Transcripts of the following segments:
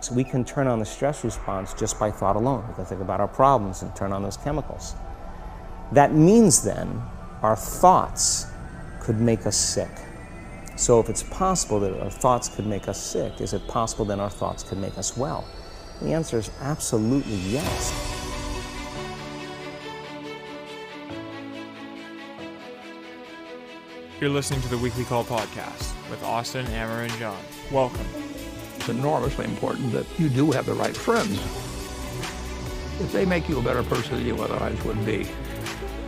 So we can turn on the stress response just by thought alone. We can think about our problems and turn on those chemicals. That means then our thoughts could make us sick. So if it's possible that our thoughts could make us sick, is it possible then our thoughts could make us well? The answer is absolutely yes. You're listening to the Weekly Call podcast with Austin, Amber, and John. Welcome. It's enormously important that you do have the right friends. If they make you a better person than you otherwise would be,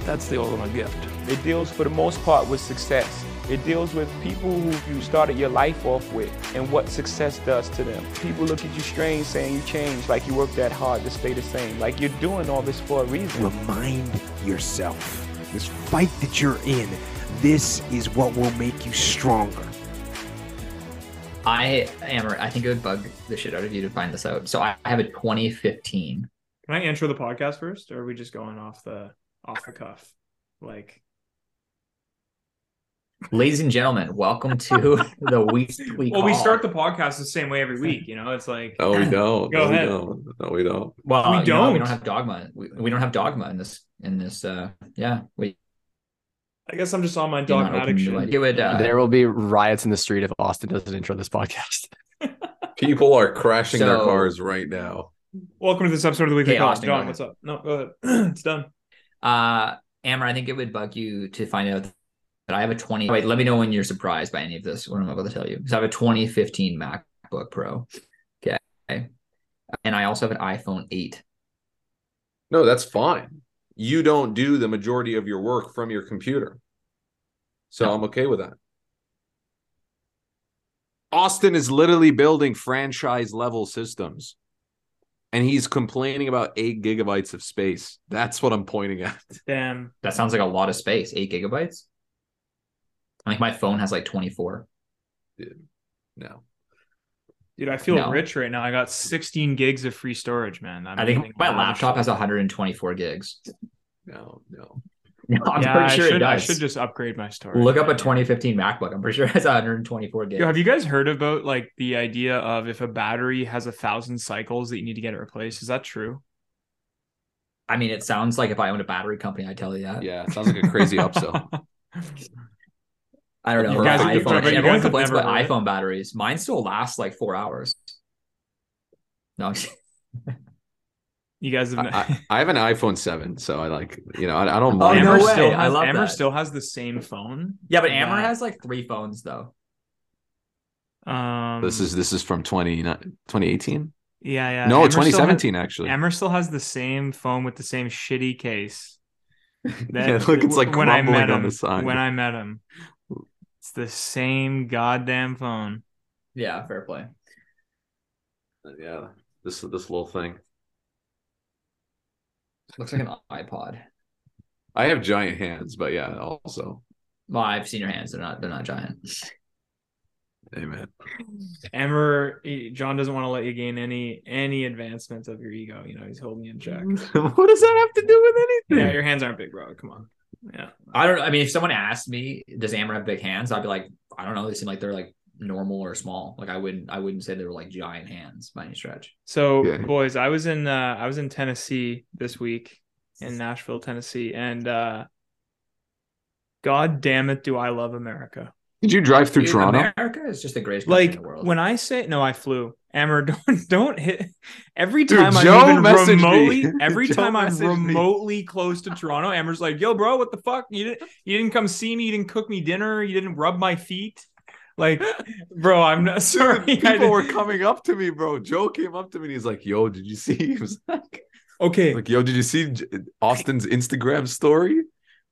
that's the ultimate gift. It deals for the most part with success. It deals with people who you started your life off with and what success does to them. People look at you strange saying you changed, like you worked that hard to stay the same, like you're doing all this for a reason. Remind yourself this fight that you're in, this is what will make you stronger. I am. I think it would bug the shit out of you to find this out. So I have a 2015. Can I intro the podcast first, or are we just going off the off the cuff? Like, ladies and gentlemen, welcome to the weekly. well, we start the podcast the same way every week. You know, it's like No, we don't. Go no, we ahead. don't. No, we don't. Well, we you know, don't. we don't have dogma. We, we don't have dogma in this. In this. Uh, yeah. We. I guess I'm just on my dogmatic shit. it. It would. Uh, there will be riots in the street if Austin doesn't intro this podcast. People are crashing their cars right now. Welcome to this episode of the Weekly Okay, Call. Austin, John, what's up? No, go ahead. it's done. Uh, Amber, I think it would bug you to find out that I have a 20. Wait, let me know when you're surprised by any of this. What am I'm about to tell you. Because I have a 2015 MacBook Pro. Okay. And I also have an iPhone 8. No, that's fine. You don't do the majority of your work from your computer. So No. I'm okay with that. Austin is literally building franchise level systems. And he's complaining about eight gigabytes of space. That's what I'm pointing at. Damn. That sounds like a lot of space. Eight gigabytes. I think my phone has like 24. Dude, No. Dude, I feel No. rich right now. I got 16 gigs of free storage, man. I'm I think my laptop has 124 gigs. No, no. I'm yeah, pretty sure I should, it I should just upgrade my storage. Look up a 2015 MacBook. I'm pretty sure it has 124 gigs. Yo, have you guys heard about like the idea of if a battery has a thousand cycles that you need to get it replaced? Is that true? I mean, it sounds like if I owned a battery company, I'd tell you that. Yeah, it sounds like a crazy upsell. I don't know. You guys- iPhone, you guys everyone complains about iPhone batteries. Mine still lasts like four hours. No, I'm just- You guys have. I, I, I have an iPhone 7, so I like, you know, I, I don't Oh, mind. no Amber way. still I love Amber that. still has the same phone. yeah, but Amber That- has like three phones though. Um, This is this is from 20, 2018? yeah, yeah. no, Amber 2017 actually. Amber still has the same phone with the same shitty case. yeah, look, it's like when I met on him. the side. When I met him, it's the same goddamn phone. Yeah, fair play. yeah, this this little thing. Looks like an iPod. I have giant hands, but yeah, also, Well, I've seen your hands. They're not. They're not giant. amen. Amber, John doesn't want to let you gain any any advancement of your ego. You know, he's holding you in check. what does that have to do with anything? Yeah, your hands aren't big, bro. Come on. Yeah. I don't. Know. I mean, if someone asked me, "Does Amber have big hands?" I'd be like, "I don't know. They seem like they're like normal or small. Like I wouldn't. I wouldn't say they were like giant hands by any stretch." So, Yeah. boys, I was in uh, I was in Tennessee this week, in Nashville, Tennessee, and uh, God damn it, do I love America! Did you drive through Dude, Toronto? America is just the greatest country Like in the world. when I say no, I flew. Amber, don't don't hit. Every time Joe I'm even messaged me. remotely, every Joe time I'm messaged me. remotely close to Toronto, Amber's like, "Yo, bro, what the fuck? You didn't you didn't come see me? You didn't cook me dinner? You didn't rub my feet?" Like, bro, I'm not sorry. I People were coming up to me, bro. Joe came up to me and he's like, "Yo, did you see?" He was like, okay. like, "Yo, did you see Austin's Instagram story?"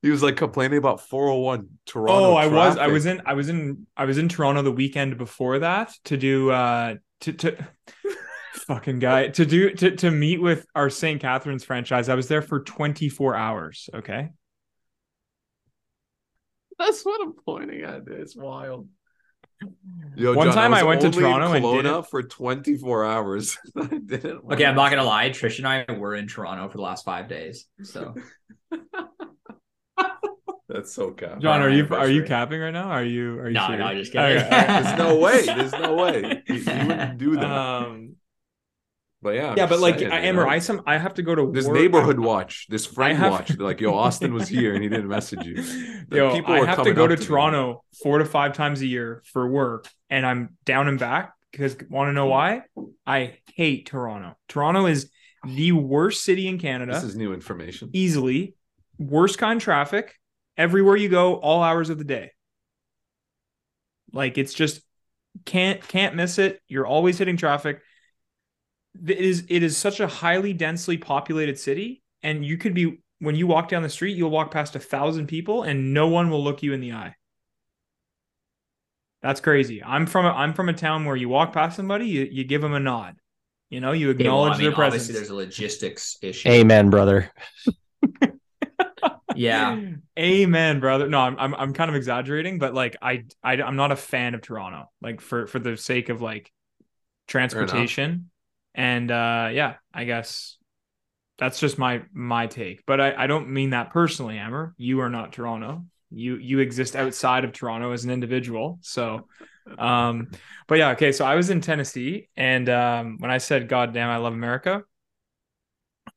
He was like complaining about 401 Toronto. Oh, I was I was in I was in I was in Toronto the weekend before that to do uh to to fucking guy to do to to meet with our St. Catharines franchise. I was there for 24 hours, okay? That's what I'm pointing at. It's wild. Yo, One John, time I was went to only in Toronto and didn't- for 24 hours. I didn't. okay, I'm not gonna lie. Trish and I were in Toronto for the last five days. So That's so cap. John, are you are you capping right now? Are you are you No, serious? no, just kidding. Okay, all right. There's no way. There's no way. You, you wouldn't do that. um But yeah, I'm yeah, but like I Amber. I some I have to go to this work. neighborhood watch, this friend have- watch. They're like, yo, Austin was here and he didn't message you. The Yo, people I have to go to. Toronto four to five times a year for work, and I'm down and back because want to know why? I hate Toronto. Toronto is the worst city in Canada, This is new information. easily worst kind of traffic everywhere you go, all hours of the day. Like it's just can't can't miss it. You're always hitting traffic. It is it is such a highly densely populated city, and you could be when you walk down the street, you'll walk past a thousand people, and no one will look you in the eye. That's crazy. I'm from a, I'm from a town where you walk past somebody, you, you give them a nod. You know, you Okay, well, acknowledge I mean, their presence. there's a logistics issue. Amen, brother. Yeah. Amen, brother. No, I'm, I'm I'm kind of exaggerating, but like I, I I'm not a fan of Toronto. Like for for the sake of like transportation, and uh yeah, I guess that's just my my take. But I I don't mean that personally, Amber. You are not Toronto. You you exist outside of Toronto as an individual. So, um, but yeah, okay. So I was in Tennessee, and um, when I said "God damn, I love America,"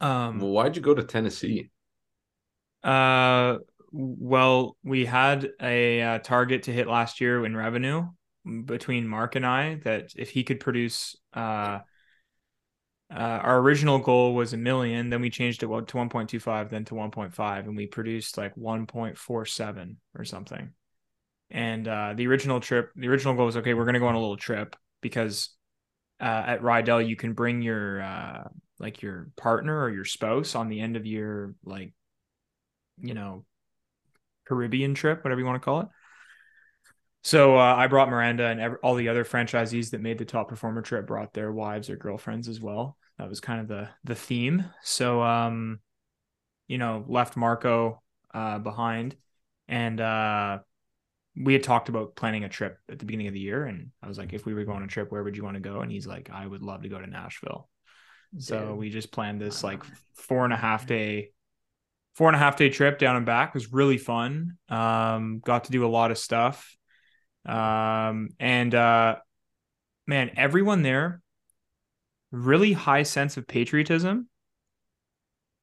um, Well, why'd you go to Tennessee? Uh, well, we had a uh, target to hit last year in revenue between Mark and I that if he could produce, uh, uh, our original goal was a million, then we changed it to 1.25, then to 1.5, and we produced like 1.47 or something. And uh, the original trip, the original goal was okay, we're going to go on a little trip because uh, at Rydell, you can bring your uh, like your partner or your spouse on the end of your like you know, Caribbean trip, whatever you want to call it. So uh, I brought Miranda and ev- all the other franchisees that made the top performer trip brought their wives or girlfriends as well. That was kind of the the theme. So um, you know, left Marco uh, behind, and uh, we had talked about planning a trip at the beginning of the year, and I was like, if we were going on a trip, where would you want to go? And he's like, I would love to go to Nashville. So we just planned this like four and a half day four and a half day trip down and back It was really fun um got to do a lot of stuff um and uh man everyone there really high sense of patriotism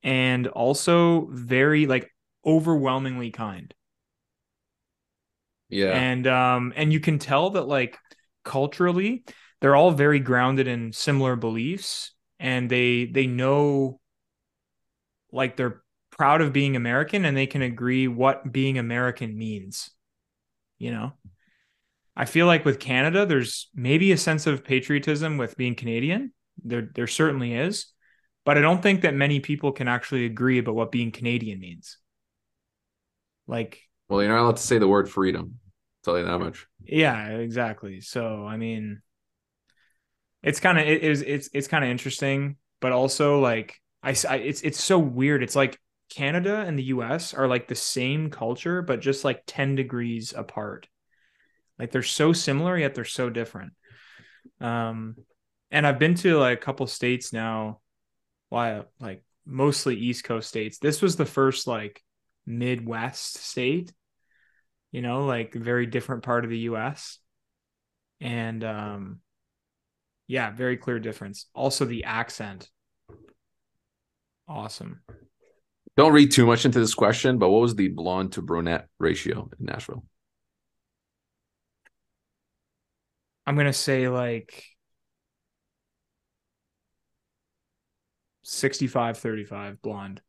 and also very like overwhelmingly kind Yeah. and um and you can tell that like culturally they're all very grounded in similar beliefs and they they know like they're proud of being american and they can agree what being american means you know i feel like with canada there's maybe a sense of patriotism with being canadian there there certainly is but i don't think that many people can actually agree about what being canadian means like well, you're not allowed to say the word freedom. I'll tell you that much. yeah, exactly. So I mean, it's kind of it is it's it's kind of interesting, but also like I, I it's it's so weird. It's like Canada and the U.S. are like the same culture, but just like ten degrees apart. Like they're so similar yet they're so different. Um, and I've been to like a couple states now. Why like mostly East Coast states. This was the first like Midwest state you know, like very different part of the US. And um yeah, very clear difference. Also the accent. Awesome. Don't read too much into this question, but what was the blonde to brunette ratio in Nashville? I'm going to say like 65 35 blonde.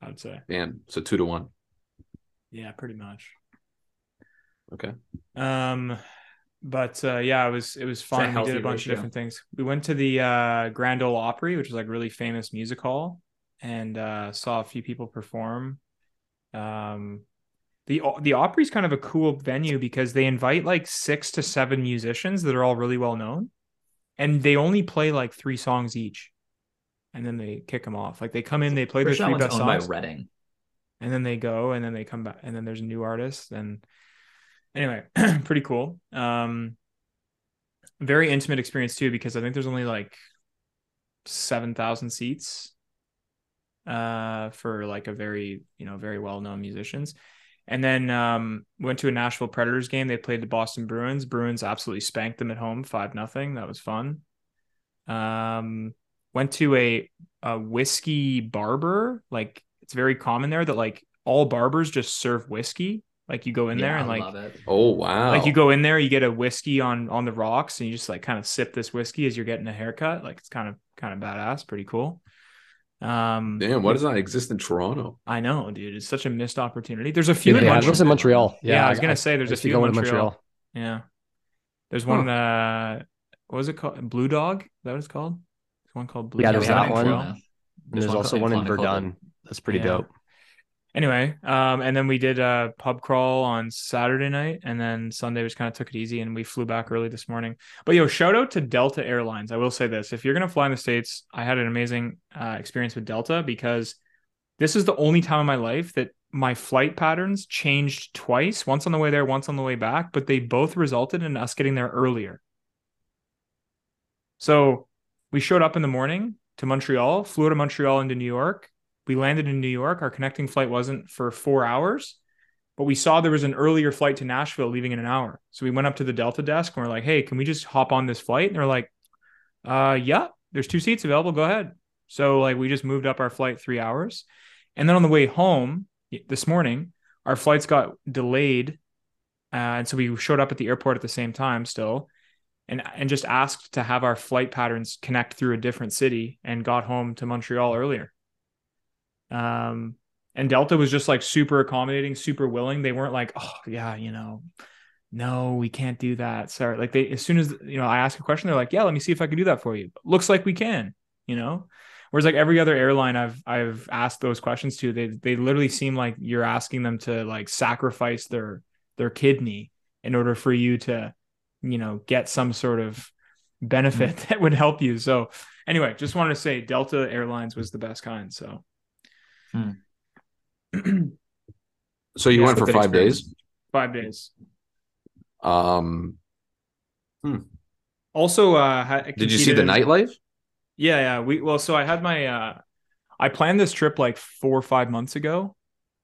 I'd say. And so two to one. Yeah, pretty much. Okay. Um, but uh, yeah, it was it was fun. We did a bunch ratio. of different things. We went to the uh, Grand Ole Opry, which is like really famous music hall, and uh, saw a few people perform. Um, the the Opry's kind of a cool venue because they invite like six to seven musicians that are all really well known, and they only play like three songs each, and then they kick them off. Like they come in, they play their three best by songs. Reading. and then they go and then they come back and then there's a new artist and anyway pretty cool. Um very intimate experience too because i think there's only like 7000 seats uh for like a very you know very well-known musicians. And then um went to a nashville predators game. They played the boston bruins. Bruins absolutely spanked them at home five nothing. That was fun. Um, went to a a whiskey barber. Like it's very common there that like all barbers just serve whiskey. Like you go in there and I like. Oh wow! like you go in there, you get a whiskey on on the rocks, and you just like kind of sip this whiskey as you're getting a haircut. Like it's kind of kind of badass, pretty cool. Um, Damn, why does that exist in Toronto? I know, dude. It's such a missed opportunity. There's a few Yeah, in I Montreal. lives in Montreal. Yeah, I was gonna say there's a few go in to Montreal. Yeah, there's one. Uh, what was it called? Blue Dog. Is that what it's called? There's one called Blue. Yeah, there's we that it in one. Toronto. And there's one also one in Verdun. That's pretty Yeah. dope. Anyway, um, and then we did a pub crawl on Saturday night, and then Sunday we just kind of took it easy, and we flew back early this morning. But yo, shout out to Delta Airlines. I will say this: if you're gonna fly in the states, I had an amazing uh, experience with Delta because this is the only time in my life that my flight patterns changed twice, once on the way there, once on the way back, but they both resulted in us getting there earlier. So we showed up in the morning to Montreal, flew to Montreal into New York. We landed in New York. Our connecting flight wasn't for four hours, but we saw there was an earlier flight to Nashville leaving in an hour. So we went up to the Delta desk and we're like, hey, can we just hop on this flight? And they're like, uh, yeah, there's two seats available. Go ahead. So like we just moved up our flight three hours. And then on the way home this morning, our flights got delayed. Uh, and so we showed up at the airport at the same time still and and just asked to have our flight patterns connect through a different city and got home to Montreal earlier. Um and Delta was just like super accommodating, super willing. They weren't like, "Oh, yeah, you know, no, we can't do that." Sorry. Like they as soon as, you know, I ask a question, they're like, "Yeah, let me see if I can do that for you." Looks like we can, you know? Whereas like every other airline I've I've asked those questions to, they they literally seem like you're asking them to like sacrifice their their kidney in order for you to, you know, get some sort of benefit that would help you. So anyway, just wanted to say Delta Airlines was the best kind. So So you Yeah, went for five experience. days. five days. Um, Also, uh, did you see the nightlife? Yeah, yeah. We well, so I had my uh I planned this trip like four or five months ago,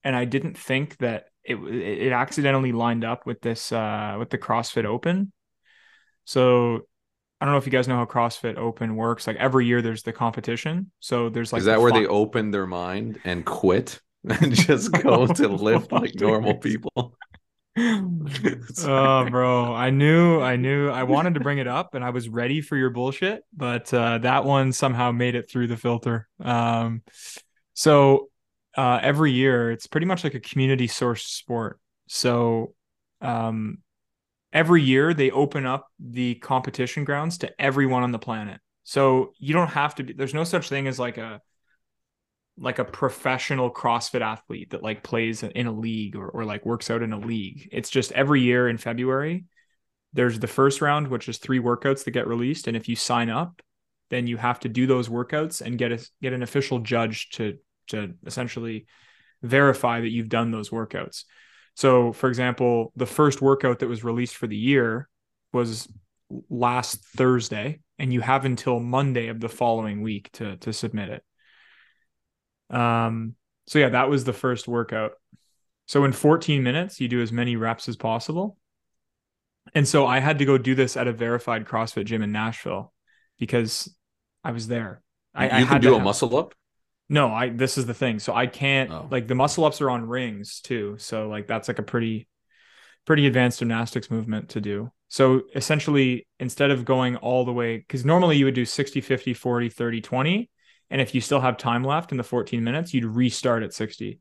and I didn't think that it it accidentally lined up with this uh with the CrossFit Open. So I don't know if you guys know how CrossFit Open works. Like every year there's the competition. So there's like Is that the where fi- they open their mind and quit and just go to lift like normal people? oh bro i knew i knew i wanted to bring it up and i was ready for your bullshit but uh, that one somehow made it through the filter um, so uh, every year it's pretty much like a community source sport so um, every year they open up the competition grounds to everyone on the planet so you don't have to be there's no such thing as like a like a professional CrossFit athlete that like plays in a league or, or like works out in a league. It's just every year in February, there's the first round, which is three workouts that get released. And if you sign up, then you have to do those workouts and get a get an official judge to to essentially verify that you've done those workouts. So for example, the first workout that was released for the year was last Thursday, and you have until Monday of the following week to to submit it. Um, so yeah, that was the first workout. So in 14 minutes, you do as many reps as possible. And so I had to go do this at a verified CrossFit gym in Nashville because I was there. I, you I can do a muscle up. No, I this is the thing. So I can't Oh. like the muscle ups are on rings too. So like that's like a pretty pretty advanced gymnastics movement to do. So essentially instead of going all the way cuz normally you would do 60 50 40 30 20 and if you still have time left in the 14 minutes, you'd restart at 60.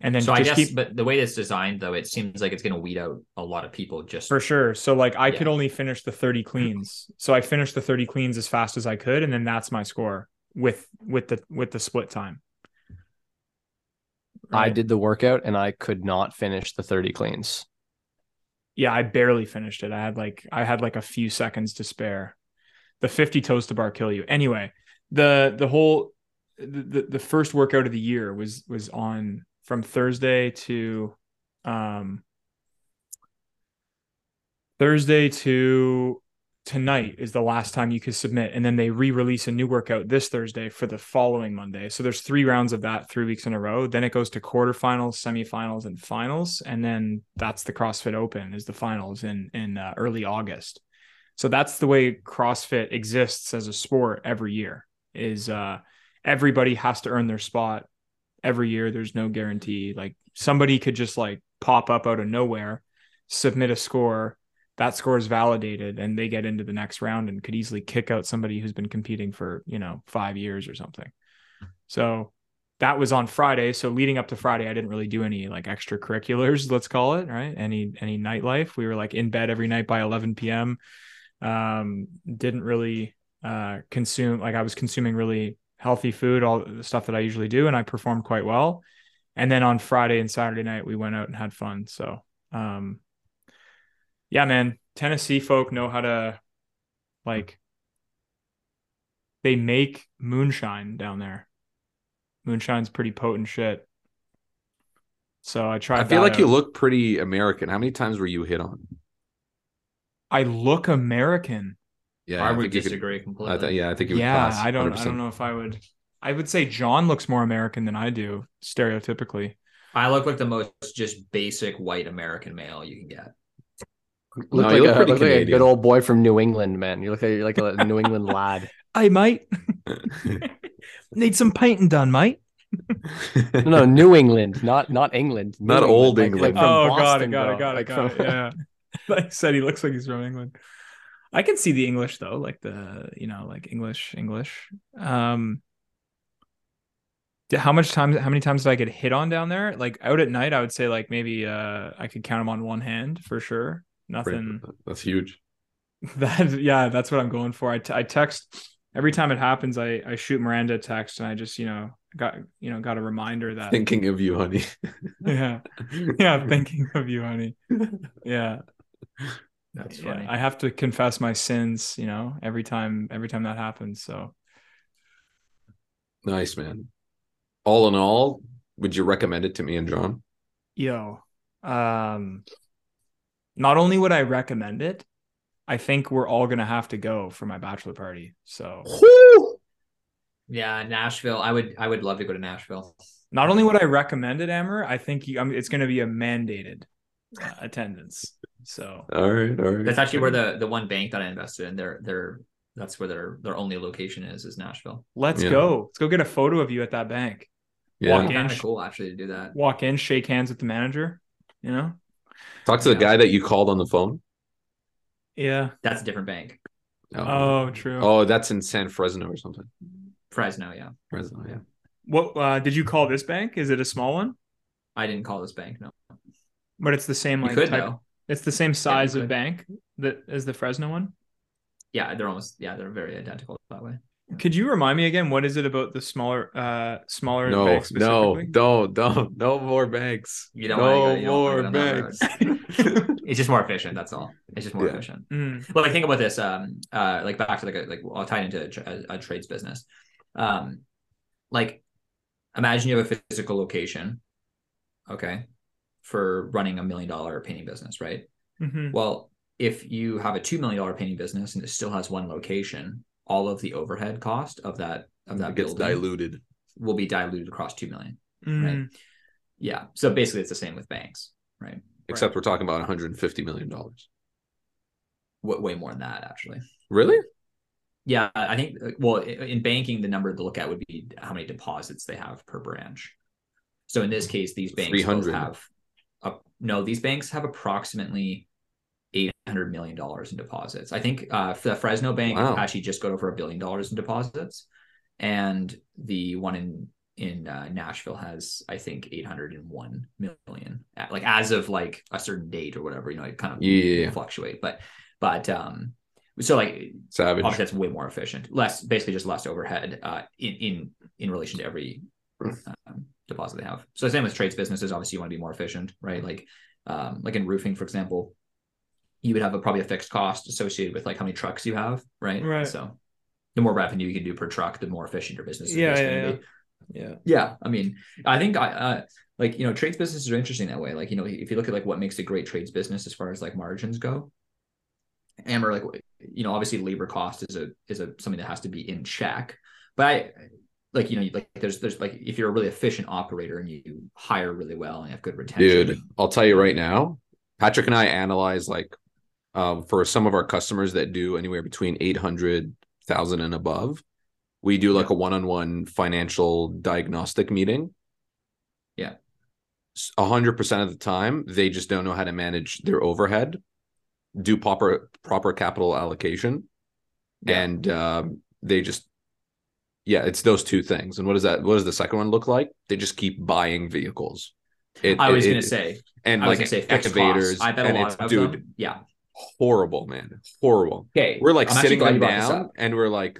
And then so I guess, keep but the way it's designed, though, it seems like it's going to weed out a lot of people. Just For sure. So like I could only finish the 30 cleans. So I finished the 30 cleans as fast as I could and then that's my score with with the with the split time. I did the workout and I could not finish the 30 cleans. Yeah, I barely finished it. I had like I had like a few seconds to spare. The 50 toes to bar kill you. Anyway, the the whole the, the the first workout of the year was was on from Thursday to um Thursday to tonight is the last time you could submit and then they re-release a new workout this Thursday for the following Monday. So there's three rounds of that 3 weeks in a row. Then it goes to quarterfinals, semifinals and finals and then that's the CrossFit Open is the finals in in uh, early August. So that's the way CrossFit exists as a sport every year. Is uh, everybody has to earn their spot every year. There's no guarantee. Like somebody could just like pop up out of nowhere, submit a score, that score is validated, and they get into the next round and could easily kick out somebody who's been competing for you know five years or something. So that was on Friday. So leading up to Friday, I didn't really do any like extracurriculars, let's call it, right? Any any nightlife. We were like in bed every night by 11 p.m. Um, didn't really uh consume like I was consuming really healthy food, all the stuff that I usually do, and I performed quite well. And then on Friday and Saturday night, we went out and had fun. So um yeah, man, Tennessee folk know how to like they make moonshine down there. Moonshine's pretty potent shit. So I tried. I feel that like you look pretty American. How many times were you hit on? I look American. Yeah, I, I would think you could- disagree completely. I thought, yeah, I think you would Yeah. I don't. 100%. I don't know if I would. I would say John looks more American than I do, stereotypically. I look like the most just basic white American male you can get. Look No, like, you look a, pretty look like a good old boy from New England, man. You look like you're like a New England lad. I might need some painting done, mate. No, no, New England, not not England. New Not old like- England. Like, from oh, Boston, got it, got bro. it, got it, Like got from- it. Yeah. like I said, he looks like he's from England. I can see the English though, like the you know, like English, English. Um, how much time? How many times did I get hit on down there? Like out at night, I would say like maybe uh I could count them on one hand for sure. Nothing. That's huge. That yeah, that's what I'm going for. I, t- I text every time it happens. I I shoot Miranda a text and I just you know got you know got a reminder that Thinking of you, honey. yeah yeah thinking of you, honey. Yeah, That's yeah. I have to confess my sins. You know every time every time that happens. So nice, man. All in all, would you recommend it to me and John? yo, um, not only would I recommend it, I think we're all gonna have to go for my bachelor party. So Yeah, Nashville. I would I would love to go to Nashville. not only would I recommend it, Amber, I think you, I mean, it's going to be a mandated uh, attendance. So All right, all right. That's actually where the the one bank that I invested in, their their that's where their their only location is is Nashville. let's Yeah. go. Let's go get a photo of you at that bank. yeah. walk in. Kind of cool actually to do that. Walk in, shake hands with the manager. You know? Talk to the guy that you called on the phone. Yeah. That's a different bank. Oh, true. Oh, that's in San Fresno or something. Fresno, yeah. Fresno, yeah. What uh, did you call this bank? Is it a small one? I didn't call this bank, no. But it's the same You like could type- It's the same size of bank that as the Fresno one. Yeah, they're almost yeah, they're very identical that way. Could you remind me again? What is it about the smaller, uh, smaller No, banks no, specifically? don't, don't, no more banks. You don't no wanna go- you don't more wanna go banks. It's just more efficient, that's all. It's just more Yeah. efficient. Mm, Well, like think about this. Um, uh, like back to like a, like I'll tie it into a, a, a trades business. Um, like imagine you have a physical location, okay, for running a million dollar painting business, right? mhm. Well, if you have a two million dollar painting business and it still has one location, all of the overhead cost of that of that It gets diluted. will be diluted across two million. Mm, Yeah. So basically, it's the same with banks, right? Except we're talking about 150 million dollars. W- way more than that, actually. Really? Yeah, I think. Well, in banking, the number to look at would be how many deposits they have per branch. So in this case, these banks both have. A, no, these banks have approximately eight hundred million dollars in deposits. I think uh, the Fresno Bank Wow. actually just got over a billion dollars in deposits, and the one in in uh, Nashville has I think eight hundred and one million. Like as of like a certain date or whatever, you know, it kind of Yeah. fluctuate, but but um, so like Savage. obviously that's way more efficient less basically just less overhead uh in in in relation to every um, deposit they have so the same with trades businesses obviously you want to be more efficient right like um like in roofing for example you would have a probably a fixed cost associated with like how many trucks you have right Right. so the more revenue you can do per truck the more efficient your business is Yeah, basically yeah, gonna be. yeah. Yeah, I mean, I think I uh, like you know trades businesses are interesting that way. Like you know, if you look at like what makes a great trades business as far as like margins go, Amber, like you know, obviously labor cost is a is a something that has to be in check. But I like you know, like there's there's like if you're a really efficient operator and you hire really well and you have good retention, Dude, I'll tell you right now, Patrick and I analyze like uh, for some of our customers that do anywhere between 800,000 and above, we do like a one-on-one financial diagnostic meeting. Yeah. S- A hundred percent of the time, they just don't know how to manage their overhead, do proper proper capital allocation, Yeah. and um, they just yeah, it's those two things. And what does that? What does the second one look like? They just keep buying vehicles. It, I was it- gonna it- say, and I was like gonna say excavators. I bet a and lot it's of dude, them. Yeah. Horrible, man, horrible. Okay. We're like I'm sitting glad them you brought this down, and we're like,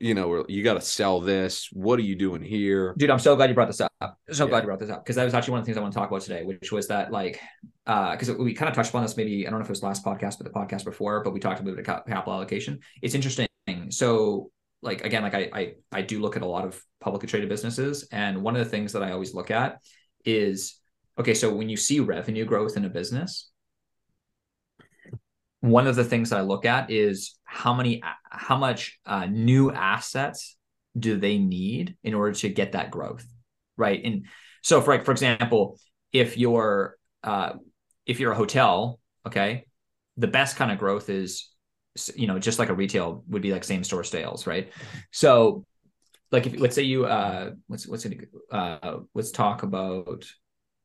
you know, we're, you got to sell this. What are you doing here? dude i'm so glad you brought this up so Yeah. glad you brought this up because that was actually one of the things i want to talk about today which was that like uh because we kind of touched upon this maybe i don't know if it was last podcast but the podcast before but we talked a little bit about capital allocation it's interesting so like again like I, I i do look at a lot of publicly traded businesses and one of the things that i always look at is okay so when you see revenue growth in a business one of the things i look at is how many how much uh, new assets do they need in order to get that growth right? And so for like for example if you're uh if you're a hotel okay the best kind of growth is you know just like a retail would be like same store sales right? So like if let's say you uh let's let's uh let's talk about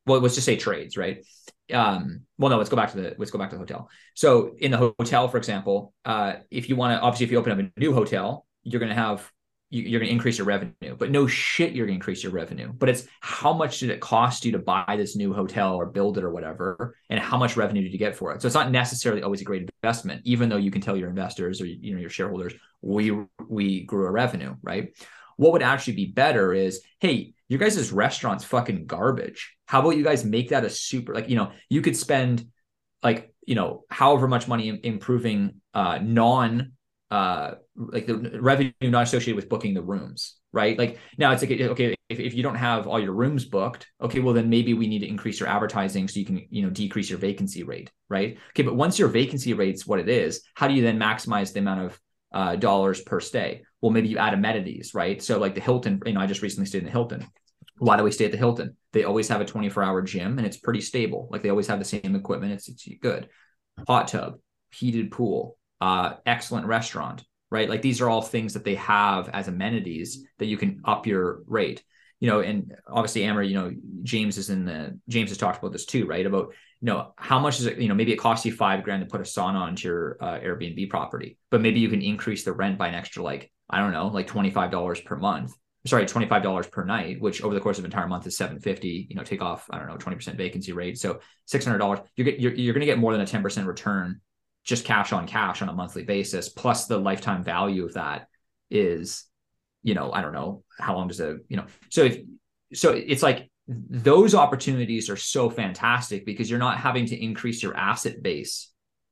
well let's just say trades right um well no let's go back to the let's go back to the hotel. So in the hotel for example uh if you want to obviously if you open up a new hotel you're going to have you- you're going to increase your revenue but no shit you're going to increase your revenue. But it's how much did it cost you to buy this new hotel or build it or whatever and how much revenue did you get for it? So it's not necessarily always a great investment even though you can tell your investors or you know your shareholders we we grew a revenue right? What would actually be better is hey your guys' restaurant's fucking garbage. How about you guys make that a super like you know you could spend like you know however much money improving uh non uh like the revenue not associated with booking the rooms right? Like now it's like okay if, if you don't have all your rooms booked okay well then maybe we need to increase your advertising so you can you know decrease your vacancy rate right? Okay but once your vacancy rate's what it is how do you then maximize the amount of uh, dollars per stay? Well maybe you add amenities right? So like the hilton you know i just recently stayed in the hilton why do we stay at the hilton? They always have a 24 hour gym and it's pretty stable. Like they always have the same equipment. It's, it's good. Hot tub heated pool uh excellent restaurant right? Like these are all things that they have as amenities that you can up your rate. You know and obviously amber you know james is in the james has talked about this too right? About you know how much is it you know maybe it costs you five grand to put a sauna onto your uh, airbnb property but maybe you can increase the rent by an extra like i don't know like $25 per month sorry $25 per night which over the course of an entire month is 750 you know take off i don't know 20% vacancy rate. So $600 you're, get- you're, you're going to get more than a 10% return just cash on cash on a monthly basis. Plus the lifetime value of that is you know i don't know how long does a you know so if so it's like those opportunities are so fantastic because you're not having to increase your asset base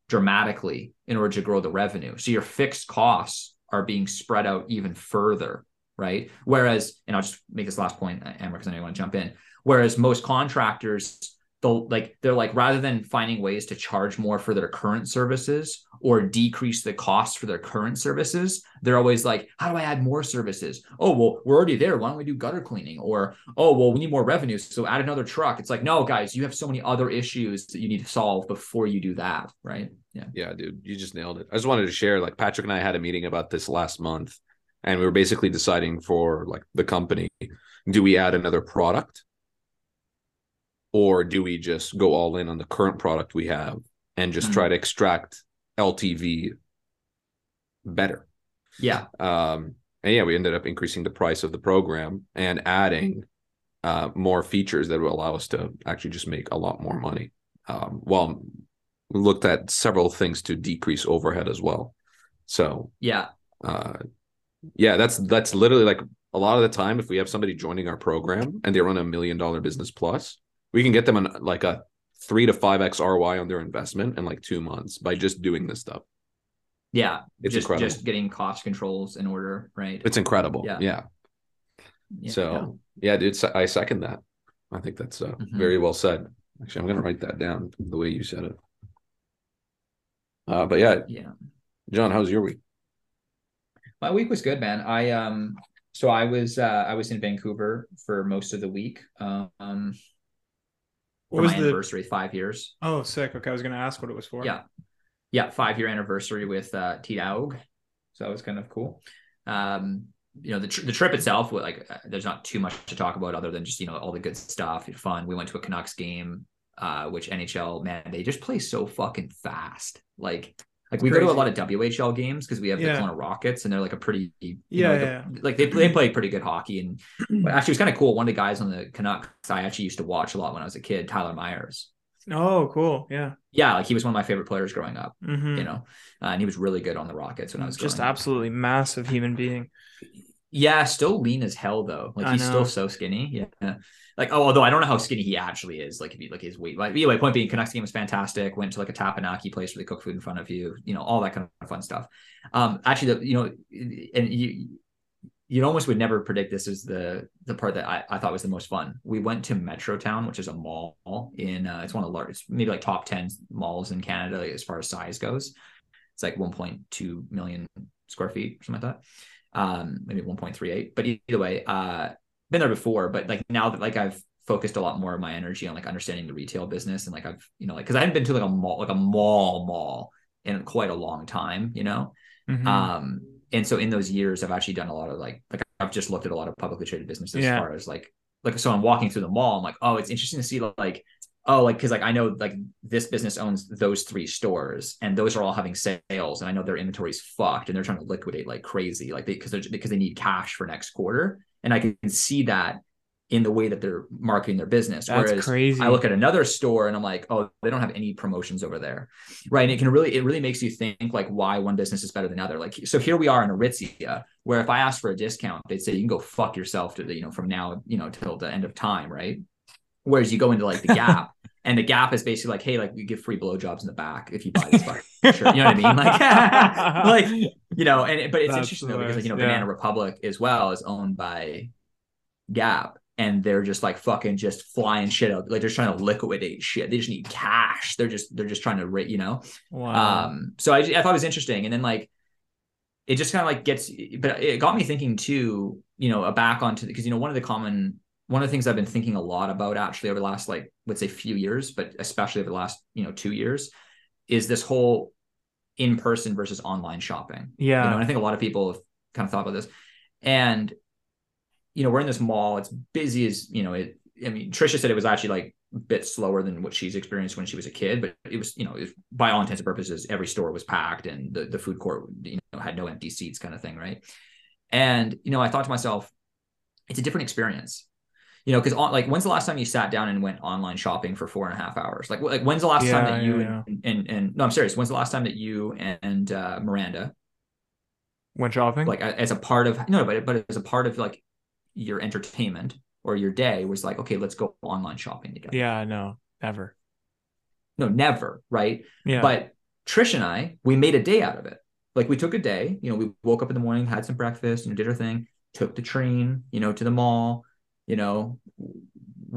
dramatically in order to grow the revenue. So your fixed costs are being spread out even further right? Whereas and i'll just make this last point uh, amber because i know you want to jump in. Whereas most contractors they'll like they're like rather than finding ways to charge more for their current services or decrease the cost for their current services they're always like how do i add more services? Oh well we're already there. Why don't we do gutter cleaning? Or oh well we need more revenue so add another truck. It's like no guys you have so many other issues that you need to solve before you do that right? Yeah. Yeah, dude, you just nailed it. I just wanted to share like Patrick and I had a meeting about this last month and we were basically deciding for like the company do we add another product or do we just go all in on the current product we have and just Mhm. try to extract LTV better? yeah Um, and yeah, we ended up increasing the price of the program and adding uh, more features that will allow us to actually just make a lot more money. Um, well, we looked at several things to decrease overhead as well. So, yeah uh, yeah, that's that's literally like a lot of the time. If we have somebody joining our program and they run a million dollar business plus, we can get them on like a three to five x ROI on their investment in like two months by just doing this stuff. yeah It's just incredible. just getting cost controls in order right It's incredible. Yeah. yeah. Yeah, so yeah, dude, I second that. I think that's uh, Mhm. very well said. Actually, I'm gonna write that down the way you said it. Uh, but yeah, yeah John, how's your week? My week was good, man. I um so I was uh I was in Vancouver for most of the week. Um What was my the- anniversary, five years. Oh, sick. Okay, I was gonna ask what it was for. Yeah. yeah, five year anniversary with uh, T Daug. So that was kind of cool. Um, you know, the, tr- the trip itself, like, uh, there's not too much to talk about other than just, you know, all the good stuff, fun. We went to a Canucks game, uh, which NHL, man, they just play so fucking fast. Like, like we go to a lot of WHL games because we have the Yeah. Kelowna Rockets and they're like a pretty, you Yeah, know, like, yeah, a- like they they play pretty good hockey and actually it was kind of cool. One of the guys on the Canucks I actually used to watch a lot when I was a kid, Tyler Myers. Oh, cool. Yeah. Yeah, like he was one of my favorite players growing up. Mhm. You know, uh, and he was really good on the Rockets when I was just growing up. absolutely massive human being. Yeah, still lean as hell though. Like I he's know. still so skinny. Yeah. Like, oh, although I don't know how skinny he actually is. Like, if you like his weight. But anyway, point being, Canucks game was fantastic. Went to like a teppanyaki place where they cook food in front of you. You know, all that kind of fun stuff. Um, actually, the, you know, and you you almost would never predict this is the the part that I, I thought was the most fun. We went to Metrotown, which is a mall in uh, it's one of the largest, maybe like top ten malls in Canada like, as far as size goes. It's like 1.2 million square feet, or something like that. Um, maybe 1.38. But either way, uh, been there before, but like now that like I've focused a lot more of my energy on like understanding the retail business and like I've you know like because I haven't been to like a mall like a mall mall in quite a long time, you know. Mhm. Um, and so in those years, I've actually done a lot of like like I've just looked at a lot of publicly traded businesses Yeah. as far as like like so I'm walking through the mall. I'm like, oh, it's interesting to see like oh like because like I know like this business owns those three stores and those are all having sales and I know their inventory's fucked and they're trying to liquidate like crazy like they because they're because they need cash for next quarter and I can see that in the way that they're marketing their business. That's Whereas crazy. I look at another store and I'm like, oh, they don't have any promotions over there. Right. And it can really, it really makes you think like why one business is better than other. Like, so here we are in Aritzia, where if I ask for a discount, they'd say you can go fuck yourself to the, you know, from now, you know, till the end of time. Right. Whereas you go into like the Gap, and the Gap is basically like, hey, like we give free blowjobs in the back if you buy this fucking shirt. You know what I mean? Like, like you know, and but it's That's interesting though because like, you know, yeah. Banana Republic as well is owned by Gap. And they're just like fucking just flying shit out. Like they're trying to liquidate shit. They just need cash. They're just they're just trying to rate, you know. wow. Um, so I, I thought it was interesting, and then like it just kind of like gets, but it got me thinking too. You know, back onto because you know one of the common one of the things I've been thinking a lot about actually over the last like let's say few years, but especially over the last you know two years, is this whole in person versus online shopping. yeah. You know, and I think a lot of people have kind of thought about this, and you know, we're in this mall. It's busy as you know. It. I mean, Trisha said it was actually like a bit slower than what she's experienced when she was a kid, but it was, you know, was, by all intents and purposes, every store was packed and the the food court, you know, had no empty seats, kind of thing, right? And you know, I thought to myself, it's a different experience. You know, because like, when's the last time you sat down and went online shopping for four and a half hours? Like, like when's the last time Yeah, that you yeah, and, and and no, I'm serious. When's the last time that you and uh, Miranda Went shopping. like as a part of no but but as a part of like your entertainment or your day was like okay let's go online shopping together yeah. No. Never. no never right Yeah. but trish and i we made a day out of it like we took a day you know we woke up in the morning had some breakfast you know did our thing took the train you know to the mall you know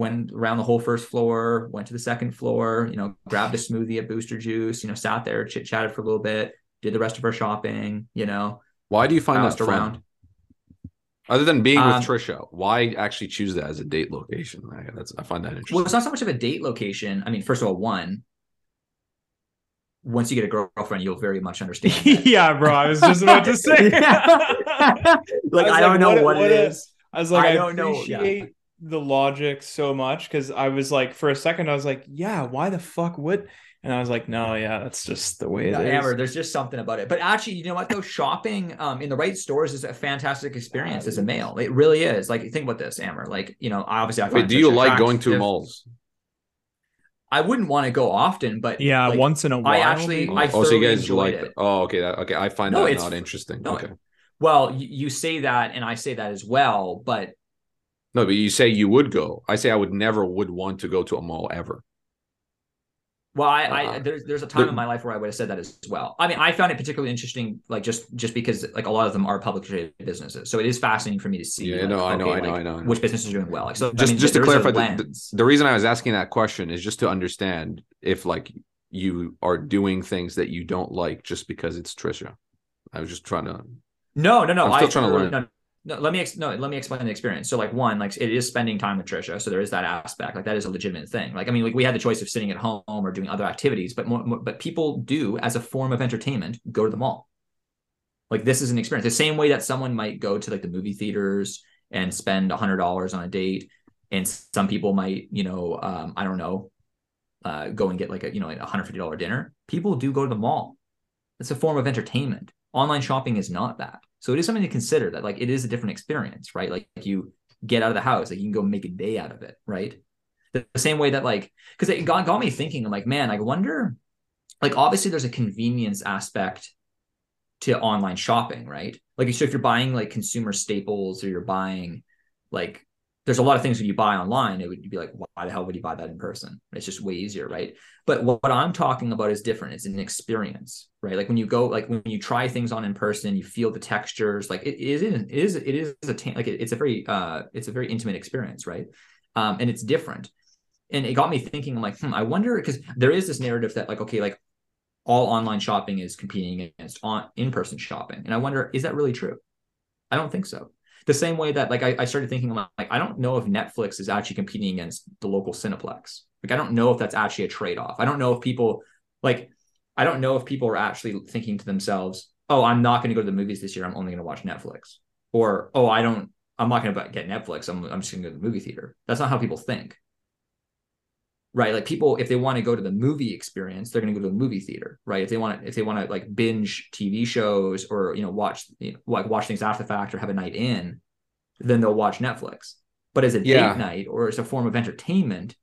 went around the whole first floor went to the second floor you know grabbed a smoothie at booster juice you know sat there chit chatted for a little bit did the rest of our shopping you know Why do you find bounced that fun? around Other than being with Um, Trisha, why actually choose that as a date location? I, that's I find that interesting. Well, it's not so much of a date location. I mean, first of all, one, once you get a girlfriend, you'll very much understand. yeah, bro. I was just about to say. like I was I don't know what- what, what it a- is. I was like, I I, don't know, yeah. appreciate the logic so much because I was like, for a second, I was like, yeah, why the fuck would? And I was like, no, yeah, that's just the way it Yeah, is. Amber, there's just something about it. But actually, you know what though? Shopping um in the right stores is a fantastic experience as a male. It really is. Like think about this, Amber. Like, you know, obviously I Wait, find do you like going to malls? I wouldn't want to go often, but yeah, like, once in a while. I actually- I oh, so you guys enjoyed like? it. Oh, okay. That, okay, I find No, that not interesting. no, okay. Well, you, say that and I say that as well, but No, but you say you would go. I say I would never would want to go to a mall ever. Well, I, I Uh, there's there's a time the- in my life where I would have said that as well. I mean, I found it particularly interesting, like just just because like a lot of them are publicly traded businesses, so it is fascinating for me to see. Yeah, like, no, I know, okay, I know, like, I know, I know. which business is doing well. Like, so Just I mean, just to there is a clarify, the, the, the reason I was asking that question is just to understand if like you are doing things that you don't like just because it's Trisha. I was just trying to. No, no, no. I'm still I trying to learn. no, no, let me ex- no, let me explain the experience. So like one, like it is spending time with Trisha, so there is that aspect. Like that is a legitimate thing. Like I mean, like we had the choice of sitting at home or doing other activities, but more, more but people do as a form of entertainment go to the mall. Like this is an experience. The same way that someone might go to like the movie theaters and spend a hundred dollars on a date, and some people might, you know, um, I don't know, uh, go and get like a you know a hundred fifty dollar dinner. People do go to the mall. It's a form of entertainment. Online shopping is not that. So it is something to consider that like it is a different experience, right? Like you get out of the house, like you can go make a day out of it, right? The, same way that like because it got, got me thinking, I'm like, man, I wonder, like obviously there's a convenience aspect to online shopping, right? Like so if you're buying like consumer staples or you're buying like there's a lot of things when you buy online, it would be like, why the hell would you buy that in person? It's just way easier, right? But what, I'm talking about is different. It's an experience, right? Like when you go, like when you try things on in person, you feel the textures. Like it is, it is, it is a like it's a very, uh, it's a very intimate experience, right? Um, and it's different. And it got me thinking. I'm like, hmm, I wonder because there is this narrative that like, okay, like all online shopping is competing against on in-person shopping, and I wonder is that really true? I don't think so the same way that like I, I started thinking like I don't know if Netflix is actually competing against the local Cineplex. Like I don't know if that's actually a trade-off. I don't know if people like I don't know if people are actually thinking to themselves, "Oh, I'm not going to go to the movies this year. I'm only going to watch Netflix." Or, "Oh, I don't I'm not going to get Netflix. I'm I'm just going to go to the movie theater." That's not how people think. Right? Like people if they want to go to the movie experience, they're going to go to the movie theater, right? If they want to if they want to like binge TV shows or, you know, watch you know, like watch things after the fact or have a night in, then they'll watch Netflix. But as a Yeah. date night or as a form of entertainment,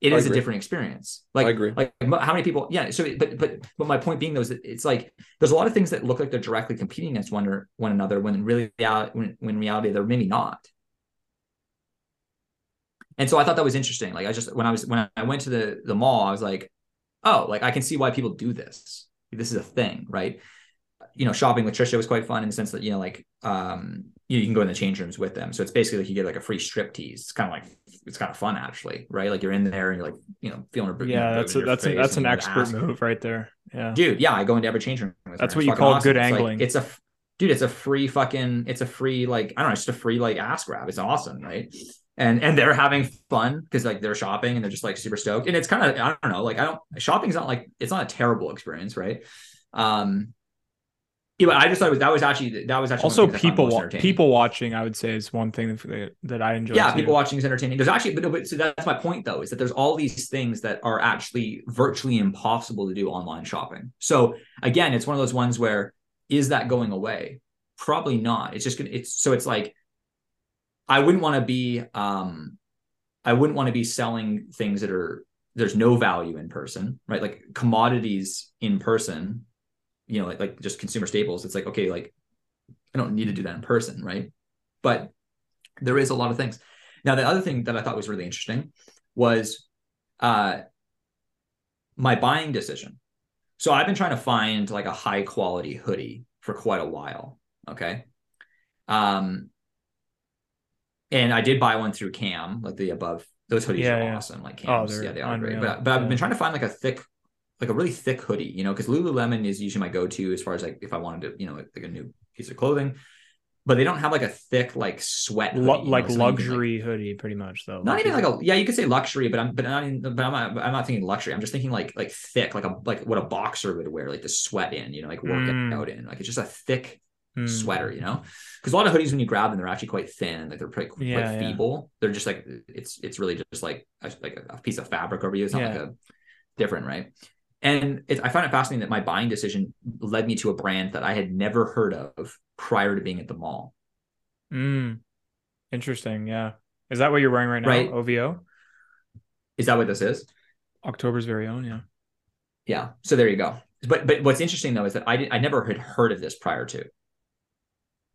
it I is a different experience. Like I agree. like how many people yeah so but but but my point being though is that it's like there's a lot of things that look like they're directly competing against one or one another when in really when, when in reality they're maybe not and so i thought that was interesting like i just when i was when i went to the the mall i was like oh like i can see why people do this this is a thing right you know shopping with trisha was quite fun in the sense that you know like um you, you can go in the change rooms with them so it's basically like you get like a free strip tease it's kind of like it's kind of fun actually right like you're in there and you're like you know feeling her Yeah, that's a, that's a, that's an expert move right there. Yeah. dude yeah i go into every change room with That's her. what It's you call awesome. good It's like- angling. it's a dude it's a free fucking it's a free like i don't know it's just a free like ass grab it's awesome right and and they're having fun because like they're shopping and they're just like super stoked. And it's kind of i don't know like i don't shopping's not like it's not a terrible experience right? Um yeah, but I just thought it was, that was actually that was actually Also, of the things I found people wa- people watching, I would say, is one thing that that I enjoy. yeah too. people watching is entertaining. There's actually but, but so that's my point though is that there's all these things that are actually virtually impossible to do online shopping. So again it's one of those ones where is that going away? Probably not. It's just gonna it's so it's like i wouldn't want to be um i wouldn't want to be selling things that are there's no value in person right? Like commodities in person you know like like just consumer staples it's like okay like i don't need to do that in person right? But there is a lot of things. Now the other thing that i thought was really interesting was uh my buying decision. So i've been trying to find like a high quality hoodie for quite a while okay? Um and i did buy one through cam like the above those hoodies Yeah, are yeah. awesome like Oh, cams they're yeah they are great but, but i've been trying to find like a thick like a really thick hoodie you know because lululemon is usually my go-to as far as like if i wanted to you know like, like a new piece of clothing but they don't have like a thick like sweat hoodie, Lu- like you can, luxury hoodie, pretty much though. not even like a yeah you could say luxury but i'm but not but I'm not, I'm not thinking luxury i'm just thinking like like thick like a like what a boxer would wear like the sweat in you know like work Mm. out in like it's just a thick Hmm. sweater you know because a lot of hoodies when you grab them they're actually quite thin like they're pretty quite Yeah, yeah. feeble they're just like it's it's really just like a, like a piece of fabric over you it's not like a different right and it, i find it fascinating that my buying decision led me to a brand that i had never heard of prior to being at the mall Mm. Interesting. Yeah. Is that what you're wearing right now? Right. OVO, is that what this is October's very own. Yeah. Yeah. So there you go. But but what's interesting though is that I did, I never had heard of this prior to.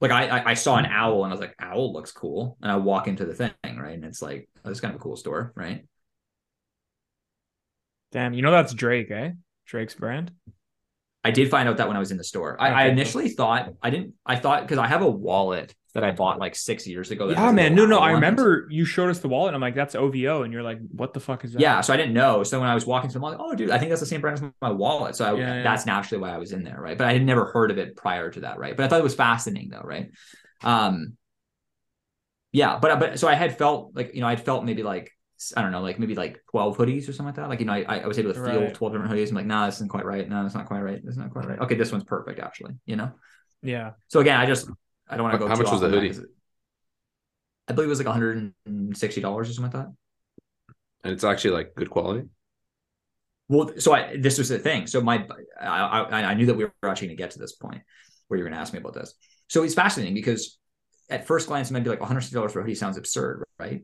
Like I, I saw an owl and I was like, owl looks cool, and I walk into the thing right, and it's like, oh, this is kind of a cool store, right? Damn. You know that's Drake, eh? Drake's brand. I did find out that when I was in the store. I, I initially thought I didn't. I thought because I have a wallet that I bought like six years ago. Yeah, man. No, no. I remember you showed us the wallet, and I'm like, that's OVO, and you're like, what the fuck is that? Yeah, so I didn't know. So when I was walking to the mall, like, oh, dude, I think that's the same brand as my wallet. So I, Yeah, yeah. that's naturally why I was in there, right? But I had never heard of it prior to that, right? But I thought it was fascinating, though, right? Um, yeah, but but so I had felt like you know I'd felt maybe like I don't know like maybe like twelve hoodies or something like that. Like you know I I was able to feel Right. twelve different hoodies. I'm like, nah, this isn't quite right. No, it's not quite right. This is not quite right. Okay, this one's perfect actually. You know. Yeah. So again, I just I don't want to go. how much was the that hoodie? I believe it was like 160 dollars or something like that. And it's actually like good quality. Well, so I this was the thing. So my I I, I knew that we were actually going to get to this point where you're going to ask me about this. So it's fascinating because at first glance it might be like 160 dollars for a hoodie sounds absurd, right?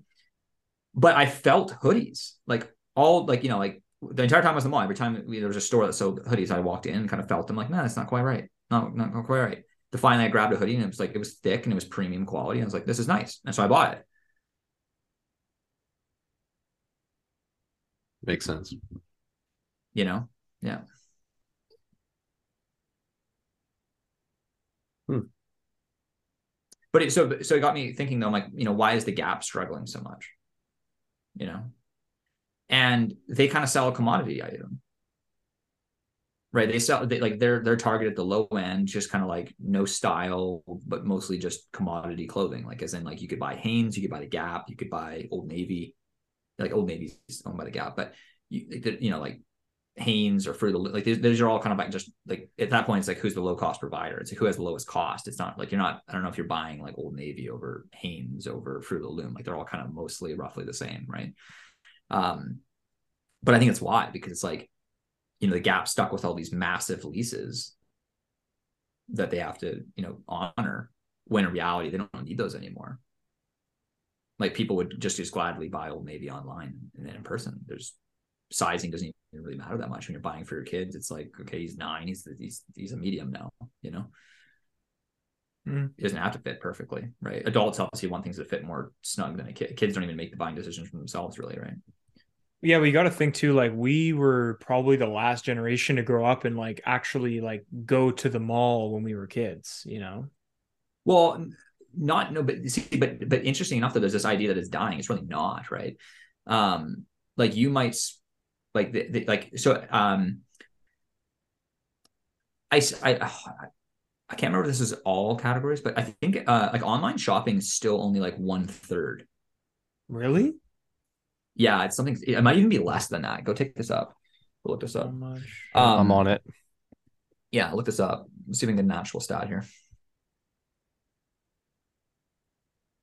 But I felt hoodies like all like you know like the entire time I was in the mall. Every time we, there was a store that sold hoodies, I walked in and kind of felt them like, man, that's not quite right. No, not, not quite right. But finally, I grabbed a hoodie and it was like it was thick and it was premium quality. And I was like, this is nice, and so I bought it. Makes sense. You know, yeah. Hmm. But it so so it got me thinking though, I'm like, you know, why is the Gap struggling so much? You know, and they kind of sell a commodity item, right? They sell they, like they're they're targeted at the low end, just kind of like no style, but mostly just commodity clothing. Like as in like you could buy Hanes, you could buy the Gap, you could buy Old Navy, like Old Navy's owned by the Gap, but you you know like Hanes or Fruit the like these, these are all kind of like just like at that point it's like who's the low cost provider. It's like who has the lowest cost. It's not like you're not I don't know if you're buying like Old Navy over Hanes over Fruit of the Loom. Like they're all kind of mostly roughly the same, right? Um, but I think it's why because it's like you know the Gap stuck with all these massive leases that they have to you know honor when in reality they don't need those anymore. Like people would just as gladly buy Old Navy online and then in person. There's sizing doesn't even really matter that much when you're buying for your kids. It's like, okay, he's nine, he's he's he's a medium now, you know. Mm. He doesn't have to fit perfectly, right? Adults obviously want things that fit more snug than a kid. Kids don't even make the buying decisions for themselves, really, right? Yeah, we got to think too. Like we were probably the last generation to grow up and like actually like go to the mall when we were kids. You know. Well, not no, but see, but but interesting enough that there's this idea that it's dying. It's really not, right? Um, like you might like the, the, like so um I, I I can't remember if this is all categories, but I think uh like online shopping is still only like one third. Really? Yeah, it's something it might even be less than that. Go take this up. Go look this up. much. Um, I'm on it. Yeah, look this up. Let's see if we can get an actual stat here.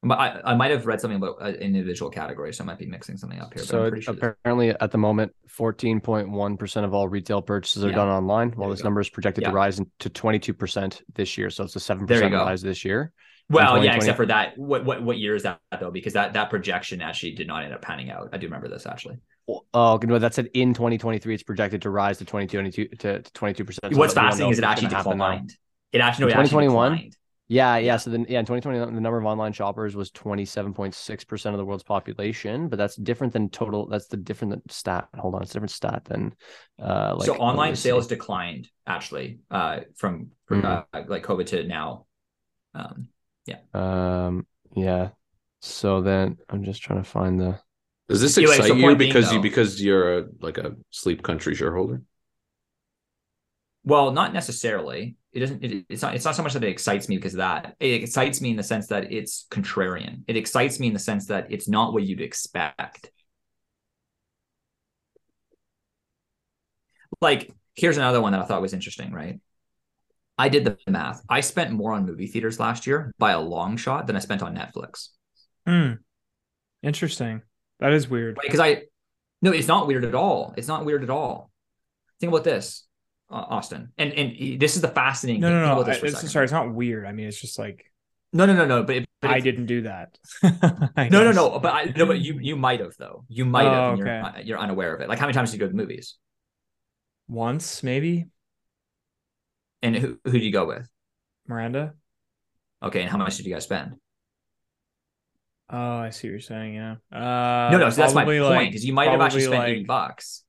But I, I might have read something about an individual category, so I might be mixing something up here. But So I'm pretty sure this- apparently, at the moment, 14.1% of all retail purchases are Yeah. done online, while this go. number is projected Yeah. to rise in- to 22% this year. So it's a 7% There you go. rise this year. Well, yeah, except for that. What what what year is that though? Because that that projection actually did not end up panning out. I do remember this actually. Oh, no, that said in 2023, it's projected to rise to 22 to, to 22%. So What's fascinating is it actually declined. It actually no, In it 2021? declined. Yeah, yeah. So then, yeah, in 2020, the number of online shoppers was 27.6% of the world's population, but that's different than total. That's the different stat. Hold on, it's a different stat than uh, like so online sales declined actually uh, from, from Mhm. uh, like COVID to now. Um, Um, yeah. So then I'm just trying to find the. Does this Yeah, wait, excite so you point being, because you though- because you're a, like a sleep country shareholder? Well, not necessarily. It doesn't. It, it's not. It's not so much that it excites me because of that. It excites me in the sense that it's contrarian. It excites me in the sense that it's not what you'd expect. Like, here's another one that I thought was interesting. Right. I did the math. I spent more on movie theaters last year by a long shot than I spent on Netflix. Hmm. Interesting. That is weird. Because I, no, it's not weird at all. It's not weird at all. Think about this, uh, Austin, and and this is the fascinating. No, thing. no, no. about this I- it's, sorry, it's not weird. I mean, it's just like No, no, no, no. But, but I didn't do that. No, no, no. But I no, but you you might have though. You might have. Oh, you're, okay. uh, you're unaware of it. Like how many times did you go to the movies? Once, maybe. And who who did you go with? Miranda. Okay, and how much did you guys spend? Oh, I see what you're saying. Yeah. Uh, no, no. So that's my probably, point. Because you might have actually spent eighty bucks.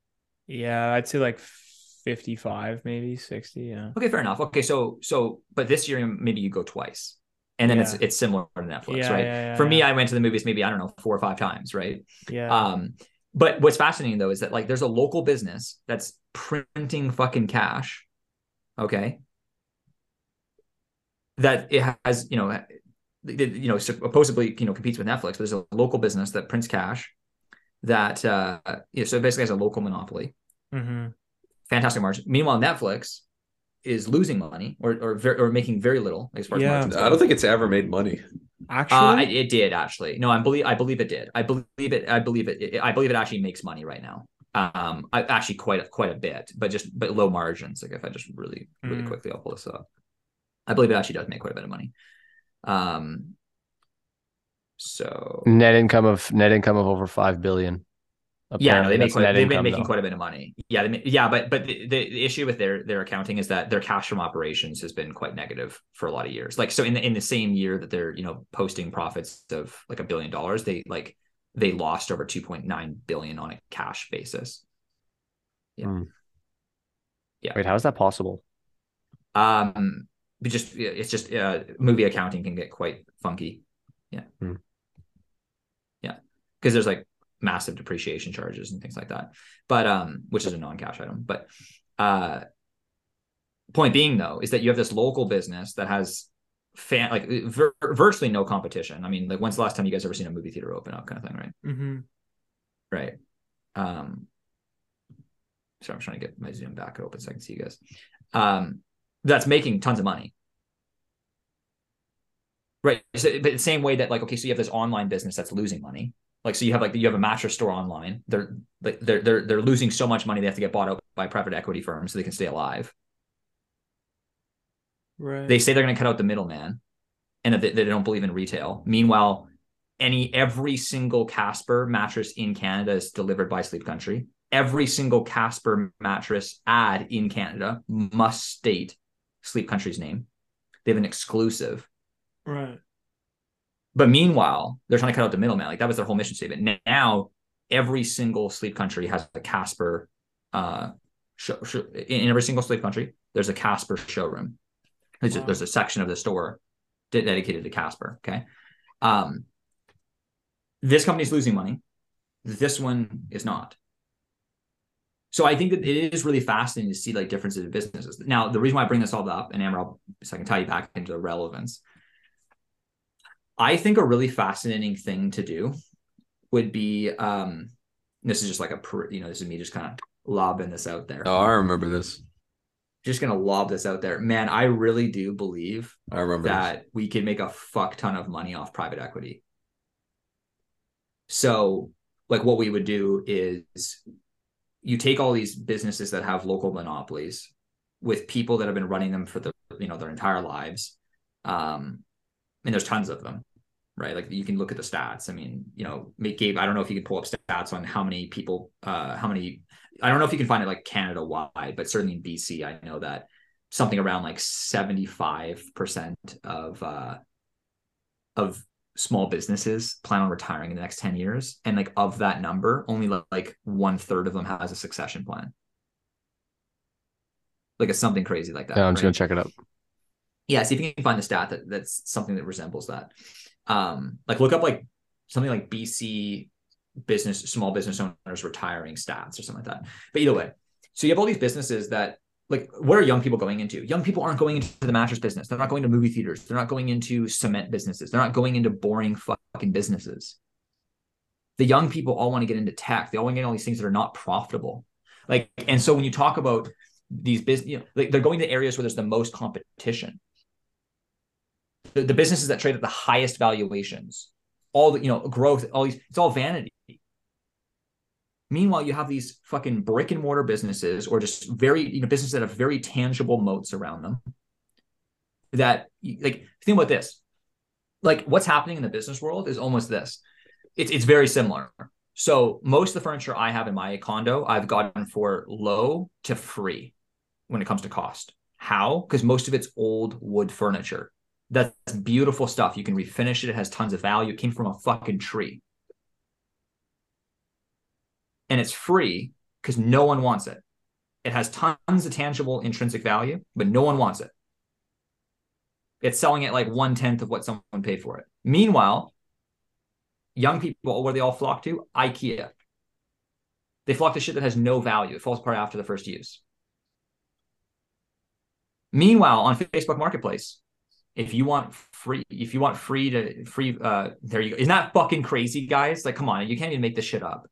Yeah, I'd say like 55, maybe 60. Yeah. Okay, fair enough. Okay, so so but this year maybe you go twice, and then it's Yeah. it's similar to Netflix, Yeah, right? yeah, For me. I went to the movies maybe I don't know four or five times, right? Yeah. Um, but what's fascinating though is that like there's a local business that's printing fucking cash, okay? That it has, you know, you know, supposedly, you know, competes with Netflix, but there's a local business that prints cash that, uh, yeah, so it basically has a local monopoly. Mm-hmm. Fantastic margin. Meanwhile, Netflix is losing money or or, ver- or making very little as far as Yeah. margins. I don't think it's ever made money. Actually, Uh, I- it did actually. No, I believe I believe it did. I believe it. I believe it. it- I believe it actually makes money right now. Um, I, actually quite a, quite a bit, but just but low margins. Like if I just really really Mm. quickly, I'll pull this up. I believe it actually does make quite a bit of money. Um, so Net income of net income of over five billion. yeah, no, Apparently they make that's quite, net they've been making though. quite a bit of money. Yeah, they yeah, but but the, the issue with their their accounting is that their cash from operations has been quite negative for a lot of years. Like so, in the in the same year that they're you know posting profits of like a billion dollars, they like they lost over two point nine billion on a cash basis. Yeah. Yeah. Wait, how is that possible? Um, but just it's just uh, movie accounting can get quite funky. Yeah, Hmm. yeah, because there's like massive depreciation charges and things like that. But um, which is a non-cash item. But uh, point being though is that you have this local business that has fan like vir- virtually no competition. I mean, like when's the last time you guys ever seen a movie theater open up, kind of thing, right? mm-hmm. Right. Um, so I'm trying to get my Zoom back open so I can see you guys. Um, that's making tons of money. Right. So, but the same way that like, okay, so you have this online business that's losing money. Like, so you have like you have a mattress store online. They're like they're they're they're losing so much money they have to get bought out by private equity firms so they can stay alive. Right. They say they're going to cut out the middleman, and that they, they don't believe in retail. Meanwhile, any every single Casper mattress in Canada is delivered by Sleep Country. Every single Casper mattress ad in Canada must state Sleep Country's name. They have an exclusive. right. But meanwhile, they're trying to cut out the middleman. Like that was their whole mission statement. Now, every single Sleep Country has a Casper. Uh, show, show, in every single Sleep Country, there's a Casper showroom. There's, a, there's a section of the store de- dedicated to Casper. Okay. Um, this company's losing money. This one is not. So I think that it is really fascinating to see like differences in businesses. Now, the reason why I bring this all up, and Amber, I'll, so I can tie you back into the relevance. I think a really fascinating thing to do would be um this is just like a you know this is me just kind of lobbing this out there. Oh, I remember this. Just gonna lob this out there, man. I really do believe I remember this. that we could make a fuck ton of money off private equity. So, like, what we would do is you take all these businesses that have local monopolies with people that have been running them for the you know their entire lives, um, and there's tons of them, right? Like you can look at the stats. I mean, you know, make Gabe. I don't know if you can pull up stats on how many people, uh, how many. I don't know if you can find it like Canada wide, but certainly in BC, I know that something around like 75% of uh of small businesses plan on retiring in the next 10 years. And like of that number only like one third of them has a succession plan. Like it's something crazy like that Yeah, I'm just gonna check it out. yeah see if you can find the stat that that's something that resembles that. Um like look up like something like bc business small business owners retiring stats or something like that. But either way so you have all these businesses that like what are young people going into? Young people aren't going into the mattress business. They're not going to movie theaters. They're not going into cement businesses. They're not going into boring fucking businesses. The young people all want to get into tech. They all want to get all these things that are not profitable. Like and so when you talk about these business you know, like they're going to areas where there's the most competition. The, the businesses that trade at the highest valuations all the you know growth all these it's all vanity meanwhile you have these fucking brick and mortar businesses or just very you know businesses that have very tangible moats around them that like think about this like what's happening in the business world is almost this it's it's very similar so most of the furniture i have in my condo i've gotten for low to free when it comes to cost how because most of it's old wood furniture that's beautiful stuff. You can refinish it. It has tons of value. It came from a fucking tree. And it's free because no one wants it. It has tons of tangible intrinsic value, but no one wants it. It's selling at like one tenth of what someone paid for it. Meanwhile, young people, where they all flock to? IKEA. They flock to shit that has no value. It falls apart after the first use. Meanwhile, on Facebook Marketplace, if you want free, if you want free to free, uh, there you go. Isn't that fucking crazy, guys? Like, come on, you can't even make this shit up.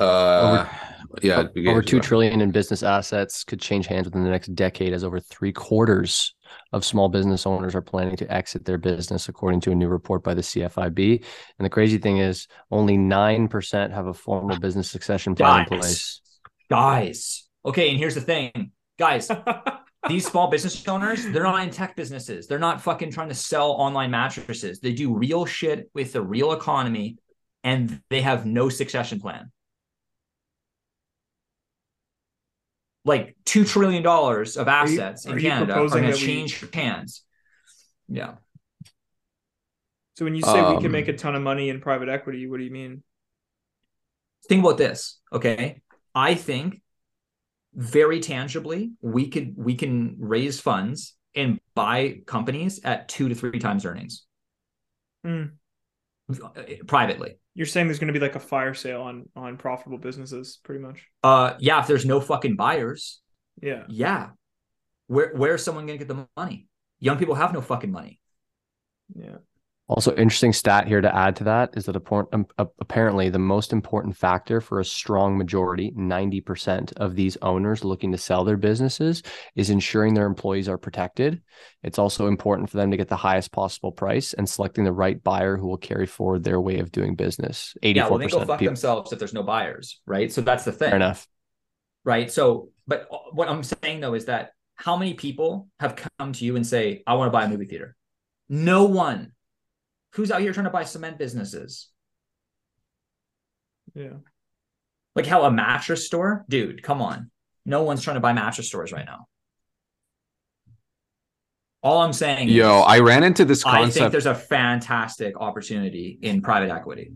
Uh, yeah, it'd be over good. two trillion in business assets could change hands within the next decade, as over three quarters of small business owners are planning to exit their business, according to a new report by the CFIB. And the crazy thing is, only nine percent have a formal business succession plan in Guys. place. Guys. Okay, and here's the thing, guys. these small business owners, they're not in tech businesses. They're not fucking trying to sell online mattresses. They do real shit with the real economy and they have no succession plan. Like $2 trillion of assets are in Canada are going to that we- change hands. Yeah. So when you say we Um, can make a ton of money in private equity, what do you mean? think about this okay i think very tangibly we could we can raise funds and buy companies at two to three times earnings Hmm. Privately You're saying there's going to be like a fire sale on on profitable businesses, pretty much. uh yeah if there's no fucking buyers Yeah. yeah where where's someone gonna get the money young people have no fucking money Yeah. Also, interesting stat here to add to that is that um, uh, apparently the most important factor for a strong majority, 90% of these owners looking to sell their businesses, is ensuring their employees are protected. It's also important for them to get the highest possible price and selecting the right buyer who will carry forward their way of doing business. 84% yeah well they go fuck people. themselves if there's no buyers right so that's the thing Fair enough. right? So, but what I'm saying though is that how many people have come to you and say, "I want to buy a movie theater"? No one. Who's out here trying to buy cement businesses? Yeah. Like how a mattress store, dude. Come on, no one's trying to buy mattress stores right now. All I'm saying, Yo, is, I ran into this I think there's a fantastic opportunity in private equity.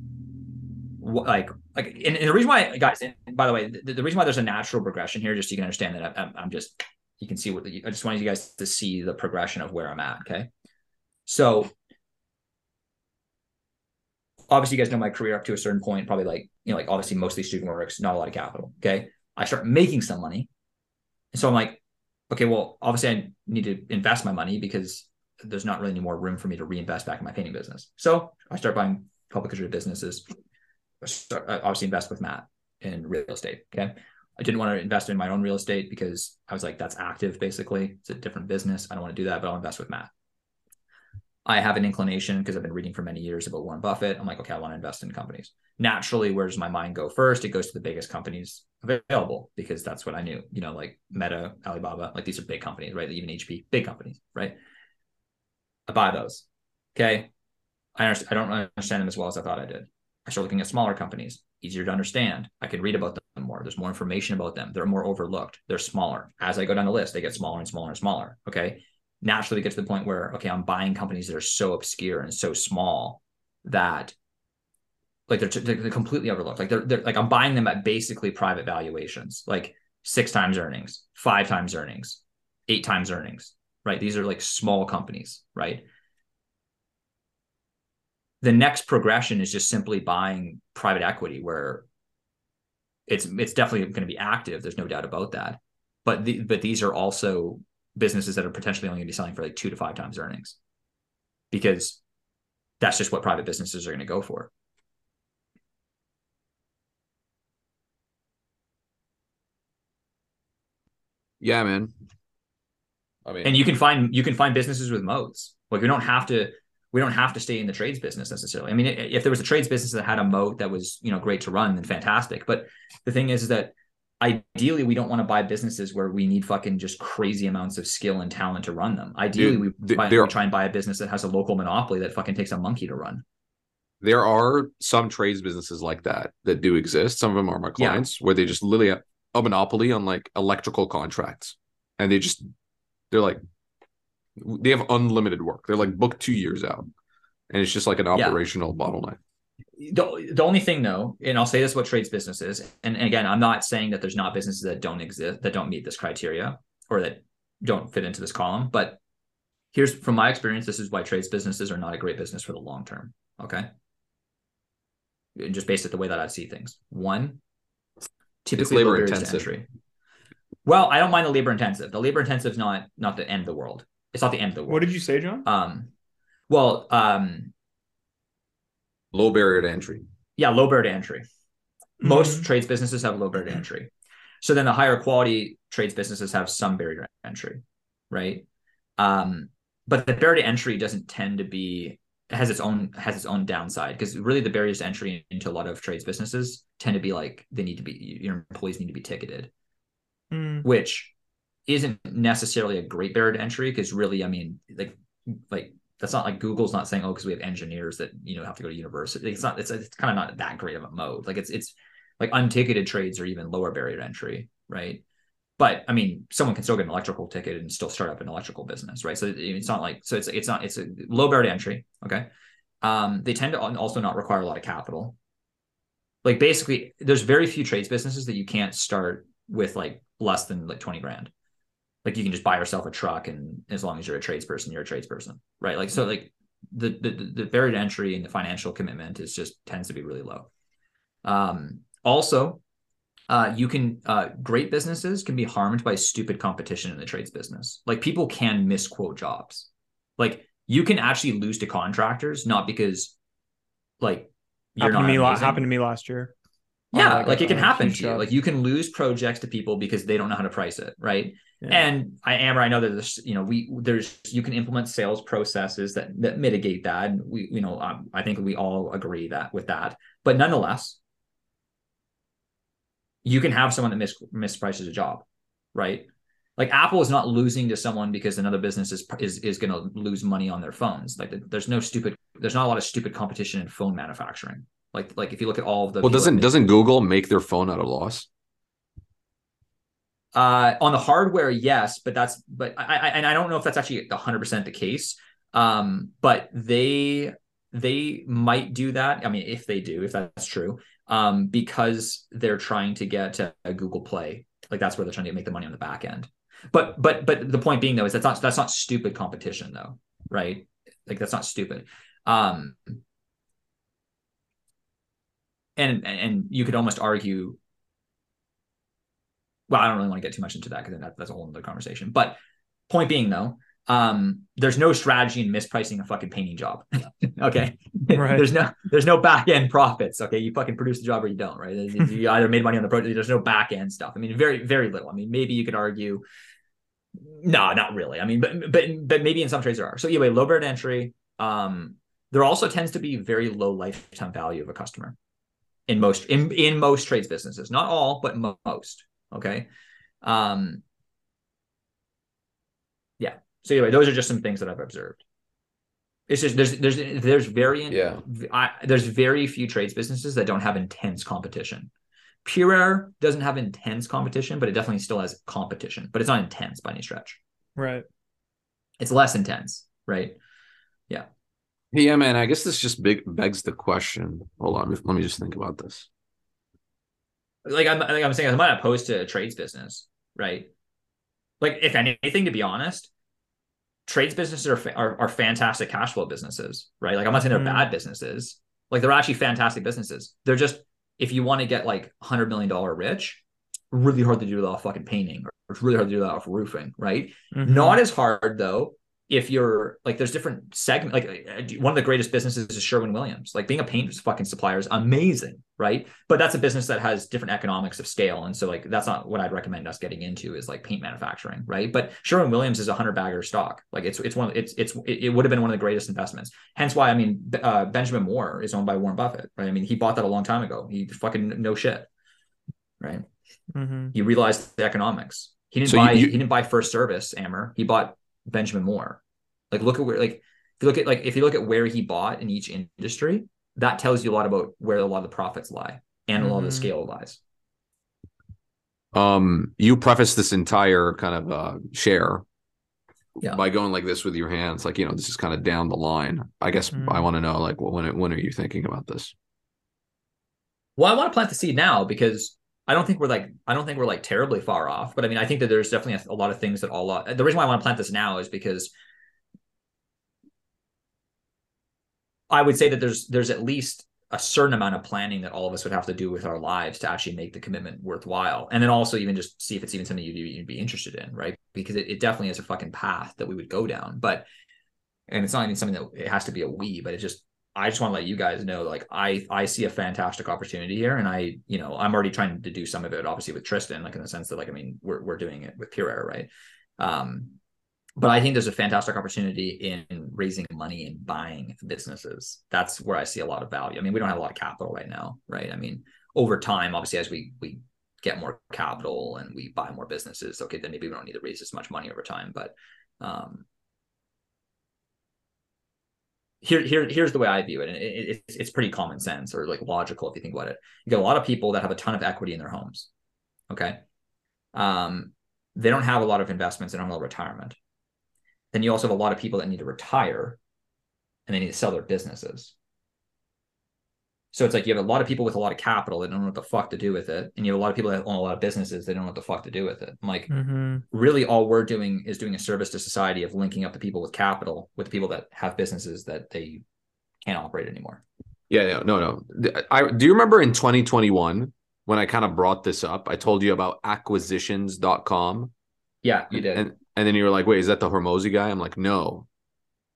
Like, like, and, and the reason why, guys, and by the way, the, the reason why there's a natural progression here, just so you can understand that I, I'm, I'm just, you can see what the, I just wanted you guys to see the progression of where I'm at. Okay. So, obviously, you guys know my career up to a certain point, probably like, you know, like obviously mostly student works, not a lot of capital. Okay. I start making some money. And so I'm like, okay, well, obviously I need to invest my money because there's not really any more room for me to reinvest back in my painting business. So I start buying publicly traded businesses. I start, I obviously invest with Matt in real estate. Okay. I didn't want to invest in my own real estate because I was like, that's active basically. It's a different business. I don't want to do that, but I'll invest with Matt. I have an inclination because I've been reading for many years about Warren Buffett. I'm like, okay, I want to invest in companies. Naturally, where does my mind go first? It goes to the biggest companies available because that's what I knew. You know, like Meta, Alibaba, like these are big companies, right? Even HP, big companies, right? I buy those. Okay. I I don't understand them as well as I thought I did. I start looking at smaller companies, easier to understand. I can read about them more. There's more information about them. They're more overlooked. They're smaller. As I go down the list, they get smaller and smaller and smaller. Okay. Naturally, get to the point where, okay, I'm buying companies that are so obscure and so small that like they're, they're completely overlooked. Like they're, they're like I'm buying them at basically private valuations, like six times earnings, five times earnings, eight times earnings, right? These are like small companies, right? The next progression is just simply buying private equity where it's it's definitely going to be active. There's no doubt about that. But the, but these are also businesses that are potentially only going to be selling for like two to five times earnings because that's just what private businesses are going to go for. yeah, man. I mean, and you can find you can find businesses with moats like we don't have to we don't have to stay in the trades business necessarily i mean if there was a trades business that had a moat that was you know great to run then fantastic but the thing is, is that ideally we don't want to buy businesses where we need fucking just crazy amounts of skill and talent to run them ideally Dude, we, buy, we try and buy a business that has a local monopoly that fucking takes a monkey to run there are some trades businesses like that that do exist. Some of them are my Yeah. clients where they just literally have a monopoly on like electrical contracts, and they just they're like they have unlimited work. They're like booked two years out, and it's just like an Yeah. operational bottleneck. The, the only thing though and i'll say this what trades businesses and, and again i'm not saying that there's not businesses that don't exist that don't meet this criteria or that don't fit into this column but here's from my experience this is why trades businesses are not a great business for the long term okay And just based at the way that i see things one typically labor low barriers to intensive. entry well i don't mind the labor intensive the labor intensive is not not the end of the world It's not the end of the world. What did you say, John? Um, well, um, Low barrier to entry. yeah, low barrier to entry. Most Mhm. trades businesses have low barrier to entry. So then the higher quality trades businesses have some barrier to entry, right? Um, but the barrier to entry doesn't tend to be has its own has its own downside because really the barriers to entry into a lot of trades businesses tend to be like they need to be your employees need to be ticketed, Mm. which isn't necessarily a great barrier to entry because really, I mean, like like that's not like Google's not saying oh because we have engineers that you know have to go to university. It's not it's it's kind of not that great of a mode. Like it's it's like unticketed trades are even lower barrier entry, right? But I mean, someone can still get an electrical ticket and still start up an electrical business, right? So it's not like so it's it's not it's a low barrier entry. Okay, um, they tend to also not require a lot of capital. Like basically, there's very few trades businesses that you can't start with like less than like twenty grand. Like you can just buy yourself a truck, and as long as you're a tradesperson, you're a tradesperson, right? Like so, like the the the barrier to entry and the financial commitment is just tends to be really low. Um, also, uh, you can uh, great businesses can be harmed by stupid competition in the trades business. Like people can misquote jobs. Like you can actually lose to contractors not because like you're Happened to not me. amazing. Happened to me last year. Yeah, like, a- it can happen to you. Like you can lose projects to people because they don't know how to price it, right? Yeah. And I am or I know that there's you know we there's you can implement sales processes that that mitigate that. And we you know um, I think we all agree that with that. But nonetheless, you can have someone that mis misprices a job, right? Like Apple is not losing to someone because another business is is is going to lose money on their phones. Like there's no stupid there's not a lot of stupid competition in phone manufacturing. Like like if you look at all of the Well, doesn't doesn't Google make their phone out of loss? Uh, on the hardware, yes, but that's but I, I and I don't know if that's actually 100 percent the case. Um, but they they might do that. I mean, if they do, if that's true, um, because they're trying to get a Google Play, like that's where they're trying to make the money on the back end. But but but the point being though is that's not that's not stupid competition though, right? Like that's not stupid. Um, and and you could almost argue well, I don't really want to get too much into that because that, that's a whole other conversation. But point being though, um, there's no strategy in mispricing a fucking painting job. okay. Right. there's no there's no back end profits. Okay. You fucking produce the job or you don't, right? You either made money on the project, there's no back end stuff. I mean, very, very little. I mean, maybe you could argue no, not really. I mean, but but but maybe in some trades there are. So anyway, low barrier entry. Um, there also tends to be very low lifetime value of a customer in most in in most trades businesses. Not all, but mo- most. Okay. Um, yeah. So anyway, those are just some things that I've observed. It's just there's there's there's very Yeah. I, there's very few trades businesses that don't have intense competition. Pure Air doesn't have intense competition, but it definitely still has competition, but it's not intense by any stretch. Right. It's less intense, right? Yeah, man. I guess this just big begs the question. Hold on, let me just think about this. Like I'm, like I'm saying, I'm not opposed to a trades business, right? Like if anything, to be honest, trades businesses are are, are fantastic cash flow businesses, right? Like I'm not saying they're Mhm. bad businesses. Like they're actually fantastic businesses. They're just if you want to get like hundred million dollar rich, really hard to do that off fucking painting, or it's really hard to do that off roofing, right? Mhm. Not as hard though if you're like there's different segment like uh, one of the greatest businesses is Sherwin Williams. Like being a paint fucking supplier is amazing, right? But that's a business that has different economics of scale, and so like that's not what I'd recommend us getting into is like paint manufacturing, right? But Sherwin Williams is a hundred bagger stock. Like it's it's one of, it's it's it, it would have been one of the greatest investments. Hence why I mean uh, Benjamin Moore is owned by Warren Buffett, right? I mean he bought that a long time ago. He fucking no shit, right? Mhm. He realized the economics. He didn't So you- buy you- he didn't buy First Service Ammer. He bought Benjamin Moore. Like look at where like if you look at like if you look at where he bought in each industry, that tells you a lot about where a lot of the profits lie and a lot of the Mhm. scale lies. Um, you preface this entire kind of uh share Yeah. by going like this with your hands, like you know, this is kind of down the line. I guess Mm. I want to know, like, when when are you thinking about this? Well, I want to plant the seed now because I don't think we're like I don't think we're like terribly far off. But I mean, I think that there's definitely a, a lot of things that all the reason why I want to plant this now is because I would say that there's there's at least a certain amount of planning that all of us would have to do with our lives to actually make the commitment worthwhile. And then also even just see if it's even something you'd, you'd be interested in, right? Because it, it definitely is a fucking path that we would go down. But and it's not even something that it has to be a we, but it just I just want to let you guys know, like I I see a fantastic opportunity here, and I you know I'm already trying to do some of it, obviously with Tristan, like in the sense that like I mean we're we're doing it with Pure Air, right? Um, but I think there's a fantastic opportunity in raising money and buying businesses. That's where I see a lot of value. I mean, we don't have a lot of capital right now, right? I mean, over time, obviously, as we we get more capital and we buy more businesses, okay, then maybe we don't need to raise as much money over time. But um, here, here, here's the way I view it, and it, it, it's it's pretty common sense or like logical if you think about it. You get a lot of people that have a ton of equity in their homes. Okay, um, they don't have a lot of investments. They don't have a lot of retirement then you also have a lot of people that need to retire and they need to sell their businesses. So it's like you have a lot of people with a lot of capital that don't know what the fuck to do with it. And you have a lot of people that own a lot of businesses, they don't know what the fuck to do with it. I'm like, Mm-hmm. really all we're doing is doing a service to society of linking up the people with capital with the people that have businesses that they can't operate anymore. Yeah, no, no, no. I do you remember in 2021 when I kind of brought this up? I told you about acquisitions.com. Yeah, you did. And and then you were like, wait, is that the Hormozi guy? I'm like, no.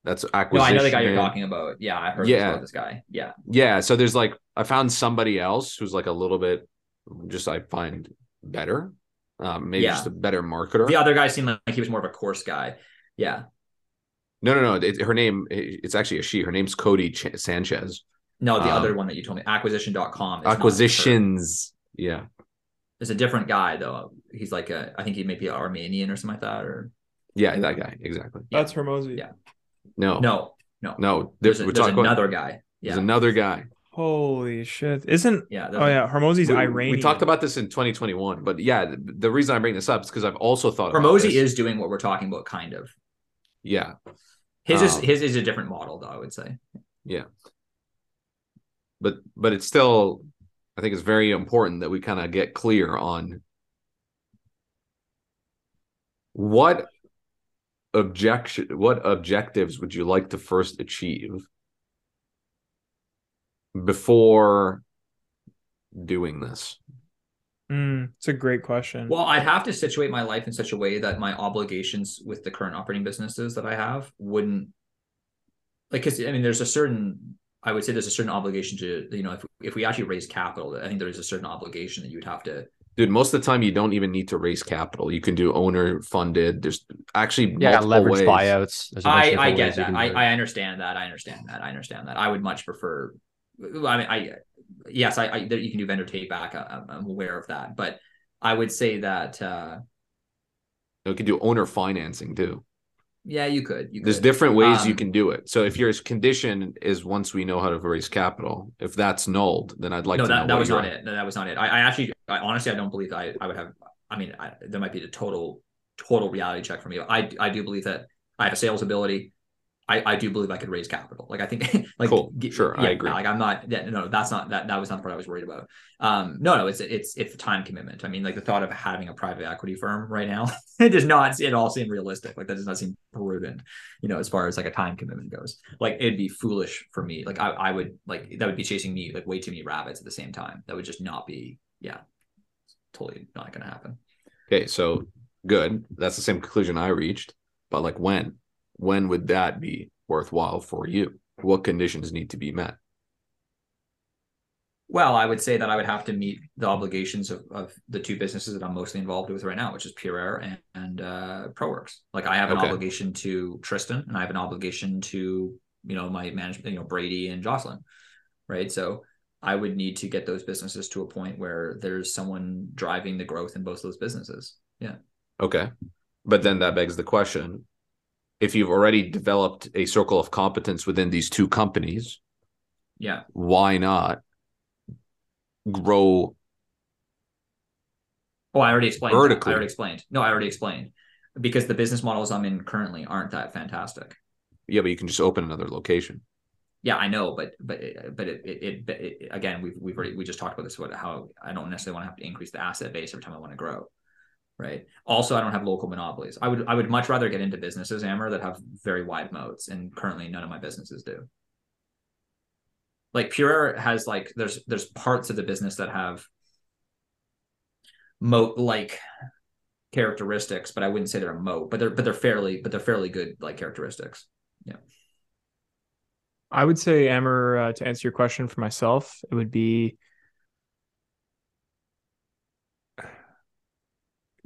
That's no, acquisition. I know the guy you're talking about. Yeah, I heard Yeah. about this guy. Yeah. Yeah. So there's like I found somebody else who's like a little bit just I find better. Um, maybe Yeah. just a better marketer. The other guy seemed like he was more of a course guy. Yeah. No, no, no. It, her name, it's actually a she. Her name's Codie Ch- Sanchez. No, the Um, other one that you told me, acquisition.com. is not her. Acquisitions. Yeah. There's a different guy though. He's like a, I think he may be Armenian or something like that. Or Yeah, that guy. Exactly. That's Hormozi. Yeah. No. no, no, No. There's, There's, a, we're there's another about, guy. There's another guy. Holy shit! Isn't yeah. oh yeah, Hormozi's we, Iranian. we talked about this in 2021, but yeah, the, the reason I bring this up is because I've also thought about Hermosi is doing what we're talking about, kind of. yeah, His is Um, his is a different model, though. I would say. Yeah. But but it's still, I think it's very important that we kind of get clear on what objection, what objectives would you like to first achieve before doing this? Mm, it's a great question. Well, I'd have to situate my life in such a way that my obligations with the current operating businesses that I have wouldn't like because I mean there's a certain I would say there's a certain obligation to you know if if we actually raise capital I think there is a certain obligation that you would have to Dude, most of the time you don't even need to raise capital. You can do owner funded. There's actually Yeah, multiple leverage ways. buyouts. There's I, I get that I. I understand that I understand that I understand that I would much prefer I mean I yes I, I there- you can do vendor take back I, I'm- I'm aware of that but I would say that uh You can do owner financing too. Yeah you could you There's different ways you Um, can do it. So if your condition is once we know how to raise capital, if that's nulled, then I'd like no, to that, know that was not it. No, that was not it. I, I actually, I, honestly, I don't believe I, I would have. I mean, I, there might be a total, total reality check for me. I, I do believe that I have a sales ability. I, I do believe I could raise capital. Like I think, like Cool. g- Sure, I agree. Like I'm not. That, no, that's not that. That was not the part I was worried about. Um, no, no, it's it's it's the time commitment. I mean, like the thought of having a private equity firm right now, it does not at all seem realistic. Like that does not seem prudent. You know, as far as like a time commitment goes. Like it'd be foolish for me. Like I, I would like that would be chasing me like way too many rabbits at the same time. That would just not be. Yeah, totally not going to happen. Okay, so good. That's the same conclusion I reached. But like when? When would that be worthwhile for you? What conditions need to be met? Well, I would say that I would have to meet the obligations of, of the two businesses that I'm mostly involved with right now, which is Pure Air and, and uh, ProWorks. Like I have an Okay. obligation to Tristan, and I have an obligation to you know my management, you know Brady and Jocelyn, right? So I would need to get those businesses to a point where there's someone driving the growth in both those businesses. Yeah. Okay. But then that begs the question if you've already developed a circle of competence within these two companies, Yeah. why not grow? Oh, I already explained. Vertically. I already explained. No, I already explained because the business models I'm in currently aren't that fantastic. Yeah, but you can just open another location. Yeah, I know, but but but it it, it, it again we've we've already we just talked about this about how I don't necessarily want to have to increase the asset base every time I want to grow, right? Also, I don't have local monopolies. I would I would much rather get into businesses, Amber, that have very wide moats, and currently none of my businesses do. Like Pure has like there's there's parts of the business that have moat like characteristics, but I wouldn't say they're a moat, but they're but they're fairly but they're fairly good like characteristics. Yeah. I would say, Emmer, uh, to answer your question for myself, it would be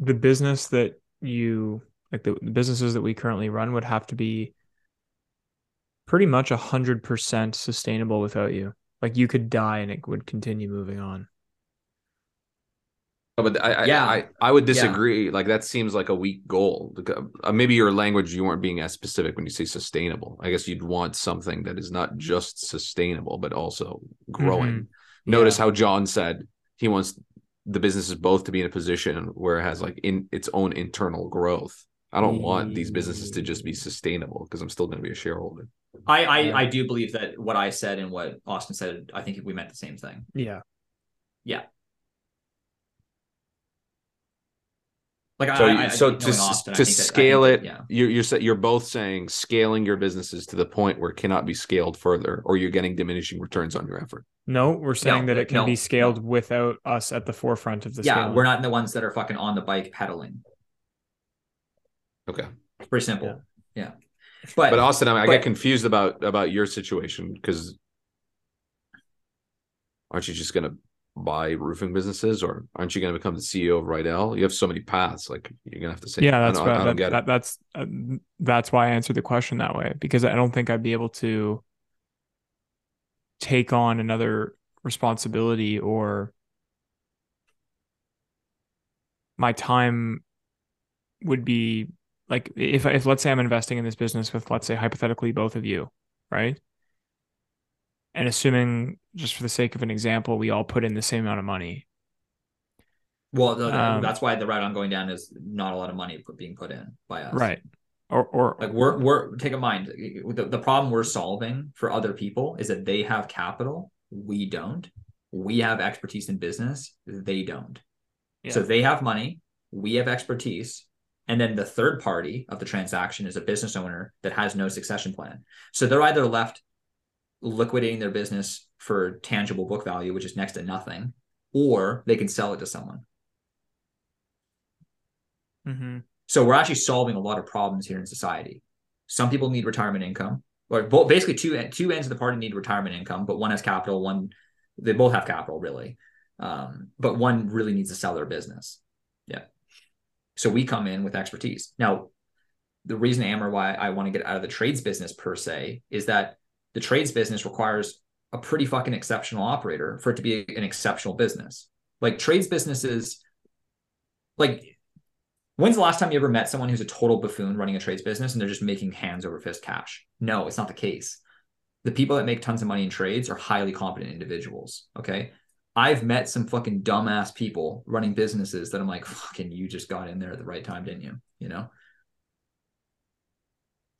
the business that you like the, the businesses that we currently run would have to be pretty much a hundred percent sustainable without you. Like you could die and it would continue moving on. Oh, but I, Yeah. I, I, I would disagree. Like that seems like a weak goal. Uh, maybe your language you weren't being as specific when you say sustainable. I guess you'd want something that is not just sustainable but also growing. Mhm. Notice Yeah. how John said he wants the businesses both to be in a position where it has like in its own internal growth. I don't want these businesses to just be sustainable because I'm still going to be a shareholder. I, I I do believe that what I said and what Austin said, I think we meant the same thing. Yeah. Yeah. Like So, I, I, I so think to knowing s- I to think that- I scale think it, yeah. you're you're you're both saying scaling your businesses to the point where it cannot be scaled further, or you're getting diminishing returns on your effort. No, we're saying that it can no, be no. scaled without us at the forefront of the Yeah, scaling. we're not the ones that are fucking on the bike pedaling. Okay, It's pretty simple. Yeah. But, but Austin, I, I but- get confused about about your situation because aren't you just going to buy roofing businesses, or aren't you going to become the CEO of Rydell? You have so many paths. Like you're going to have to say, yeah, I that's don't, why I that, that, that's uh, that's why I answered the question that way because I don't think I'd be able to take on another responsibility or my time would be like if if let's say I'm investing in this business with let's say hypothetically both of you, right? And assuming just for the sake of an example, we all put in the same amount of money. well, the, um, that's why the route I'm going down is not a lot of money being put in by us. Right. Or or Like we're we're take in mind the, the problem we're solving for other people is that they have capital, we don't. We have expertise in business, they don't. So they have money, we have expertise, and then the third party of the transaction is a business owner that has no succession plan. So they're either left liquidating their business for tangible book value, which is next to nothing, or they can sell it to someone. Mhm. So we're actually solving a lot of problems here in society. Some people need retirement income, or both, basically two two ends of the party need retirement income, but one has capital, one they both have capital really, um, but one really needs to sell their business. Yeah. So we come in with expertise. Now, the reason, Amber, why I want to get out of the trades business per se is that the trades business requires a pretty fucking exceptional operator for it to be an exceptional business. Like trades businesses, like When's the last time you ever met someone who's a total buffoon running a trades business and they're just making hands over fist cash? No, it's not the case. The people that make tons of money in trades are highly competent individuals. Okay. I've met some fucking dumbass people running businesses that I'm like, fucking, you just got in there at the right time, didn't you? You know?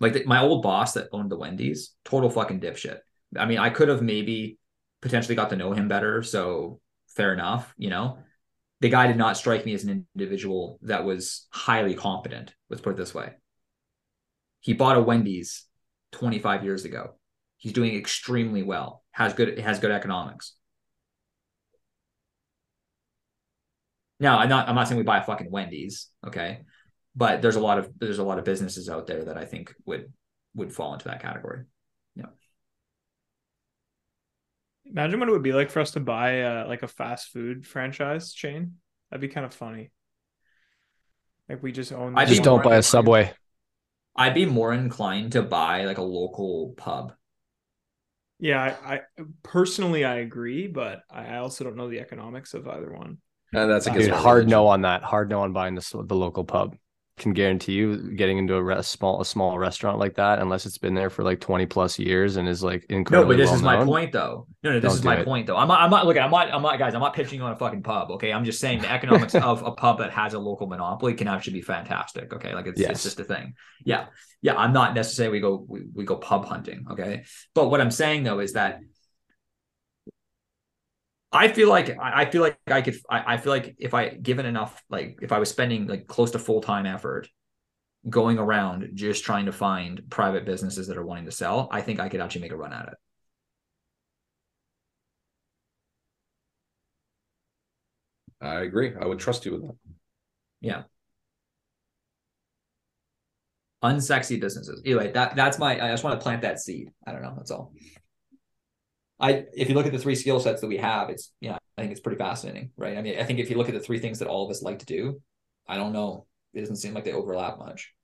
Like the, my old boss that owned the Wendy's, total fucking dipshit. I mean, I could have maybe potentially got to know him better. So fair enough, you know? the guy did not strike me as an individual that was highly competent. Let's put it this way. He bought a Wendy's 25 years ago. He's doing extremely well. Has good has good economics. Now, I'm not I'm not saying we buy a fucking Wendy's, okay? But there's a lot of there's a lot of businesses out there that I think would would fall into that category. Yeah. Imagine what it would be like for us to buy uh, like a fast food franchise chain. That'd be kind of funny. Like we just own. I'd this be Just don't buy a Subway. I'd be more inclined to buy like a local pub. Yeah, I, I personally I agree, but I also don't know the economics of either one. And that's against Dude, my hard no on that. Hard no on buying the the local pub. Can guarantee you getting into a res- small a small restaurant like that, unless it's been there for like twenty plus years and is like incredible. No, but this is my point, though. No, no, this Don't is my it. point, though. I'm not. I'm not. Look, I'm not. I'm not, guys. I'm not pitching you on a fucking pub. Okay, I'm just saying the economics of a pub that has a local monopoly can actually be fantastic. Okay, like it's Yes. it's just a thing. Yeah, yeah. I'm not necessarily we go we, we go pub hunting. Okay, but what I'm saying though is that I feel like I feel like I could I, I feel like if I given enough like if I was spending like close to full time effort going around just trying to find private businesses that are wanting to sell, I think I could actually make a run at it. I agree. I would trust you with that. Yeah. Unsexy businesses. Anyway, that that's my I just want to plant that seed. I don't know. That's all. I if you look at the three skill sets that we have, it's yeah, I think it's pretty fascinating, right? I mean, I think if you look at the three things that all of us like to do, I don't know. It doesn't seem like they overlap much.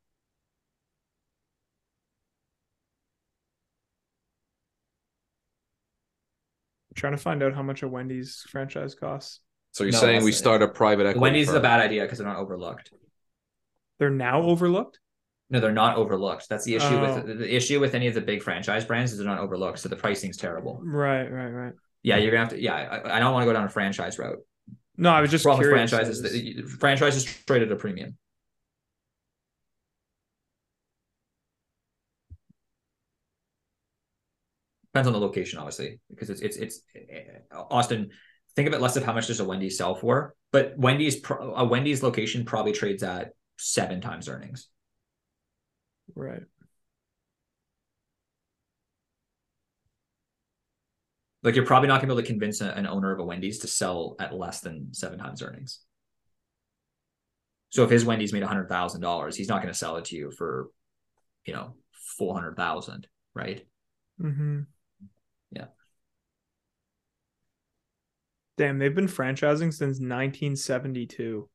trying to find out how much a Wendy's franchise costs. So you're No, saying that's we it. start a private equity? Wendy's is a bad idea because they're not overlooked. They're now overlooked. No, they're not overlooked. That's the issue Oh. with the, issue with any of the big franchise brands is they're not overlooked. So the pricing's terrible. Right, right, right. Yeah, you're gonna have to. Yeah, I, I don't want to go down a franchise route. No, I was just Problem curious. franchises. The- franchises trade at a premium. Depends on the location, obviously, because it's it's it's uh, Austin. Think of it less of how much does a Wendy's sell for, but Wendy's a Wendy's location probably trades at seven times earnings. Right. Like you're probably not gonna be able to convince a- an owner of a Wendy's to sell at less than seven times earnings. So if his Wendy's made hundred thousand dollars, he's not gonna sell it to you for, you know, four hundred thousand, right? Mm-hmm. Yeah. Damn, they've been franchising since 1972.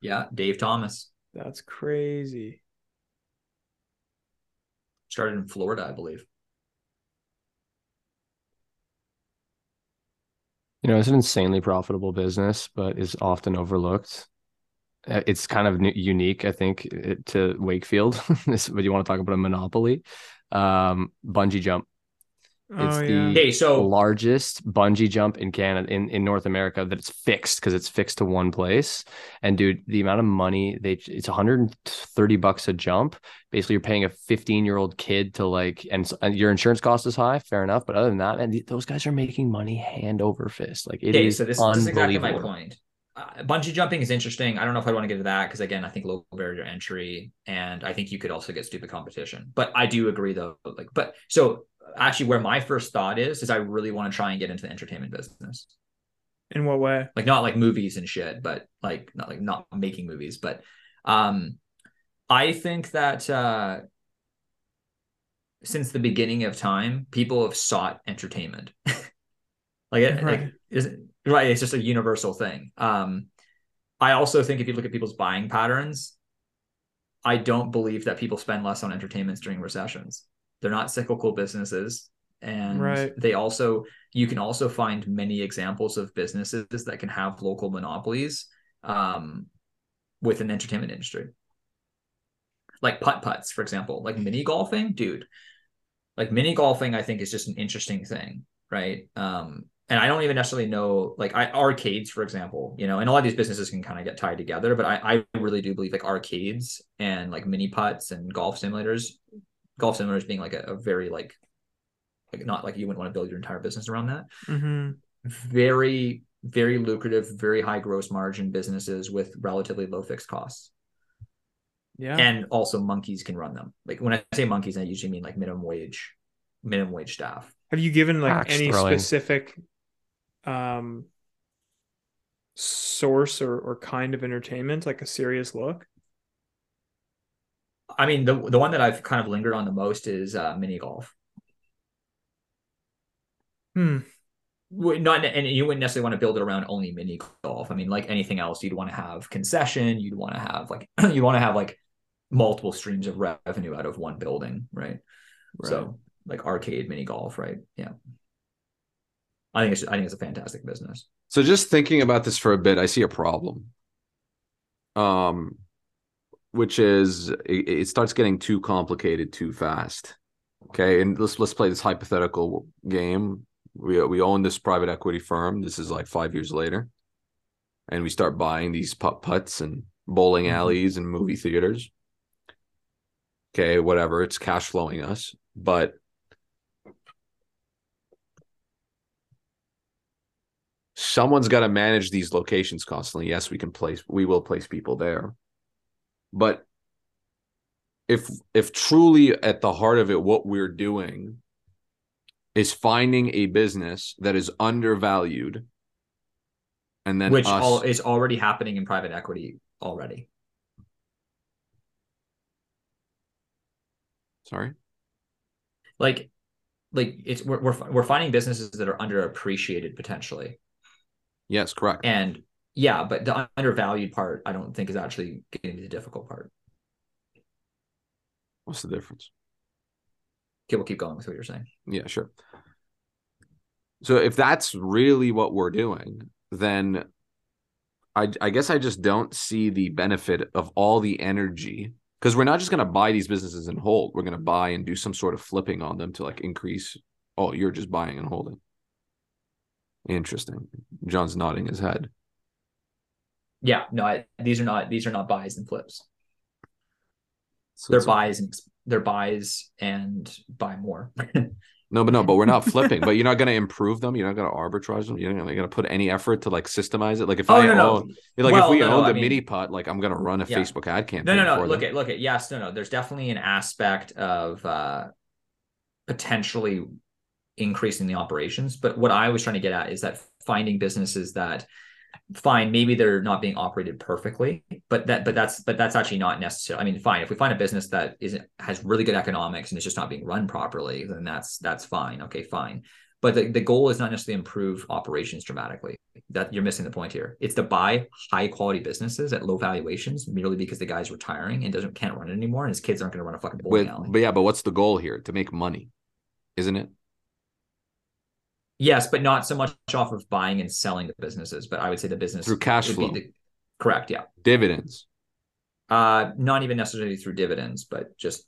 Yeah, Dave Thomas That's crazy. Started in Florida, I believe. You know, it's an insanely profitable business, but is often overlooked. Uh, It's kind of unique, I think, to Wakefield. but you want to talk about a monopoly? Um, bungee jump. It's oh the yeah. Hey, so largest bungee jump in Canada in, in North America that it's fixed because it's fixed to one place. And dude, the amount of money they it's 130 bucks a jump. Basically, you're paying a 15 year old kid to like, and, and your insurance cost is high, fair enough. But other than that, and those guys are making money hand over fist. Like it okay, is so this, this is exactly my point. Uh, bungee jumping is interesting. I don't know if I want to get into that because again, I think low barrier entry, and I think you could also get stupid competition. But I do agree though. Like, but so actually, where my first thought is is I really want to try and get into the entertainment business. In what way? like not like movies and shit, but like not like not making movies, but um I think that uh since the beginning of time, people have sought entertainment. like it Right. like is right, it's just a universal thing. Um I also think if you look at people's buying patterns, I don't believe that people spend less on entertainments during recessions. They're not cyclical businesses. And Right. they also, you can also find many examples of businesses that can have local monopolies um, with an entertainment industry. Like putt putts, for example, like mini golfing, dude. Like mini golfing, I think is just an interesting thing, right? Um, and I don't even necessarily know like I, arcades, for example, you know, and a lot of these businesses can kind of get tied together, but I, I really do believe like arcades and like mini putts and golf simulators, golf simulators being like a, a very like like not like you wouldn't want to build your entire business around that. Mm-hmm. Very, very lucrative, very high gross margin businesses with relatively low fixed costs. Yeah. And also monkeys can run them. Like when I say monkeys, I usually mean like minimum wage, minimum wage staff. Have you given like Axe any throwing. specific um source or, or kind of entertainment, like a serious look? I mean, the the one that I've kind of lingered on the most is uh, mini golf. Hmm. Not and you wouldn't necessarily want to build it around only mini golf. I mean, like anything else, you'd want to have concession. You'd want to have like you want to have like multiple streams of revenue out of one building, right? right? So like arcade mini golf, right? Yeah. I think it's I think it's a fantastic business. So just thinking about this for a bit, I see a problem. Um, which is it, it starts getting too complicated too fast. Okay, and let's let's play this hypothetical game. We we own this private equity firm. This is like five years later, and we start buying these putt putts and bowling mm-hmm. alleys and movie theaters. Okay, whatever. It's cash flowing us, but someone's got to manage these locations constantly. Yes, we can place we will place people there. But if if truly at the heart of it what we're doing is finding a business that is undervalued and then which us. all is already happening in private equity already. Sorry. Like, like it's we're we're, we're finding businesses that are underappreciated potentially, Yes, correct. and yeah, but the undervalued part I don't think is actually going to be the difficult part. What's the difference? Okay, we'll keep going with what you're saying. Yeah, sure. So if that's really what we're doing, then I I guess I just don't see the benefit of all the energy because we're not just going to buy these businesses and hold. We're going to buy and do some sort of flipping on them to like increase. Oh, you're just buying and holding. Interesting. John's nodding his head. Yeah, no, I, these are not these are not buys and flips. So they're buys and they're buys and buy more. No, but no, but we're not flipping. but you're not going to improve them. You're not going to arbitrage them. You're not going to put any effort to like systemize it. Like if Oh, I no, no. own, like Well, if we no, no, owned I mean- mini pot, like I'm going to run a Yeah. Facebook ad campaign. no, no, no. Look them. at look at yes, no, no. There's definitely an aspect of uh potentially increasing the operations. But what I was trying to get at is that finding businesses that fine, maybe they're not being operated perfectly, but that but that's but that's actually not necessary. I mean, fine, if we find a business that isn't has really good economics and it's just not being run properly, then that's that's fine. Okay, fine. But the, the goal is not necessarily improve operations dramatically. That you're missing the point here. It's to buy high quality businesses at low valuations merely because the guy's retiring and doesn't can't run it anymore, and his kids aren't going to run a fucking bowling With, alley. but yeah, but what's the goal here? To make money, isn't it? Yes, but not so much off of buying and selling the businesses. But I would say the business Through cash would be flow. the- correct, yeah. Dividends. Uh, not even necessarily through dividends, but just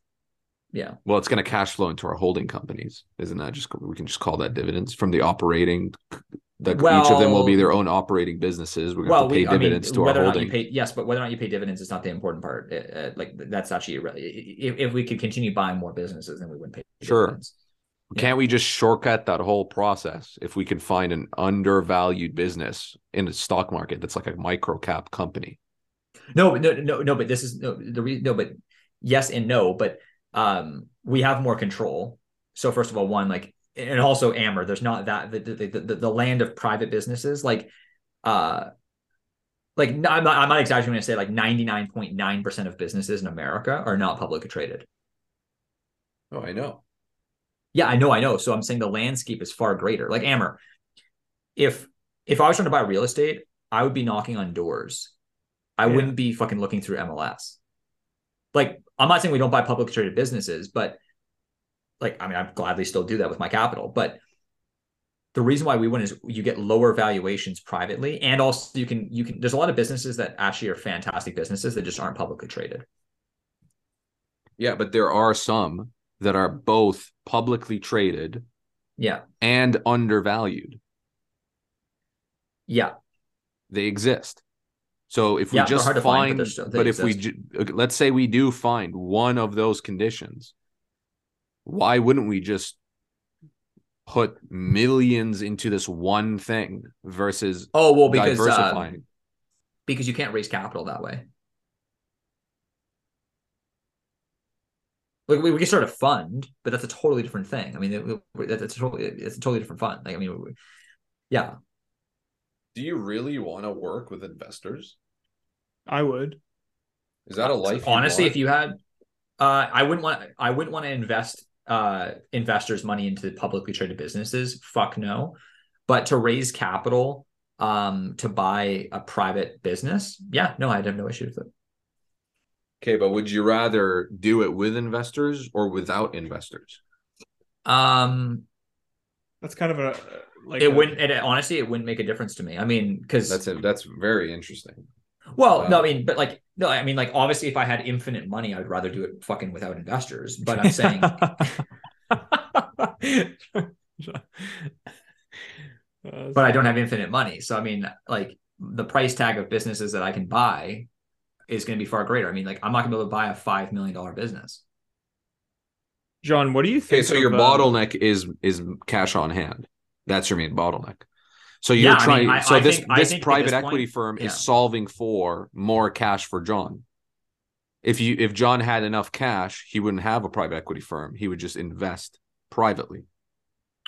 yeah. Well, it's going to cash flow into our holding companies, isn't that just we can just call that dividends from the operating? That each of them will be their own operating businesses. We're going Well, to pay we, I mean, dividends to our whether or not holding. you pay, yes, but whether or not you pay dividends is not the important part. Uh, uh, like that's actually if if we could continue buying more businesses, then we wouldn't pay Sure. dividends. Can't we just shortcut that whole process if we can find an undervalued business in the stock market that's like a micro cap company? No, but no, no, no. But this is no the re- no, but yes and no. But um, we have more control. So first of all, one like, and also Amber. There's not that the the the, the land of private businesses like, uh, like I'm not I'm not exaggerating when I say like 99.9 percent of businesses in America are not publicly traded. Oh, I know. Yeah, I know, I know. So I'm saying the landscape is far greater. Like Amber, if if I was trying to buy real estate, I would be knocking on doors. I Yeah. wouldn't be fucking looking through MLS. Like, I'm not saying we don't buy publicly traded businesses, but like, I mean, I'd gladly still do that with my capital. But the reason why we win is you get lower valuations privately, and also you can you can. There's a lot of businesses that actually are fantastic businesses that just aren't publicly traded. Yeah, but there are some that are both publicly traded Yeah, and undervalued. yeah, They exist. So if we Yeah, just find, but find, they're still- but if we, exist. ju- okay, let's say we do find one of those conditions, why wouldn't we just put millions into this one thing versus Oh well, because uh, diversifying? because you can't raise capital that way. Like we, we can start a fund, but that's a totally different thing. I mean, it, it- that's a totally it's a totally different fund. Like I mean, we- yeah, do you really want to work with investors? I would. Is that a life? honestly, if you had, uh, I wouldn't want I wouldn't want to invest uh investors' money into publicly traded businesses. Fuck no. But to raise capital, um, to buy a private business, yeah, no, I'd have no issue with it. Okay, but would you rather do it with investors or without investors? Um, That's kind of a like it a- wouldn't. It honestly, it wouldn't make a difference to me. I mean, because That's it. That's very interesting. Well, no, I mean, but like, no, I mean, like, obviously, if I had infinite money, I would rather do it fucking without investors. But I'm saying, but I don't have infinite money. So, I mean, like, the price tag of businesses that I can buy is going to be far greater. I mean, like, I'm not going to be able to buy a $5 million business. John, what do you Okay, think? so of, your uh, bottleneck is is cash on hand. That's your main bottleneck. So you're Yeah, I mean, trying. I- so I this think- this private this equity point- firm yeah. is solving for more cash for John. If you if John had enough cash, he wouldn't have a private equity firm. He would just invest privately.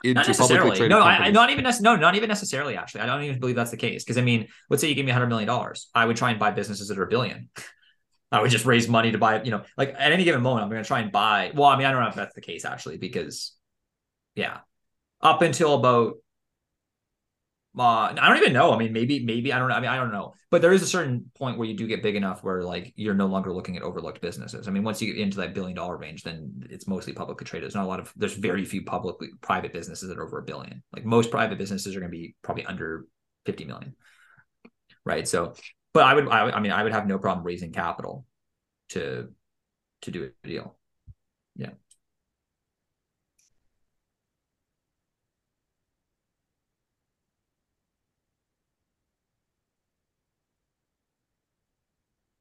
Into not necessarily. No, I, I not even nec- no, not even necessarily. Actually, I don't even believe that's the case. Because I mean, let's say you give me hundred million dollars, I would try and buy businesses that are a billion. I would just raise money to buy. You know, like at any given moment, I'm going to try and buy. Well, I mean, I don't know if that's the case actually, because yeah, up until about. Uh, I don't even know. I mean, maybe, maybe I don't know. I mean, I don't know. But there is a certain point where you do get big enough where like you're no longer looking at overlooked businesses. I mean, once you get into that billion dollar range, then it's mostly publicly traded. There's not a lot of there's very few publicly private businesses that are over a billion. Like most private businesses are going to be probably under 50 million. Right. So, but I would, I, I mean, I would have no problem raising capital to to do a deal. Yeah.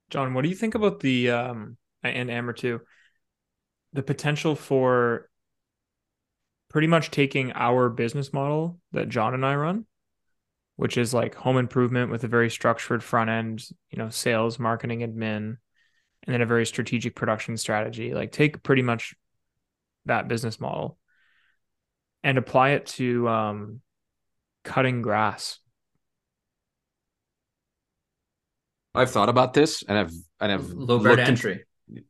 John, what do you think about the um and Amber too? The potential for pretty much taking our business model that John and I run, which is like home improvement with a very structured front end, you know, sales, marketing, admin, and then a very strategic production strategy. Like take pretty much that business model and apply it to um cutting grass. I've thought about this and I've and I've Low looked entry.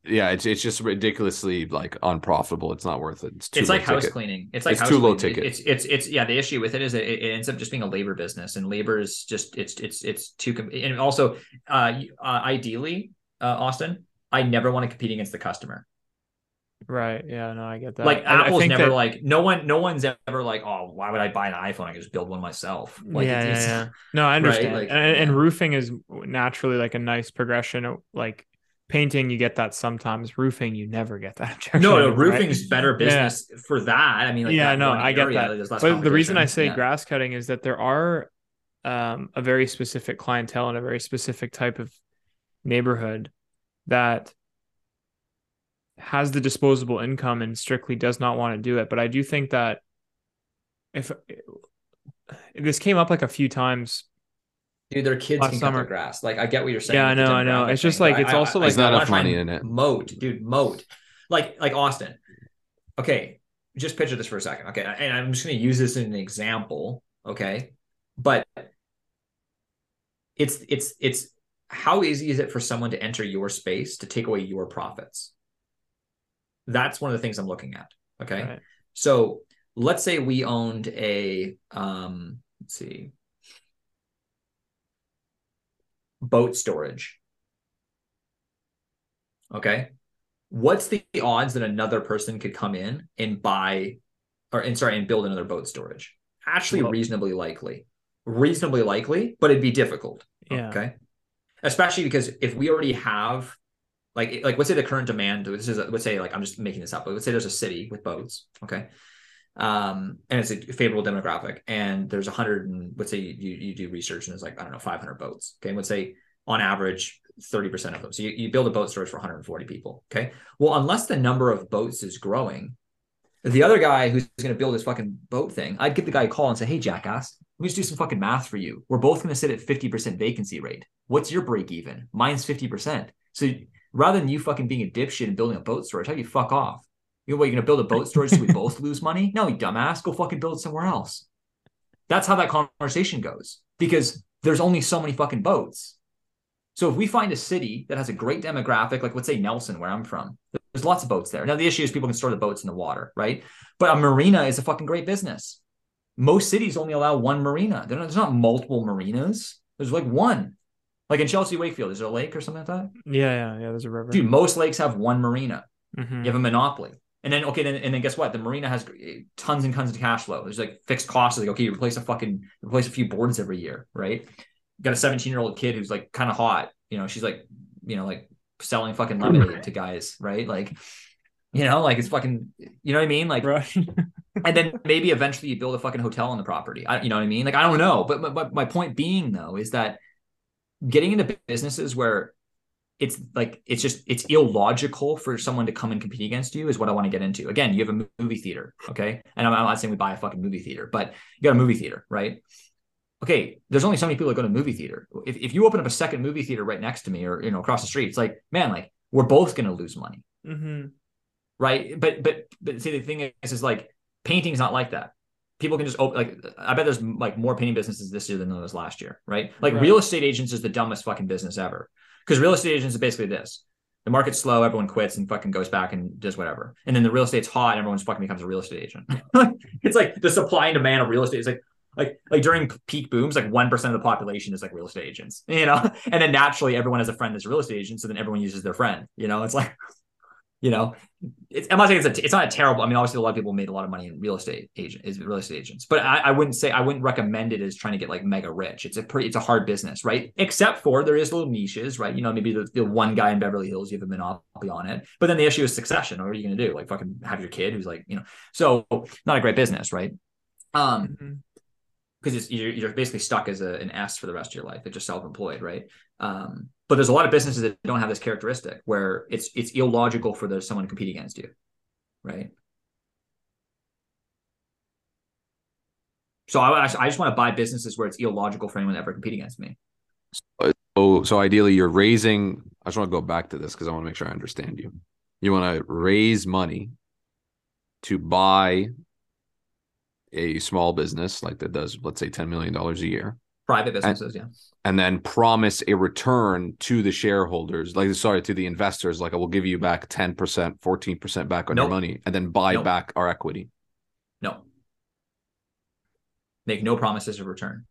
yeah, it's it's just ridiculously like unprofitable. It's not worth it. It's too it's like house ticket. cleaning. It's like It's house too low ticket. It's it's it's yeah. The issue with it is it, it ends up just being a labor business, and labor is just it's it's it's too. And also, uh, uh, ideally, uh, Austin, I never want to compete against the customer. Right. Yeah, no, I get that. Like I- I Apple's think never that- like no one no one's ever like oh why would I buy an iPhone? I can just build one myself. Like yeah, yeah, yeah. No, I understand. like, and, and roofing is naturally like a nice progression. Like painting, you get that sometimes. Roofing, you never get that. No, no, anymore, right? roofing's better Yeah. business for that. I mean, like yeah, no, I get area, that. But the reason I say Yeah. grass cutting is that there are um, a very specific clientele and a very specific type of neighborhood that has the disposable income and strictly does not want to do it. But I do think that if this came up like a few times Dude, their kids Last can cut summer. their grass. Like I get what you're saying. Yeah, I know, I know. demographic It's just like- it's I- also I- like- not I wanna enough money in it. Moat, dude, moat. Like like Austin. Okay, just picture this for a second. Okay, and I'm just going to use this as an example. Okay, but it's it's it's how easy is it for someone to enter your space to take away your profits? That's one of the things I'm looking at. Okay. Right. So let's say we owned a um let's see boat storage. Okay. What's the odds that another person could come in and buy or and sorry and build another boat storage? Actually Well- reasonably likely. Reasonably likely, but it'd be difficult. Yeah. Okay. Especially because if we already have like like let's say the current demand this is let's say like I'm just making this up, but let's say there's a city with boats, okay? Um and it's a favorable demographic and there's a hundred and let's say you you do research and there's like I don't know 500 boats, okay? And let's say on average 30% of them. So you, you build a boat storage for 140 people, okay? Well, unless the number of boats is growing, the other guy who's going to build this fucking boat thing, I'd give the guy a call and say, "Hey, jackass, let me just do some fucking math for you. We're both going to sit at 50% vacancy rate. What's your break even? Mine's 50%. So rather than you fucking being a dipshit and building a boat storage, how do you fuck off? You know what, you're going to build a boat storage so we both lose money? No, you dumbass. Go fucking build somewhere else. That's how that conversation goes because there's only so many fucking boats. So if we find a city that has a great demographic, like let's say Nelson, where I'm from, there's lots of boats there. Now the issue is people can store the boats in the water, right? But a marina is a fucking great business. Most cities only allow one marina. Not- There's not multiple marinas. There's like one. Like in Chelsea Wakefield, is there a lake or something like that? Yeah, yeah, yeah. There's a river. Dude, most lakes have one marina. Mhm. You have a monopoly. And then okay, then and then guess what? The marina has tons and tons of cash flow. There's like fixed costs. Like okay, you replace a fucking replace a few boards every year, right? got a 17 year old kid who's like kind of hot. You know, she's like, you know, like selling fucking lemonade to guys, right? Like, you know, like it's fucking, you know what I mean? Like, Right. and then maybe eventually you build a fucking hotel on the property. I, you know what I mean? Like, I don't know. But, but, but my point being though is that getting into businesses where it's like it's just it's illogical for someone to come and compete against you is what I want to get into. Again, you have a movie theater, okay? And I'm, I'm not saying we buy a fucking movie theater, but you got a movie theater, right? Okay, there's only so many people that go to a movie theater. If, if you open up a second movie theater right next to me or you know across the street, it's like, man, like we're both gonna lose money hmm right? But but but see the thing is is like painting's not like that. People can just open like I bet there's like more painting businesses this year than there was last year, right? Like real estate agents is the dumbest fucking business ever. Because real estate agents is basically this. The market's slow, everyone quits and fucking goes back and does whatever. And then the real estate's hot, and everyone fucking becomes a real estate agent. it's like the supply and demand of real estate is like like like during peak booms, like one percent of the population is like real estate agents, you know, and then naturally everyone has a friend that's a real estate agent, so then everyone uses their friend, you know. It's like, you know, it's I'm not saying it's a, it's not a terrible. I mean, obviously a lot of people made a lot of money in real estate agent is real estate agents, but I, I wouldn't say I wouldn't recommend it as trying to get like mega rich. It's a pretty it's a hard business, right? Except for there is little niches, right? You know, maybe the, the one guy in Beverly Hills you have a monopoly on it, but then the issue is succession. What are you going to do? Like fucking have your kid who's like you know, so not a great business, right? Um. Mhm. because you're, you're basically stuck as a, an S for the rest of your life. It's just self-employed, right? Um, but there's a lot of businesses that don't have this characteristic where it's it's illogical for someone to compete against you, right? So I, I just want to buy businesses where it's illogical for anyone to ever compete against me. Oh, so ideally, you're raising. I just want to go back to this because I want to make sure I understand you. You want to raise money to buy a small business like that does, let's say, ten million dollars a year, Private businesses, yeah. and then promise a return to the shareholders, like sorry, to the investors, like I will give you back ten percent, fourteen percent back on Nope. your money, and then buy Nope. back our equity. No. Make no promises of return.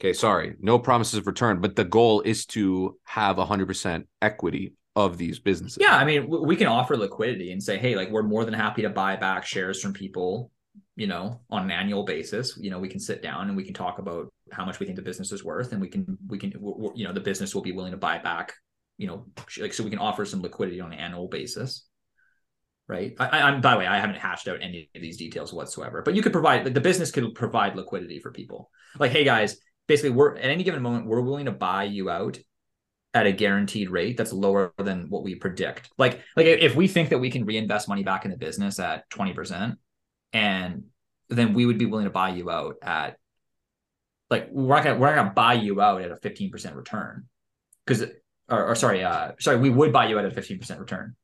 Okay, sorry, no promises of return, but the goal is to have hundred percent equity of these businesses. Yeah, I mean, we can offer liquidity and say, hey, like we're more than happy to buy back shares from people, you know, on an annual basis. You know, we can sit down and we can talk about how much we think the business is worth, and we can we can you know the business will be willing to buy back, you know, like so we can offer some liquidity on an annual basis. Right. I, I'm by the way, I haven't hashed out any of these details whatsoever, but you could provide the business could provide liquidity for people. Like, hey guys, basically, we're at any given moment we're willing to buy you out at a guaranteed rate that's lower than what we predict. Like like if we think that we can reinvest money back in the business at 20% and then we would be willing to buy you out at like we're not gonna we're not gonna buy you out at a 15% return. Because or, or sorry, uh sorry, we would buy you out at a 15% return.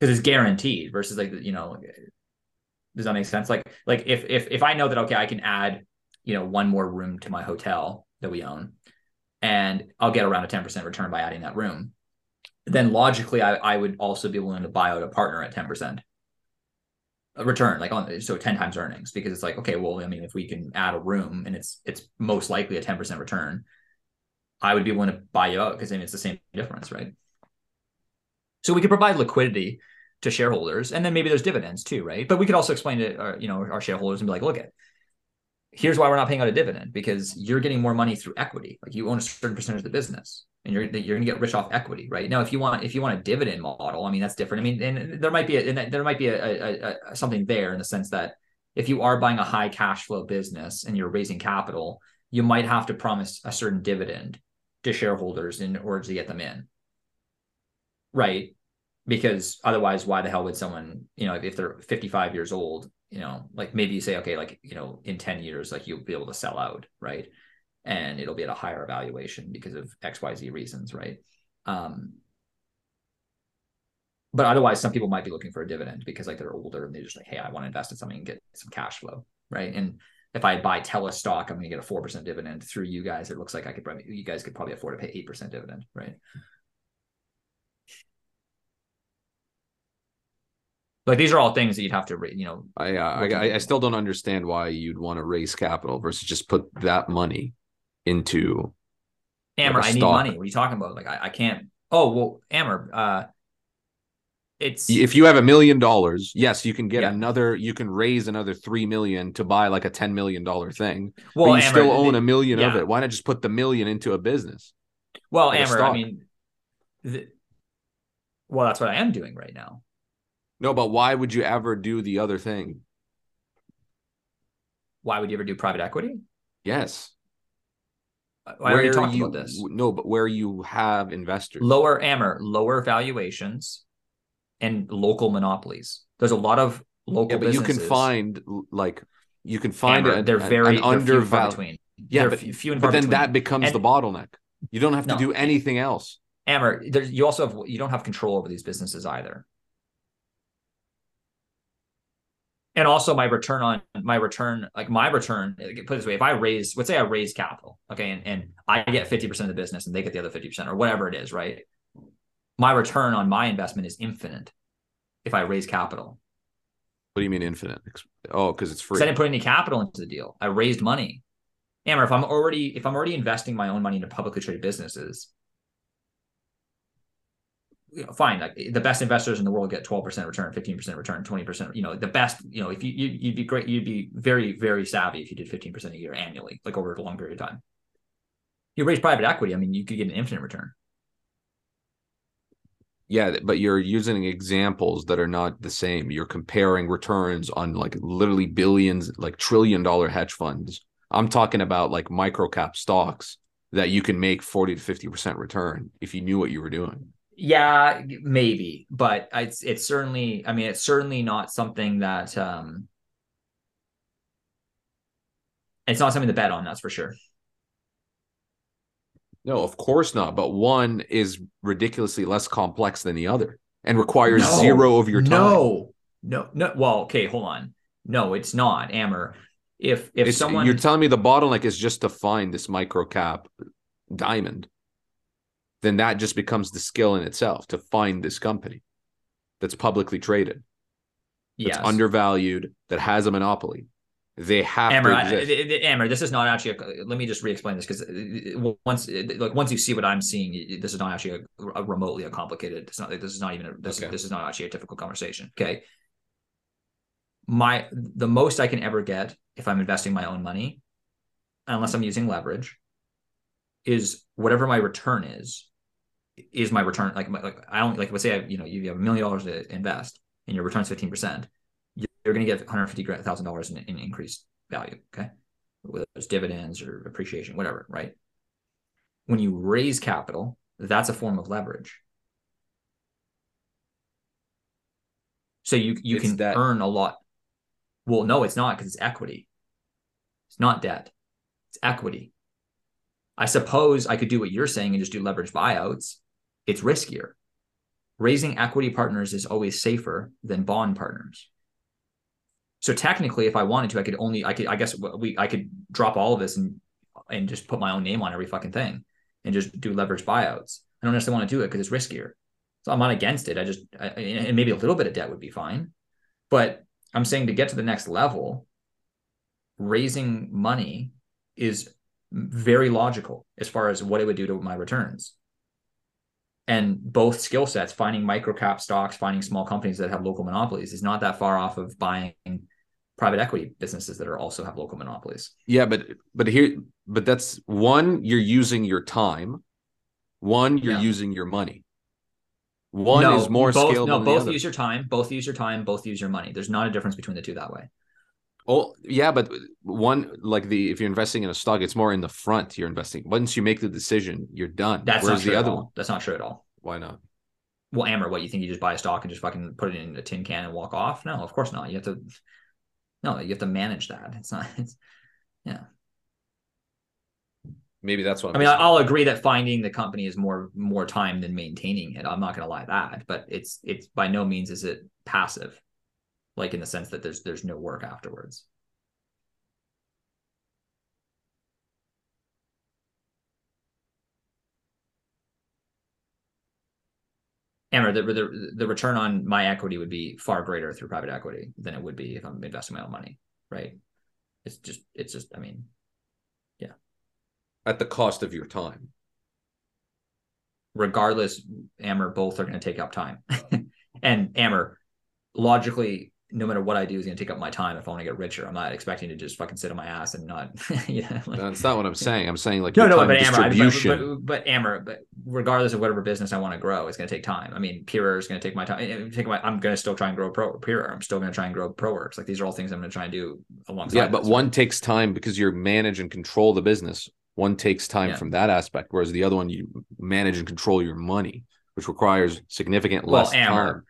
Because it's guaranteed versus like you know does that make sense? Like like if if if I know that okay, I can add, you know, one more room to my hotel that we own and I'll get around a 10% return by adding that room, then logically I, I would also be willing to buy out a partner at 10% a return, like on so 10 times earnings, because it's like, okay, well, I mean, if we can add a room and it's it's most likely a 10% return, I would be willing to buy you out because then it's the same difference, right? So we could provide liquidity to shareholders, and then maybe there's dividends too, right? But we could also explain to our, you know, our shareholders and be like, look at here's why we're not paying out a dividend because you're getting more money through equity. Like you own a certain percentage of the business and you're you're going to get rich off equity, right? Now, if you want if you want a dividend model, I mean that's different. I mean, and there might be a, and there might be a, a, a something there in the sense that if you are buying a high cash flow business and you're raising capital, you might have to promise a certain dividend to shareholders in order to get them in, right? Because otherwise, why the hell would someone, you know, if, if they're 55 years old, you know, like maybe you say, okay, like, you know, in 10 years, like you'll be able to sell out, right? And it'll be at a higher valuation because of XYZ reasons, right? Um, but otherwise, some people might be looking for a dividend because like they're older and they're just like, hey, I want to invest in something and get some cash flow, right? And if I buy Telus stock, I'm going to get a four percent dividend through you guys. It looks like I could probably, you guys could probably afford to pay eight percent dividend, right? Like these are all things that you'd have to, you know, I, uh, I I still don't understand why you'd want to raise capital versus just put that money into Amber, Like I need money. What are you talking about? Like I, I can't. Oh well, Amber, uh, it's if you have a million dollars, yes, you can get Yeah. another you can raise another 3 million to buy like a 10 million dollar thing. well, you Amber, still own a million of it. Why not just put the million into a business? Well, like Amber, I mean, the, well, that's what I am doing right now. No, but why would you ever do the other thing? Why would you ever do private equity? Yes. I already Where talked you, about this. No, but where you have investors. Lower Amber, lower valuations, and local monopolies. There's a lot of local. yeah, but you can find like you can find Amber, a, they're very an they're few and far undervalued. between. Yeah, They're but, few- few and but then between. that becomes And- the bottleneck. You don't have to No. do anything else. Amber, you also have you don't have control over these businesses either. And also my return on my return, like my return, put it this way, if I raise, let's say I raise capital, okay, and, and I get 50% of the business and they get the other 50% or whatever it is, right? My return on my investment is infinite if I raise capital. What do you mean infinite? Oh, because it's free. I didn't put any capital into the deal. I raised money. Amber, if I'm already if I'm already investing my own money into publicly traded businesses, fine. Like the best investors in the world get 12% return, 15% return, 20%. You know, the best, you know, if you, you would be great, you'd be very, very savvy if you did 15% a year annually, like over a long period of time. You raise private equity, I mean, you could get an infinite return. Yeah, but you're using examples that are not the same. You're comparing returns on like literally billions, like trillion dollar hedge funds. I'm talking about like micro cap stocks that you can make 40 to 50% return if you knew what you were doing. Yeah, maybe, but it's it's certainly. I mean, it's certainly not something that. um It's not something to bet on. That's for sure. No, of course not. But one is ridiculously less complex than the other and requires No. zero of your time. No, no, no. Well, okay, hold on. No, it's not, Amber. If if It's- someone you're telling me the bottleneck is just to find this micro cap diamond, then that just becomes the skill in itself to find this company that's publicly traded, that's yes. undervalued, that has a monopoly. They have Amber, to I, exist. I- I- Amber, this is not actually. A, let me just re-explain this because uh, once, uh, like, once you see what I'm seeing, this is not actually a, a remotely a complicated. It's not. This is not even. A, this Okay. is this is not actually a difficult conversation. Okay. My the most I can ever get if I'm investing my own money, unless I'm using leverage, is whatever my return is. Is my return like my, like I don't like let's say I, you know you have a million dollars to invest and your return's fifteen percent you're going to get $150,000 in, in increased value. Okay. Whether it's dividends or appreciation, whatever, right? When you raise capital, that's a form of leverage. So you, you It's can debt. earn a lot. Well, no, it's not because it's equity. It's not debt. It's equity. I suppose I could do what you're saying and just do leverage buyouts. It's riskier. Raising equity partners is always safer than bond partners. So technically, if I wanted to, I could only I could I guess we I could drop all of this and and just put my own name on every fucking thing and just do leverage buyouts. I don't necessarily want to do it because it's riskier. So I'm not against it. I just I, and maybe a little bit of debt would be fine, but I'm saying to get to the next level, raising money is very logical as far as what it would do to my returns. And both skill sets, finding microcap stocks, finding small companies that have local monopolies, is not that far off of buying private equity businesses that are also have local monopolies. Yeah, but but here but that's one, you're using your time. One, you're Yeah. using your money. One no, is more both, scalable No, than the both use your time. Both use your time. Both use your money. There's not a difference between the two that way. Oh, yeah, but one like the if you're investing in a stock, it's more in the front you're investing. Once you make the decision, you're done. That's Whereas not true the at other all. one, That's not true at all. why not? Well, Amber, what you think you just buy a stock and just fucking put it in a tin can and walk off? No, of course not. You have to. No, you have to manage that. It's not. It's yeah. Maybe that's what I'm I mean, missing. I'll agree that finding the company is more more time than maintaining it. I'm not going to lie that, but it's it's by no means is it passive, like in the sense that there's there's no work afterwards. Amber, the, the the return on my equity would be far greater through private equity than it would be if I'm investing my own money, right? It's just it's just I mean, yeah. at the cost of your time. regardless, Amber, both are going to take up time. and Amber, logically, no matter what I do is going to take up my time if I want to get richer. I'm not expecting to just fucking sit on my ass and not, yeah. Like, That's not what I'm saying. I'm saying like no, no, but Amber, but, but, but Amber, but regardless of whatever business I want to grow, it's going to take time. I mean, Pure is going to take my time. eh, Take my, I'm going to still try and grow Pro Pure. I'm still going to try and grow ProWorks. Like these are all things I'm going to try and do alongside. yeah, but this, one takes time because you manage and control the business. One takes time Yeah. from that aspect, whereas the other one you manage and control your money, which requires significant Well, less Amber, time.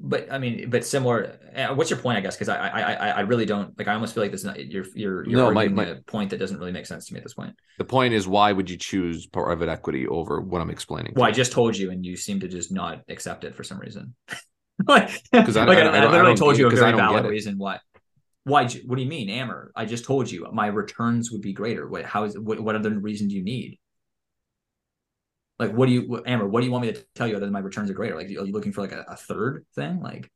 But I mean, but similar. uh, What's your point? I guess because I, I, I, I really don't like. I almost feel like this. is Not, you're, you're, you're No, my- my- a point that doesn't really make sense to me at this point. The point is, why would you choose private equity over what I'm explaining? Well, I just told you, and you seem to just not accept it for some reason. like, 'Cause I- like I I I, literally told you it, a very don't valid reason why. Why? What do you mean, Amber? I just told you my returns would be greater. What? How is? What? What other reason do you need? Like, what do you, what, Amber? What do you want me to tell you other than my returns are greater? Like, are you looking for like a, a third thing? Like,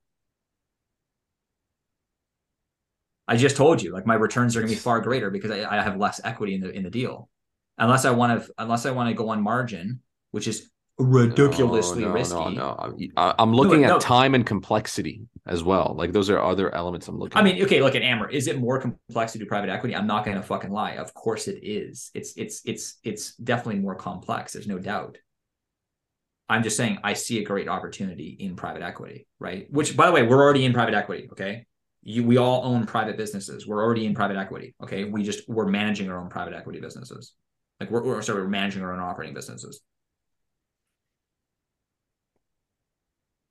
I just told you, like, my returns are going to be far greater because I, I have less equity in the in the deal. Unless I want to, unless I want to go on margin, which is ridiculously no, no, risky. No, no, I'm, I'm looking No, at no. time and complexity as well. Like those are other elements I'm looking. I at. mean, okay, look at Amber. Is it more complex to do private equity? I'm not going to fucking lie. Of course it is. It's it's it's it's definitely more complex. There's no doubt. I'm just saying I see a great opportunity in private equity, right? Which, by the way, we're already in private equity. Okay, you, we all own private businesses. We're already in private equity. Okay, we just we're managing our own private equity businesses. Like we're, we're sorry, we're managing our own operating businesses.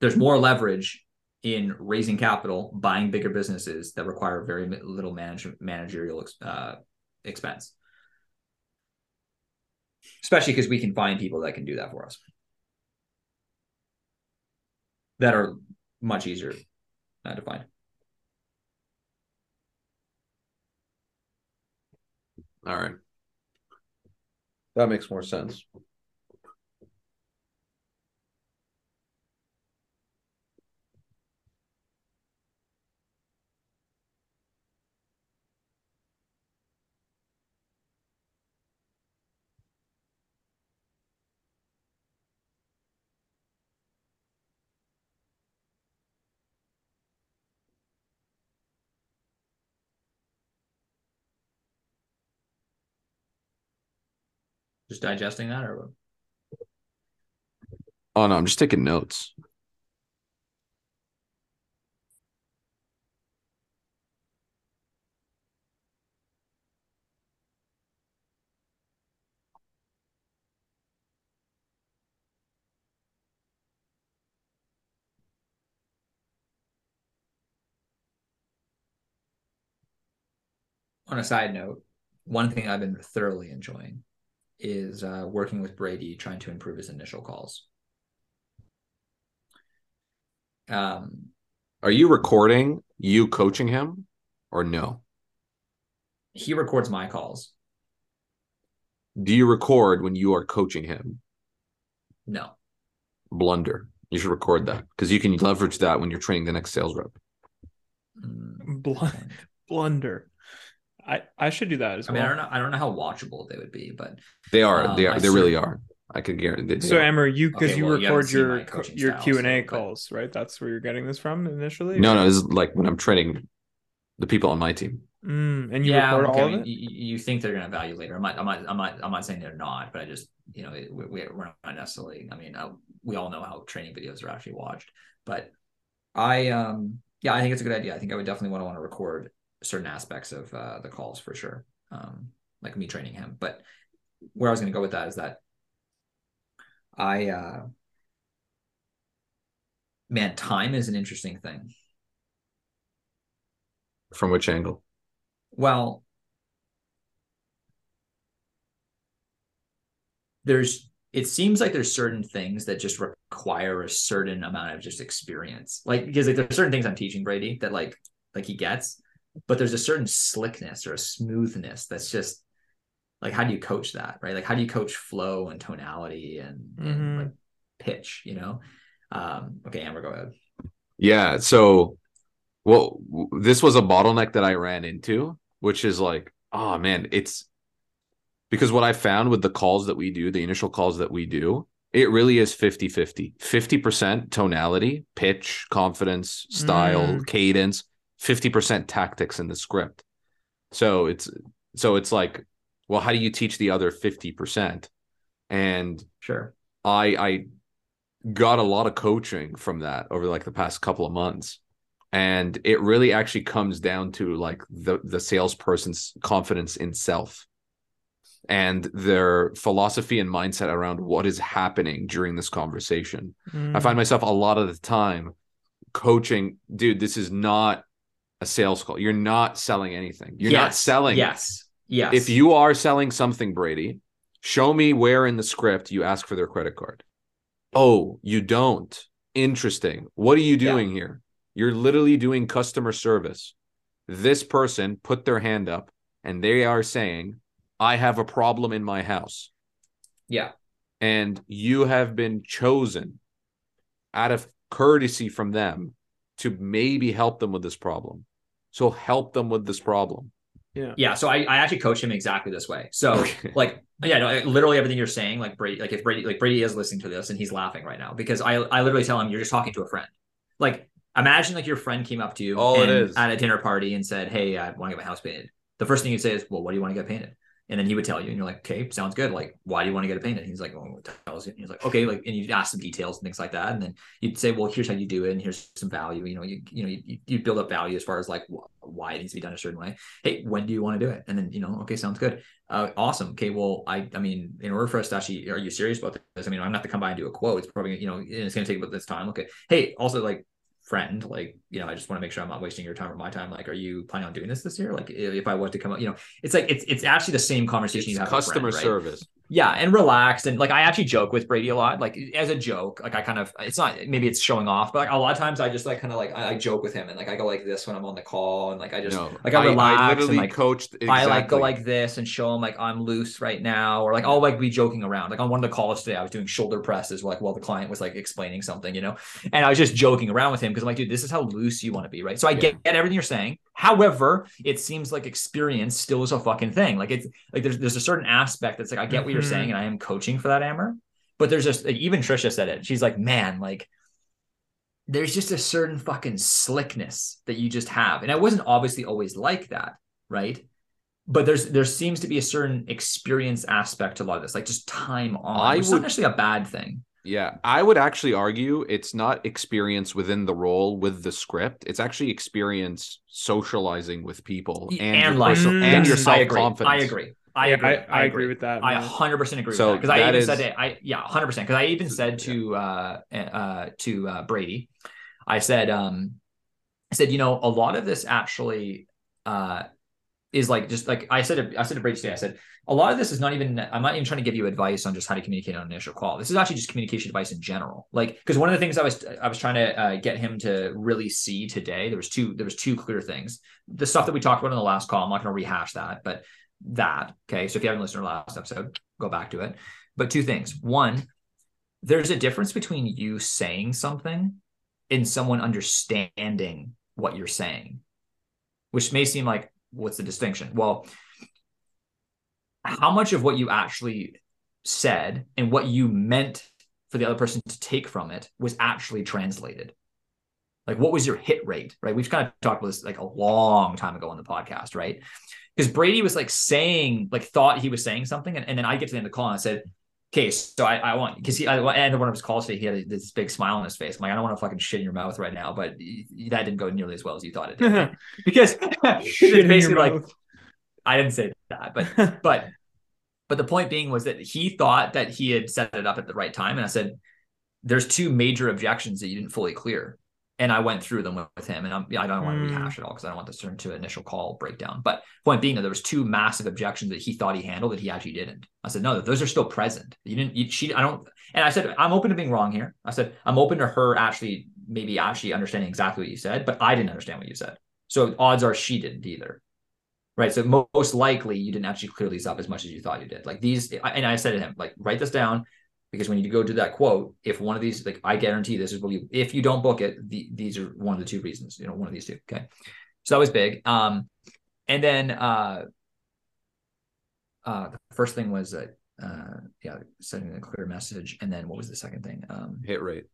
There's more leverage in raising capital, buying bigger businesses that require very little manage, managerial uh, expense. Especially because we can find people that can do that for us, that are much easier uh, to find. All right. That makes more sense. Just digesting that, or what? Oh no, I'm just taking notes. on a side note, one thing I've been thoroughly enjoying is uh, working with Brady, trying to improve his initial calls. Um, Are you recording you coaching him or no? he records my calls. Do you record when you are coaching him? No, Blunder. You should record that because you can leverage that when you're training the next sales rep. Mm, Blun- blunder. I I should do that as I mean, I don't know. I don't know how watchable they would be, but They are. they Um, are. I they really are. I could guarantee. They So are. Amber, you because Okay, you well, record seen your your Q and A so, but- calls, right? That's where you're getting this from initially. no, no. This is like when I'm training the people on my team. Mm, and you yeah, record okay, all of it. You, you think they're going to value later? I'm not. I'm not. I'm not. I'm not saying they're not, but I just, you know, we, we- we're not necessarily. I mean, uh, we all know how training videos are actually watched, but I, um, yeah, I think it's a good idea. I think I would definitely want to want to record certain aspects of uh, the calls for sure, um, like me training him. But where I was going to go with that is that I, uh, man, time is an interesting thing. From which angle? Well, there's it seems like there's certain things that just require a certain amount of just experience. Like because like, there's certain things I'm teaching Brady that like like he gets, but there's a certain slickness or a smoothness that's just like how do you coach that, right? Like how do you coach flow and tonality and, and Mhm. like pitch, you know? Um okay, Amber, go ahead. Yeah. So, well, this was a bottleneck that I ran into, which is like, oh man, it's because what I found with the calls that we do, the initial calls that we do, it really is 50 50. 50% tonality, pitch, confidence, style, Mm. cadence, 50% tactics in the script. So it's, so it's like, well, how do you teach the other 50%? And Sure. I I got a lot of coaching from that over like the past couple of months. And it really actually comes down to like the the salesperson's confidence in self and their philosophy and mindset around what is happening during this conversation. I Mm. find myself a lot of the time coaching, dude, this is not a sales call. You're not selling anything. You're not selling. Yes. Yes. If you are selling something, Brady, show me where in the script you ask for their credit card. Oh, you don't. Interesting. What are you Yeah. doing here? You're literally doing customer service. this person put their hand up and they are saying, I have a problem in my house. Yeah. And you have been chosen out of courtesy from them to maybe help them with this problem. So help them with this problem. Yeah. Yeah. So I, I actually coach him exactly this way. So like yeah, no, literally everything you're saying, like Brady, like if Brady, like Brady is listening to this and he's laughing right now because I I literally tell him you're just talking to a friend. Like imagine like your friend came up to you oh, All and- is. at a dinner party and said, Hey, I want to get my house painted. The first thing you'd say is, Well, what do you want to get painted? And then he would tell you, and you're like, okay, sounds good. Like, why do you want to get it painted? He's like, well, tell us. And he's like, okay, like, and you'd ask some details and things like that, and then you'd say, well, here's how you do it, and here's some value. You know, you you know, you, you build up value as far as like wh- why it needs to be done a certain way. Hey, when do you want to do it? And then you know, okay, sounds good. Uh, awesome. Okay, well, I I mean, in order for us to actually, are you serious about this? I mean, I'm gonna to come by and do a quote. It's probably you know, it's gonna take about this time. Okay. Hey, also like friend like you know i just want to make sure i'm not wasting your time or my time like are you planning on doing this this year like if, i was to come up you know it's like it's it's actually the same conversation It's you have customer friend, right? Yeah and relaxed and like i actually joke with brady a lot like as a joke like i kind of it's not maybe it's showing off but like a lot of times i just like kind of like I, I joke with him and like i go like this when i'm on the call and like i just No, like i relax literally and like coached. I like go like this and show him like I'm loose right now, or like I'll like be joking around. Like on one of the calls today, I was doing shoulder presses, like while the client was like explaining something, you know, and I was just joking around with him because I'm like, dude, this is how loose you want to be, right? So I get, get everything you're saying. However, it seems like experience still is a fucking thing. Like it's like there's there's a certain aspect that's like I get what you're Mhm. saying, and I am coaching for that, Amber. But there's just like, even Trisha said it. She's like, man, like there's just a certain fucking slickness that you just have. And I wasn't obviously always like that, right? But there's there seems to be a certain experience aspect to a lot of this, like just time on. I is would- not necessarily a bad thing. Yeah, I would actually argue it's not experience within the role with the script. It's actually experience socializing with people and, And, your like, Mm. and your self confidence. I agree. I Yeah, agree. I, I agree with that. I 100% agree So with that because I even is- said it. I yeah, 100% because I even said to uh uh to uh Brady, I said um I said you know a lot of this actually uh is like just like I said I said to Brady today I said a lot of this is not even I'm not even trying to give you advice on just how to communicate on an initial call. This is actually just communication advice in general. Like because one of the things I was I was trying to uh, get him to really see today there was two there was two clear things. The stuff that we talked about in the last call I'm not going to rehash that, but that. Okay. So if you haven't listened to our last episode, go back to it. But two things. One, there's a difference between you saying something and someone understanding what you're saying, which may seem like, what's the distinction? Well, how much of what you actually said and what you meant for the other person to take from it was actually translated? Like, what was your hit rate? Right. We've kind of talked about this like a long time ago on the podcast, right? because Brady was like saying, like thought he was saying something, and, and then I get to the end of the call and I said, "Okay, so I, I want because he I, at the end one of his calls today, he had this big smile on his face. I'm like, I don't want to fucking shit in your mouth right now, but that didn't go nearly as well as you thought it did because it's basically like mouth. I didn't say that, but but but the point being was that he thought that he had set it up at the right time, and I said, "There's two major objections that you didn't fully clear." And I went through them with, him, and I'm, I don't want to Mm. rehash it all because I don't want this to turn to an initial call breakdown. But point being that there was two massive objections that he thought he handled that he actually didn't. I said, no, those are still present. You didn't. You, she. I don't. And I said, I'm open to being wrong here. I said, I'm open to her actually maybe actually understanding exactly what you said, but I didn't understand what you said. So odds are she didn't either. Right. So most likely you didn't actually clear these up as much as you thought you did. Like these, and I said to him, like, write this down because when you go to that quote, if one of these, like, I guarantee this is what you, if you don't book it, the, these are one of the two reasons, you know, one of these two. Okay. So that was big. Um, and then, uh, uh, the first thing was that, uh, yeah, sending a clear message. And then what was the second thing? Um, Hit rate,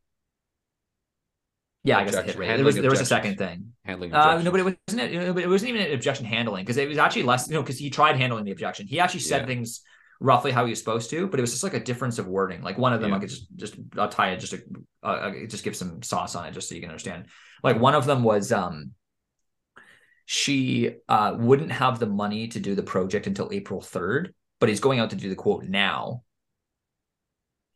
yeah, I guess the hit Objection- rate. There was, handling there was a second thing. handling. Uh, no, but it wasn't. It, it wasn't even an objection handling because it was actually less. You know, because he tried handling the objection. He actually said Yeah. things roughly how he was supposed to, but it was just like a difference of wording. Like one of them, Yeah. I could just just I'll tie it just to uh, uh, just give some sauce on it just so you can understand. Like one of them was um she uh wouldn't have the money to do the project until April third, but he's going out to do the quote now.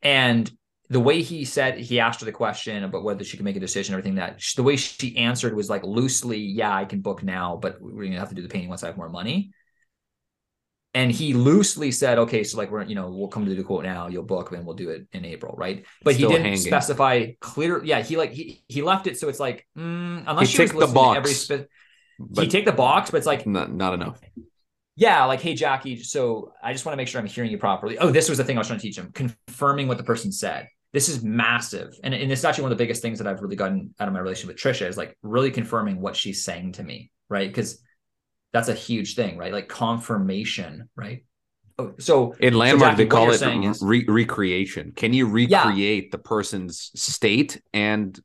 And the way he said he asked her the question about whether she could make a decision, everything that the way she answered was like loosely, yeah, I can book now, but we're gonna have to do the painting once I have more money. And he loosely said, okay, so like we're you know we'll come to the quote now, you'll book, and we'll do it in April, right? But he didn't hanging. specify clear. Yeah, he like he he left it so it's like mm, unless He was the listening to every box. spe- he take the box, but it's like not not enough. yeah, like, hey, Jackie, so I just want to make sure I'm hearing you properly. Oh, this was the thing I was trying to teach him confirming what the person said. This is massive. And, and it's actually one of the biggest things that I've really gotten out of my relationship with Trisha is like really confirming what she's saying to me, right? Because that's a huge thing, right? Like confirmation, right? Oh, so In so landmark, Jackie, they call it re- recreation. Can you recreate the person's state and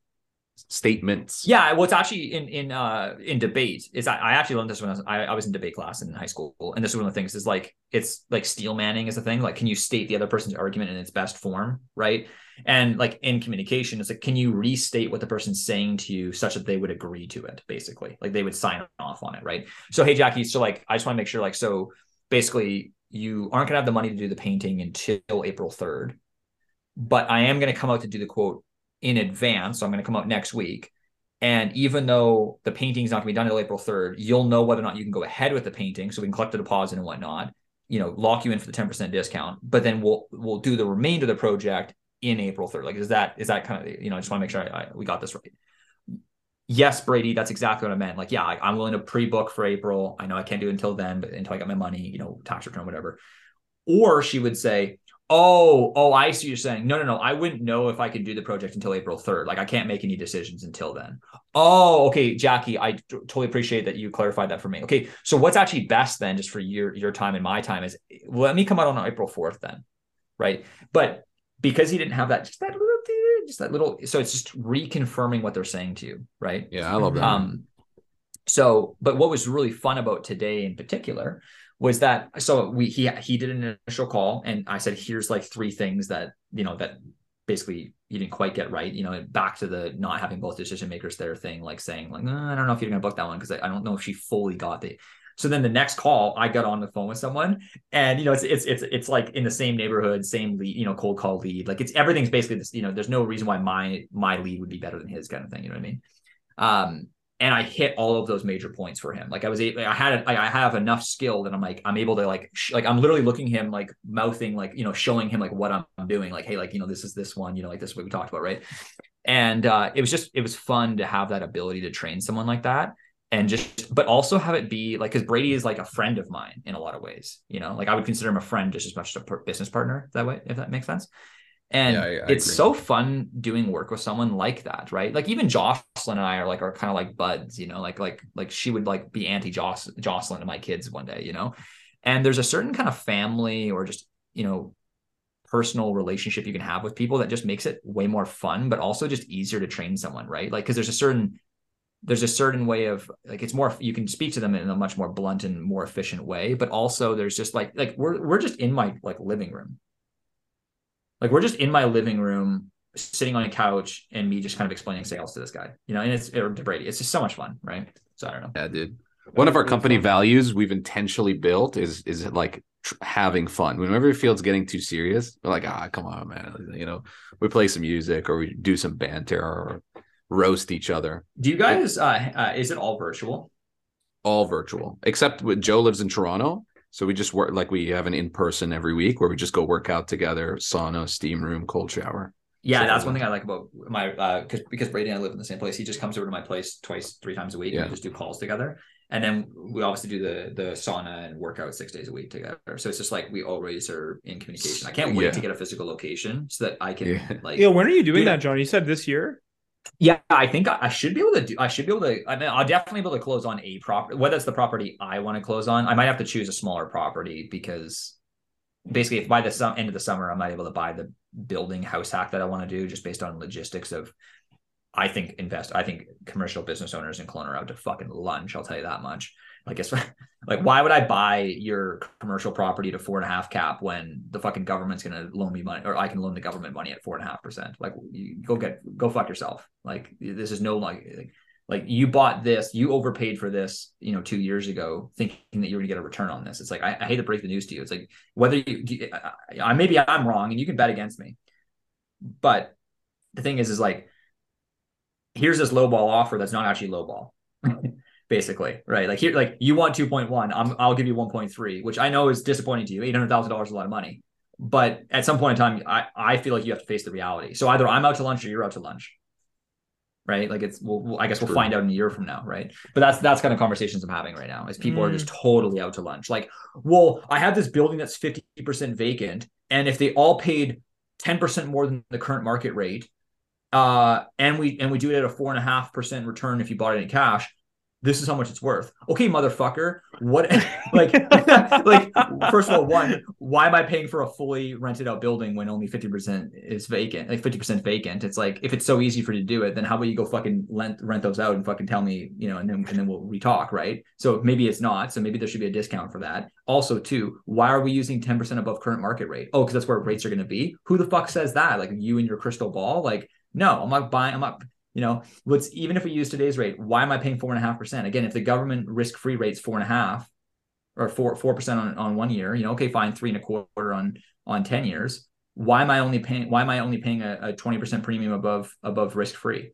statements? Yeah, well, it's actually in in uh in debate. Is I, I actually learned this when I was I, I was in debate class in high school, and this is one of the things is like it's like steel manning is a thing. Like, can you state the other person's argument in its best form, right? And like in communication, it's like, can you restate what the person's saying to you such that they would agree to it, basically, like they would sign off on it, right? So, hey, Jackie, so like I just want to make sure, like, so basically, you aren't gonna have the money to do the painting until April third, but I am gonna come out to do the quote in advance. So I'm going to come out next week. And even though the painting's not going to be done until April 3rd, you'll know whether or not you can go ahead with the painting. So we can collect the deposit and whatnot, you know, lock you in for the 10% discount, but then we'll, we'll do the remainder of the project in April 3rd. Like, is that, is that kind of, you know, I just want to make sure I, I, we got this right. Yes, Brady, that's exactly what I meant. Like, yeah, I, I'm willing to pre-book for April. I know I can't do it until then, but until I get my money, you know, tax return, whatever. Or she would say, Oh, oh, I see you're saying. No, no, no. I wouldn't know if I could do the project until April 3rd. Like I can't make any decisions until then. Oh, okay, Jackie, I t- totally appreciate that you clarified that for me. Okay, so what's actually best then, just for your your time and my time, is let me come out on April 4th then, right? But because he didn't have that, just that little, just that little, so it's just reconfirming what they're saying to you, right? Yeah, I love that. Um, so, but what was really fun about today in particular was that so we he he did an initial call and I said here's like three things that you know that basically you didn't quite get right you know back to the not having both decision makers there thing like saying like no, I don't know if you're gonna book that one because I, I don't know if she fully got the so then the next call I got on the phone with someone and you know it's it's it's it's like in the same neighborhood same lead you know cold call lead like it's everything's basically this you know there's no reason why my my lead would be better than his kind of thing you know what I mean um and I hit all of those major points for him. Like I was, I had, I have enough skill that I'm like, I'm able to like, sh- like I'm literally looking him like mouthing, like you know, showing him like what I'm doing. Like, hey, like you know, this is this one, you know, like this is what we talked about, right? And uh, it was just, it was fun to have that ability to train someone like that, and just, but also have it be like, because Brady is like a friend of mine in a lot of ways. You know, like I would consider him a friend just as much as a business partner that way, if that makes sense. And Yeah, I- I it's agree. so fun doing work with someone like that, right? Like even Jocelyn and I are like are kind of like buds, you know, like like like she would like be anti Jocelyn to my kids one day, you know. And there's a certain kind of family or just you know personal relationship you can have with people that just makes it way more fun, but also just easier to train someone, right? Like because there's a certain there's a certain way of like it's more you can speak to them in a much more blunt and more efficient way, but also there's just like like we're we're just in my like living room like we're just in my living room, sitting on a couch, and me just kind of explaining sales to this guy, you know, and it's or to Brady. It's just so much fun, right? So I don't know. Yeah, dude. One of our company values we've intentionally built is is like tr- having fun. Whenever it feels getting too serious, we're like, ah, come on, man. You know, we play some music or we do some banter or roast each other. Do you guys? Uh, uh is it all virtual? All virtual, except with Joe lives in Toronto, so we just work like we have an in person every week where we just go work out together, sauna, steam room, cold shower. Yeah, So- that's one thing I like about my uh because because Brady and I live in the same place. He just comes over to my place twice, three times a week, and Yeah. we just do calls together. And then we obviously do the the sauna and workout six days a week together. So it's just like we always are in communication. I can't wait Yeah. to get a physical location so that I can Yeah. like Yeah, when are you doing Yeah. that, John? You said this year. Yeah, I think I, should be able to do. I should be able to. I mean, I'll definitely be able to close on a property, whether it's the property I want to close on. I might have to choose a smaller property because basically, if by the sum, end of the summer, I'm not able to buy the building house hack that I want to do, just based on logistics of. I think invest. I think commercial business owners in Kelowna are out to fucking lunch. I'll tell you that much. Like, it's like, why would I buy your commercial property to four and a half cap when the fucking government's gonna loan me money, or I can loan the government money at four and a half percent? Like, you go get, go fuck yourself. Like, this is no like, like, like you bought this, you overpaid for this, you know, two years ago, thinking that you were gonna get a return on this. It's like I, I hate to break the news to you. It's like whether you, I, I maybe I'm wrong, and you can bet against me, but the thing is, is like, here's this low ball offer that's not actually low ball. basically, right? Like here, like you want 2.1, I'm, I'll give you 1.3, which I know is disappointing to you. $800,000 is a lot of money, but at some point in time, I, I feel like you have to face the reality. So either I'm out to lunch or you're out to lunch. right? Like it's we'll, we'll- I guess we'll find out in a year from now, right? But that's that's kind of conversations I'm having right now. Is people are just totally out to lunch. Like, well, I have this building that's 50% vacant, and if they all paid 10% more than the current market rate, uh, and we and we do it at a four and a half percent return if you bought it in cash. This is how much it's worth. Okay, motherfucker. What like like first of all, one, why am I paying for a fully rented out building when only 50% is vacant, like 50% vacant? It's like if it's so easy for you to do it, then how about you go fucking rent rent those out and fucking tell me, you know, and then and then we'll retalk, right? So maybe it's not. So maybe there should be a discount for that. Also, two, why are we using 10% above current market rate? Oh, because that's where rates are gonna be. Who the fuck says that? Like you and your crystal ball? Like, no, I'm not buying, I'm not you know, what's even if we use today's rate, why am I paying four and a half percent? Again, if the government risk free rate's four and a half or four four percent on, on one year, you know, okay, fine, three and a quarter on on 10 years. Why am I only paying why am I only paying a, a 20% premium above above risk free?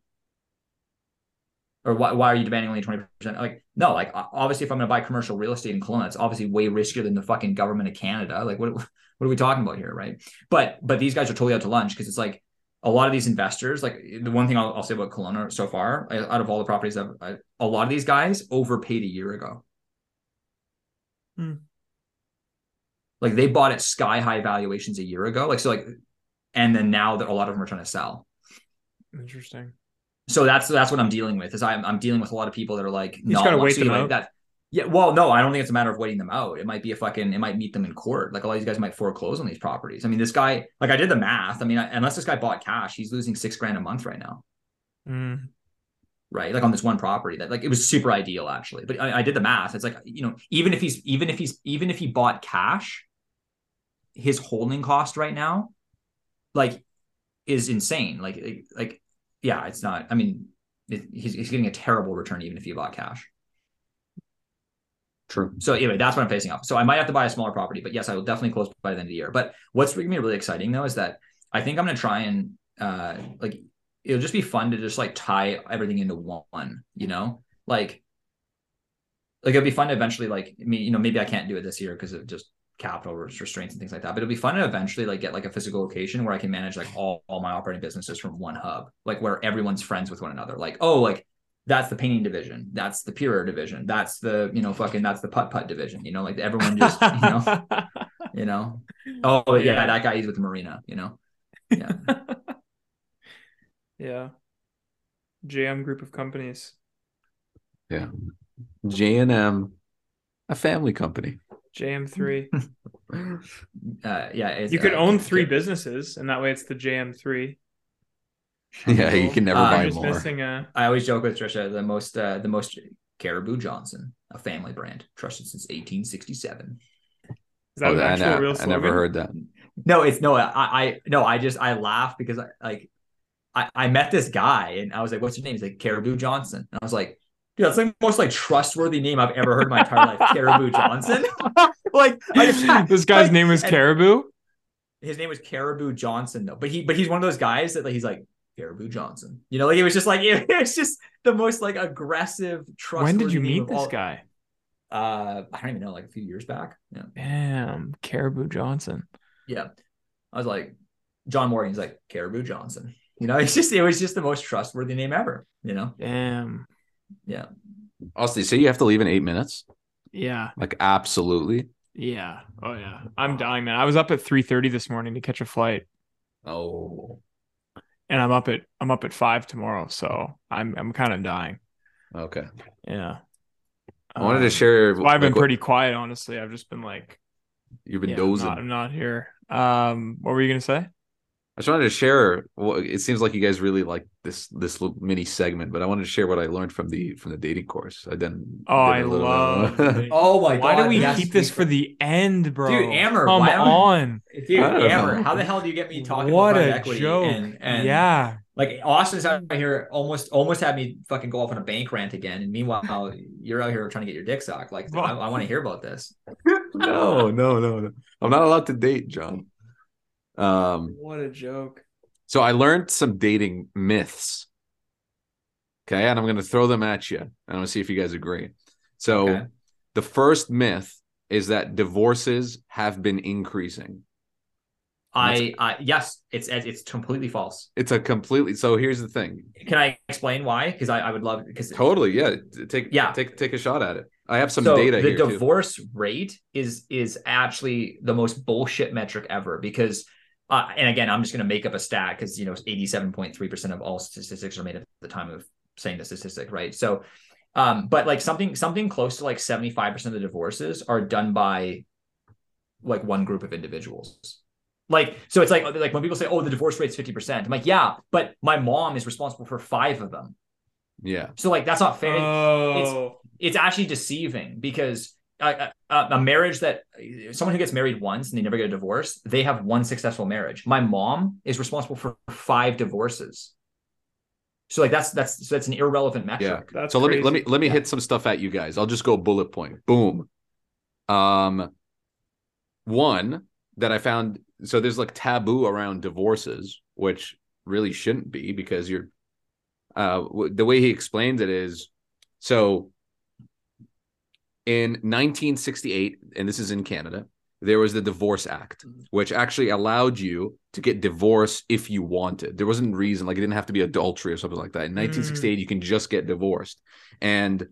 Or why, why are you demanding only 20%? Like, no, like obviously if I'm gonna buy commercial real estate in Kelowna, it's obviously way riskier than the fucking government of Canada. Like what what are we talking about here, right? But but these guys are totally out to lunch because it's like a lot of these investors, like the one thing I'll, I'll say about Kelowna so far, I- out of all the properties, I've, I, a lot of these guys overpaid a year ago. Hmm. Like they bought at sky high valuations a year ago. Like so, like, and then now that a lot of them are trying to sell. Interesting. So that's that's what I'm dealing with. Is I'm I'm dealing with a lot of people that are like, You just gotta wait so them out. That yeah, well, no, I don't think it's a matter of waiting them out. It might be a fucking, it might meet them in court. Like a lot of these guys might foreclose on these properties. I mean, this guy, like I did the math. I mean, unless this guy bought cash, he's losing six grand a month right now. Mm. right? Like on this one property that like it was super ideal actually. But I, I did the math. It's like you know even if he's even if he's even if he bought cash, his holding cost right now, like, is insane. Like like, like yeah, it's not. I mean, it, he's he's getting a terrible return even if he bought cash. True. So anyway, that's what I'm facing off. So I might have to buy a smaller property, but yes, I will definitely close by the end of the year. But what's making me really exciting though is that I think I'm gonna try and uh like it'll just be fun to just like tie everything into one, you know? Like like it'll be fun to eventually like I mean, you know, maybe I can't do it this year because of just capital restraints and things like that. But it'll be fun to eventually like get like a physical location where I can manage like all, all my operating businesses from one hub, like where everyone's friends with one another. Like, oh, like that's the painting division, that's the pure division, that's the you know fucking that's the putt putt division. You know, like everyone just you know you know. Oh yeah, Yeah. that guy he's with the marina. You know. Yeah. yeah. JM group of companies. Yeah. J and M, a family company. JM3. Uh, yeah. it's, You could uh, own three Ca- businesses, and that way it's the JM3. Yeah, you can never Uh, buy Just more. missing a. I always joke with Trisha the most uh, the most Caribou Johnson, a family brand trusted since 1867. Is that Oh, an I, actual I- real I never heard that. No, it's no, I, I no, I just I laugh because I like I, I met this guy and I was like, "What's your name?" He's like Caribou Johnson, and I was like, "Dude, that's like the most like trustworthy name I've ever heard in my entire life, Caribou Johnson." like I just- this guy's like, name is Caribou. His name was Caribou Johnson though, but he but he's one of those guys that like he's like Caribou Johnson, you know, like it was just like it, was just the most like aggressive trustworthy. When did you meet this all- guy? Uh, I don't even know, like a few years back. Yeah. Damn, Caribou Johnson. Yeah. I was like, John Morgan's like Caribou Johnson. You know, it's just it was just the most trustworthy name ever, you know? Damn. Yeah. Austin, say you have to leave in eight minutes. Yeah. Like absolutely. Yeah. Oh yeah. I'm dying, man. I was up at 3:30 this morning to catch a flight, Oh. And I'm up at I'm up at five tomorrow, so I'm I'm kind of dying. Okay. Yeah. I wanted to Um, share. so I've been like, pretty quiet, honestly. I've just been like, You've been yeah, I'm dozing. not, I'm not here. Um, what were you gonna say? I just wanted to share. Well, it seems like you guys really like this this little mini segment, but I wanted to share what I learned from the from the dating course. I then. Oh, did I a little- love. Oh my Why god. Why do we yes, keep this for the end, bro? Dude, Amber, come why am I- on. Dude, I Amber, know. how the hell do you get me talking what about a equity? joke! And, and yeah, like Austin's out here almost almost had me fucking go off on a bank rant again. And meanwhile, you're out here trying to get your dick sucked. Like, I, I want to hear about this. no, no, no, no. I'm not allowed to date, John. Um. what a joke. So I learned some dating myths. Okay, and I'm going to throw them at you, and I'm going to see if you guys agree. So Okay. the first myth is that divorces have been increasing. I, I yes, it's it's completely false. It's a completely. So here's the thing. Can I explain why? Because I, I would love because Totally, yeah. Take Yeah. take take a shot at it. I have some so data the here too. divorce rate is is actually the most bullshit metric ever because uh, and again i'm just going to make up a stat because you know 87.3% of all statistics are made at the time of saying the statistic right? So um but like something something close to like 75% of the divorces are done by like one group of individuals. Like so it's like like when people say oh the divorce rate's 50% i'm like yeah but my mom is responsible for five of them. Yeah. so like that's not fair. Oh, it's actually deceiving because a, a, a marriage that someone who gets married once and they never get a divorce, they have one successful marriage. My mom is responsible for five divorces. So like that's that's so that's an irrelevant metric. that's so let me let me let me Yeah. hit some stuff at you guys. I'll just go bullet point. Boom. Um one that I found so there's like taboo around divorces, which really shouldn't be because you're uh w- the way he explains it is so in 1968 and this is in Canada there was the divorce act mm-hmm. which actually allowed you to get divorced if you wanted. There wasn't reason like it didn't have to be adultery or something like that. In 1968 mm. you can just get divorced. And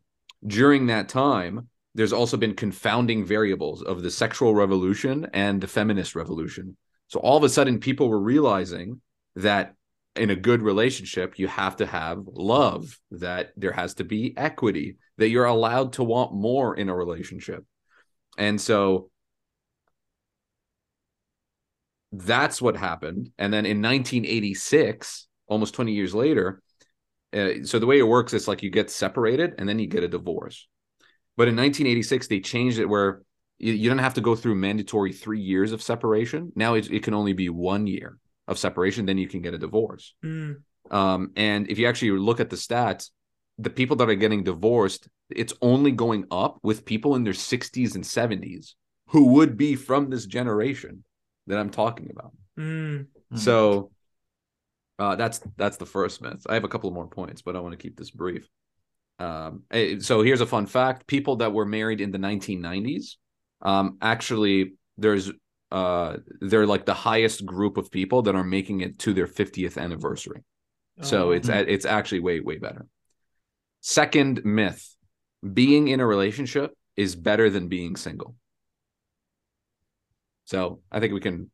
during that time there's also been confounding variables of the sexual revolution and the feminist revolution. So all of a sudden people were realizing that in a good relationship you have to have love that there has to be equity that you're allowed to want more in a relationship. And so that's what happened. And then in 1986 almost 20 years later uh, so the way it works is like you get separated and then you get a divorce. But in 1986 they changed it where you, you don't have to go through mandatory three years of separation. Now it, it can only be one year of separation then you can get a divorce Mm. um, and if you actually look at the stats, the people that are getting divorced, it's only going up with people in their 60s and 70s who would be from this generation that I'm talking about. Mm. Mhm. So uh, that's that's the first myth. I have a couple more points, but I want to keep this brief. Um, eh, so here's a fun fact: people that were married in the 1990s, um, actually, there's uh, they're like the highest group of people that are making it to their 50th anniversary. So Oh. it's it's actually way way better. Second myth: being in a relationship is better than being single. So I think we can.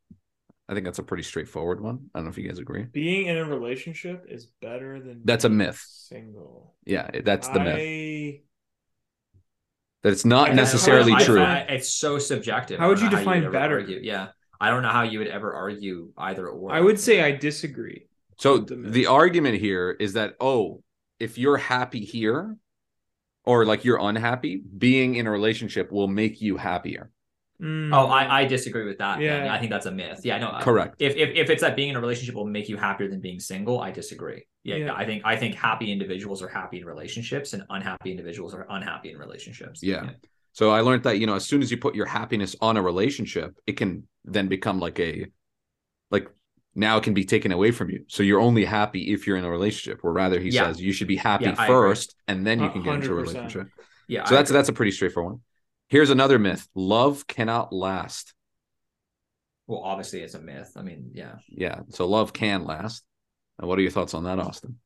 I think that's a pretty straightforward one. I don't know if you guys agree. being in a relationship is better than That's a myth. Single. Yeah, that's the myth. I- That it's not I necessarily I- I- true. I- it's so subjective. How would you define ever better? argue. Yeah, I don't know how you would ever argue either or. I would say I disagree. So the argument here is that oh, if you're happy here, or like you're unhappy, being in a relationship will make you happier. Mm. Oh, I, I disagree with that. Yeah, Yeah. I think that's a myth. Yeah, no, Correct. If, if if it's that being in a relationship will make you happier than being single, I disagree. Yeah, Yeah. I think I think happy individuals are happy in relationships, and unhappy individuals are unhappy in relationships. Yeah. So I learned that you know as soon as you put your happiness on a relationship, it can then become like a like now it can be taken away from you. So you're only happy if you're in a relationship. Where rather he Yeah. says you should be happy Yeah, I agree. first and then you A can get into a relationship. yeah. So I that's agree. that's a pretty straightforward one. Here's another myth: love cannot last. well, obviously it's a myth. I mean, yeah. Yeah. So love can last. And what are your thoughts on that, Austin?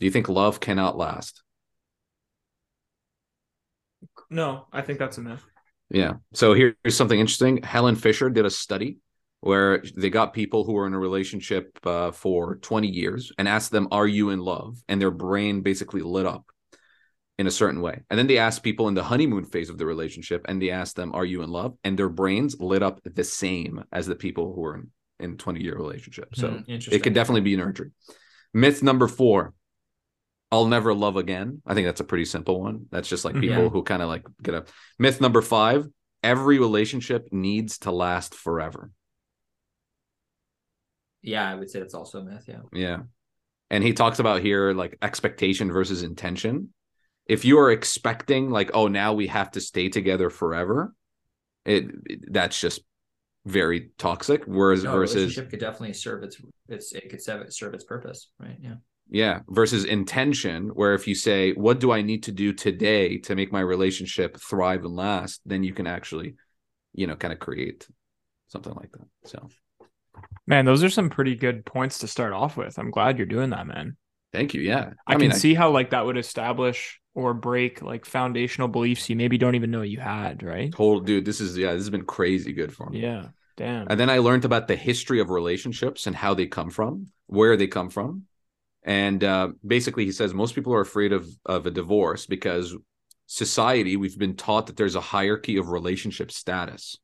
Do you think love cannot last? no, I think that's a myth. Yeah. So here- here's something interesting. Helen Fisher did a study where they got people who were in a relationship uh, for 20 years and asked them, Are you in love? And their brain basically lit up in a certain way. And then they asked people in the honeymoon phase of the relationship and they asked them, Are you in love? And their brains lit up the same as the people who were in, in 20 year relationship. So Hmm, it could definitely be nurtured. Myth number four. I'll never love again. I think that's a pretty simple one. That's just like Mhm. people Yeah. who kind of like get up. Myth number five. Every relationship needs to last forever. Yeah, I would say that's also a myth. Yeah. Yeah. And he talks about here like expectation versus intention. If you are expecting like, oh, now we have to stay together forever, it, it- that's just very toxic. Whereas No, versus relationship could definitely serve its its it could serve, serve its purpose, right? Yeah. Yeah, versus intention, where if you say, What do I need to do today to make my relationship thrive and last? Then you can actually, you know, kind of create something like that. So, Man, those are some pretty good points to start off with. I'm glad you're doing that, man. Thank you. Yeah. I, mean, can see how like that would establish or break like foundational beliefs you maybe don't even know you had, right? total dude. This is yeah. This has been crazy good for me. Yeah. Damn. And then I learned about the history of relationships and how they come from, where they come from. And uh, basically, he says most people are afraid of, of a divorce because society, we've been taught that there's a hierarchy of relationship status.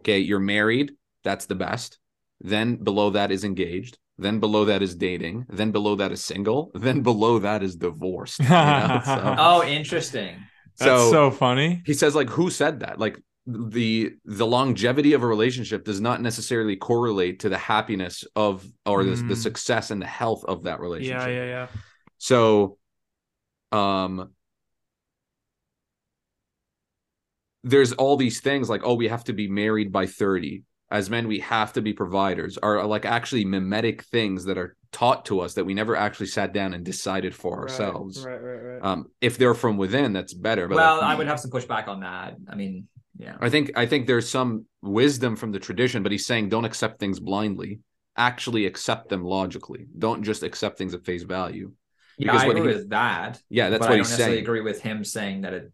Okay, you're married, that's the best. Then below that is engaged. Then below that is dating. Then below that is single. Then below that is divorced. you know? So- Oh, interesting. That's so- so funny. he says like who said that like the the longevity of a relationship does not necessarily correlate to the happiness of or the, the Mm. success and the health of that relationship Yeah, yeah, yeah. so um there's all these things like oh we have to be married by 30 as men we have to be providers are like actually mimetic things that are taught to us that we never actually sat down and decided for ourselves Right, right, right. um if they're from within that's better but well, like, I would have some pushback on that. I mean, yeah. I think I think there's some wisdom from the tradition, but he's saying don't accept things blindly. Actually accept them logically. Don't just accept things at face value. Yeah, Because I agree he- with that. Yeah, that's but what I don't he's necessarily saying. agree with him saying that it.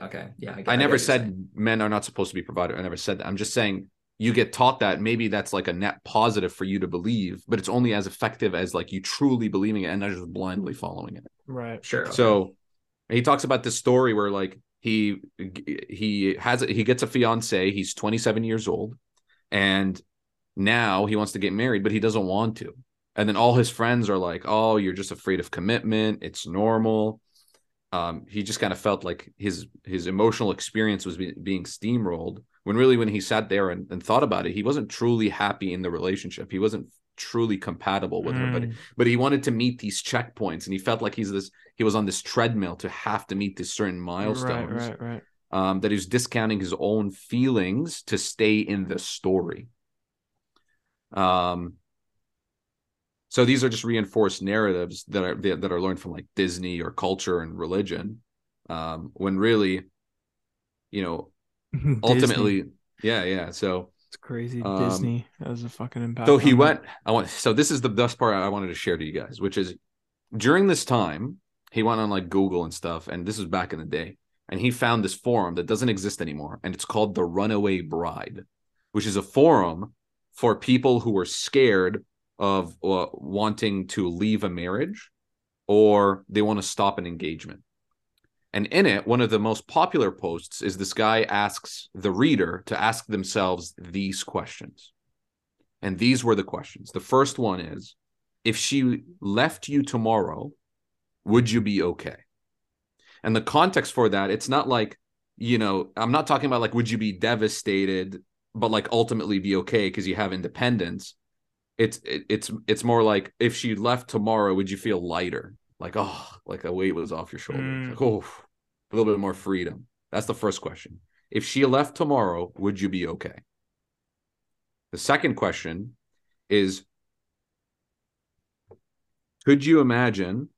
Okay, yeah. get- I get never what said men are not supposed to be provided. I never said that. I'm just saying you get taught that maybe that's like a net positive for you to believe, but it's only as effective as like you truly believing it and not just blindly following it. right. Sure. So he talks about this story where like he he has he gets a fiance. He's 27 years old, and now he wants to get married, but he doesn't want to. And then all his friends are like, "Oh, you're just afraid of commitment. It's normal." Um, he just kind of felt like his his emotional experience was be- being steamrolled. When really, when he sat there and, and thought about it, he wasn't truly happy in the relationship. He wasn't truly compatible with her. But Mm. but he wanted to meet these checkpoints and he felt like he's this he was on this treadmill to have to meet these certain milestones Right, right, right. um that he was discounting his own feelings to stay in the story um so these are just reinforced narratives that are that are learned from like disney or culture and religion um when really you know. ultimately yeah yeah so it's crazy. um, Disney has a fucking impact. so he went. I want. So this is the best part I wanted to share to you guys, which is during this time he went on like Google and stuff, and this was back in the day, and he found this forum that doesn't exist anymore, and it's called the Runaway Bride, which is a forum for people who are scared of uh, wanting to leave a marriage, or they want to stop an engagement. And in it, one of the most popular posts is this guy asks the reader to ask themselves these questions. And these were the questions. The first one is if she left you tomorrow, would you be okay? And the context for that, it's not like, you know, I'm not talking about like, would you be devastated, but like ultimately be okay because you have independence. It's it, it's it's more like if she left tomorrow, would you feel lighter? Like, oh, like a weight was off your shoulders. Mm. Like, oh, a little bit more freedom. That's the first question. If she left tomorrow, would you be okay? The second question is Could you imagine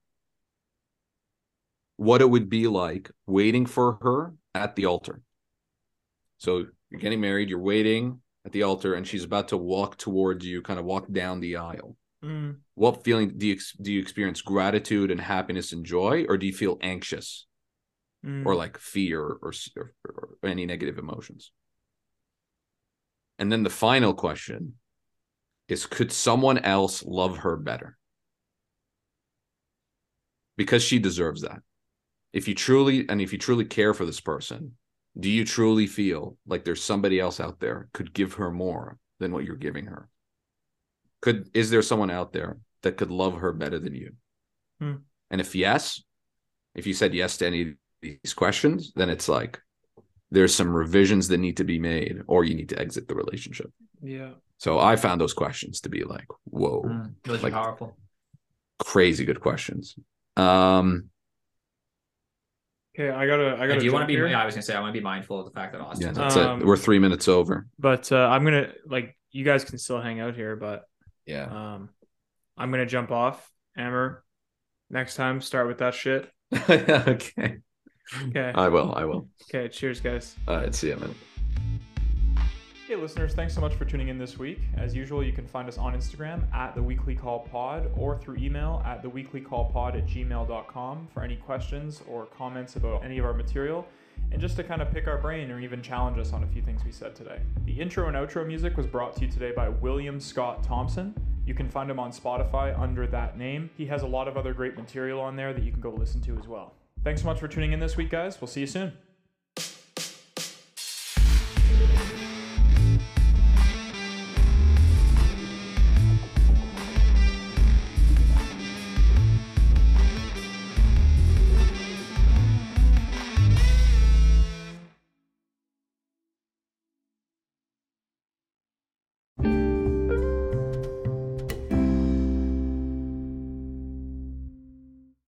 what it would be like waiting for her at the altar? So you're getting married, you're waiting at the altar, and she's about to walk towards you, kind of walk down the aisle. Mm. What feeling do you do you experience gratitude and happiness and joy, or do you feel anxious Mm. or like fear or, or, or any negative emotions? And then the final question is could someone else love her better? Because she deserves that. If you truly and if you truly care for this person, do you truly feel like there's somebody else out there could give her more than what you're giving her? Could is there someone out there that could love her better than you? Hmm. And if yes, if you said yes to any of these questions, then it's like there's some revisions that need to be made, or you need to exit the relationship. yeah. So I found those questions to be like, whoa, Mm, those like- are powerful. crazy good questions. Um, Okay, I gotta. I gotta. do you want to be? here. Yeah, I was gonna say I want to be mindful of the fact that Austin. yeah, that's Um, it. We're three minutes over. But uh, I'm gonna like you guys can still hang out here, but Yeah. um, I'm gonna jump off. Amber, next time start with that shit. okay. Okay. I will. I will. Okay. Cheers, guys. All right. See you, man. Hey, listeners, thanks so much for tuning in this week. As usual, you can find us on Instagram at the Weekly Call Pod or through email at the Weekly Call Pod at gmail.com for any questions or comments about any of our material and just to kind of pick our brain or even challenge us on a few things we said today. The intro and outro music was brought to you today by William Scott Thompson. You can find him on Spotify under that name. He has a lot of other great material on there that you can go listen to as well. Thanks so much for tuning in this week, guys. We'll see you soon.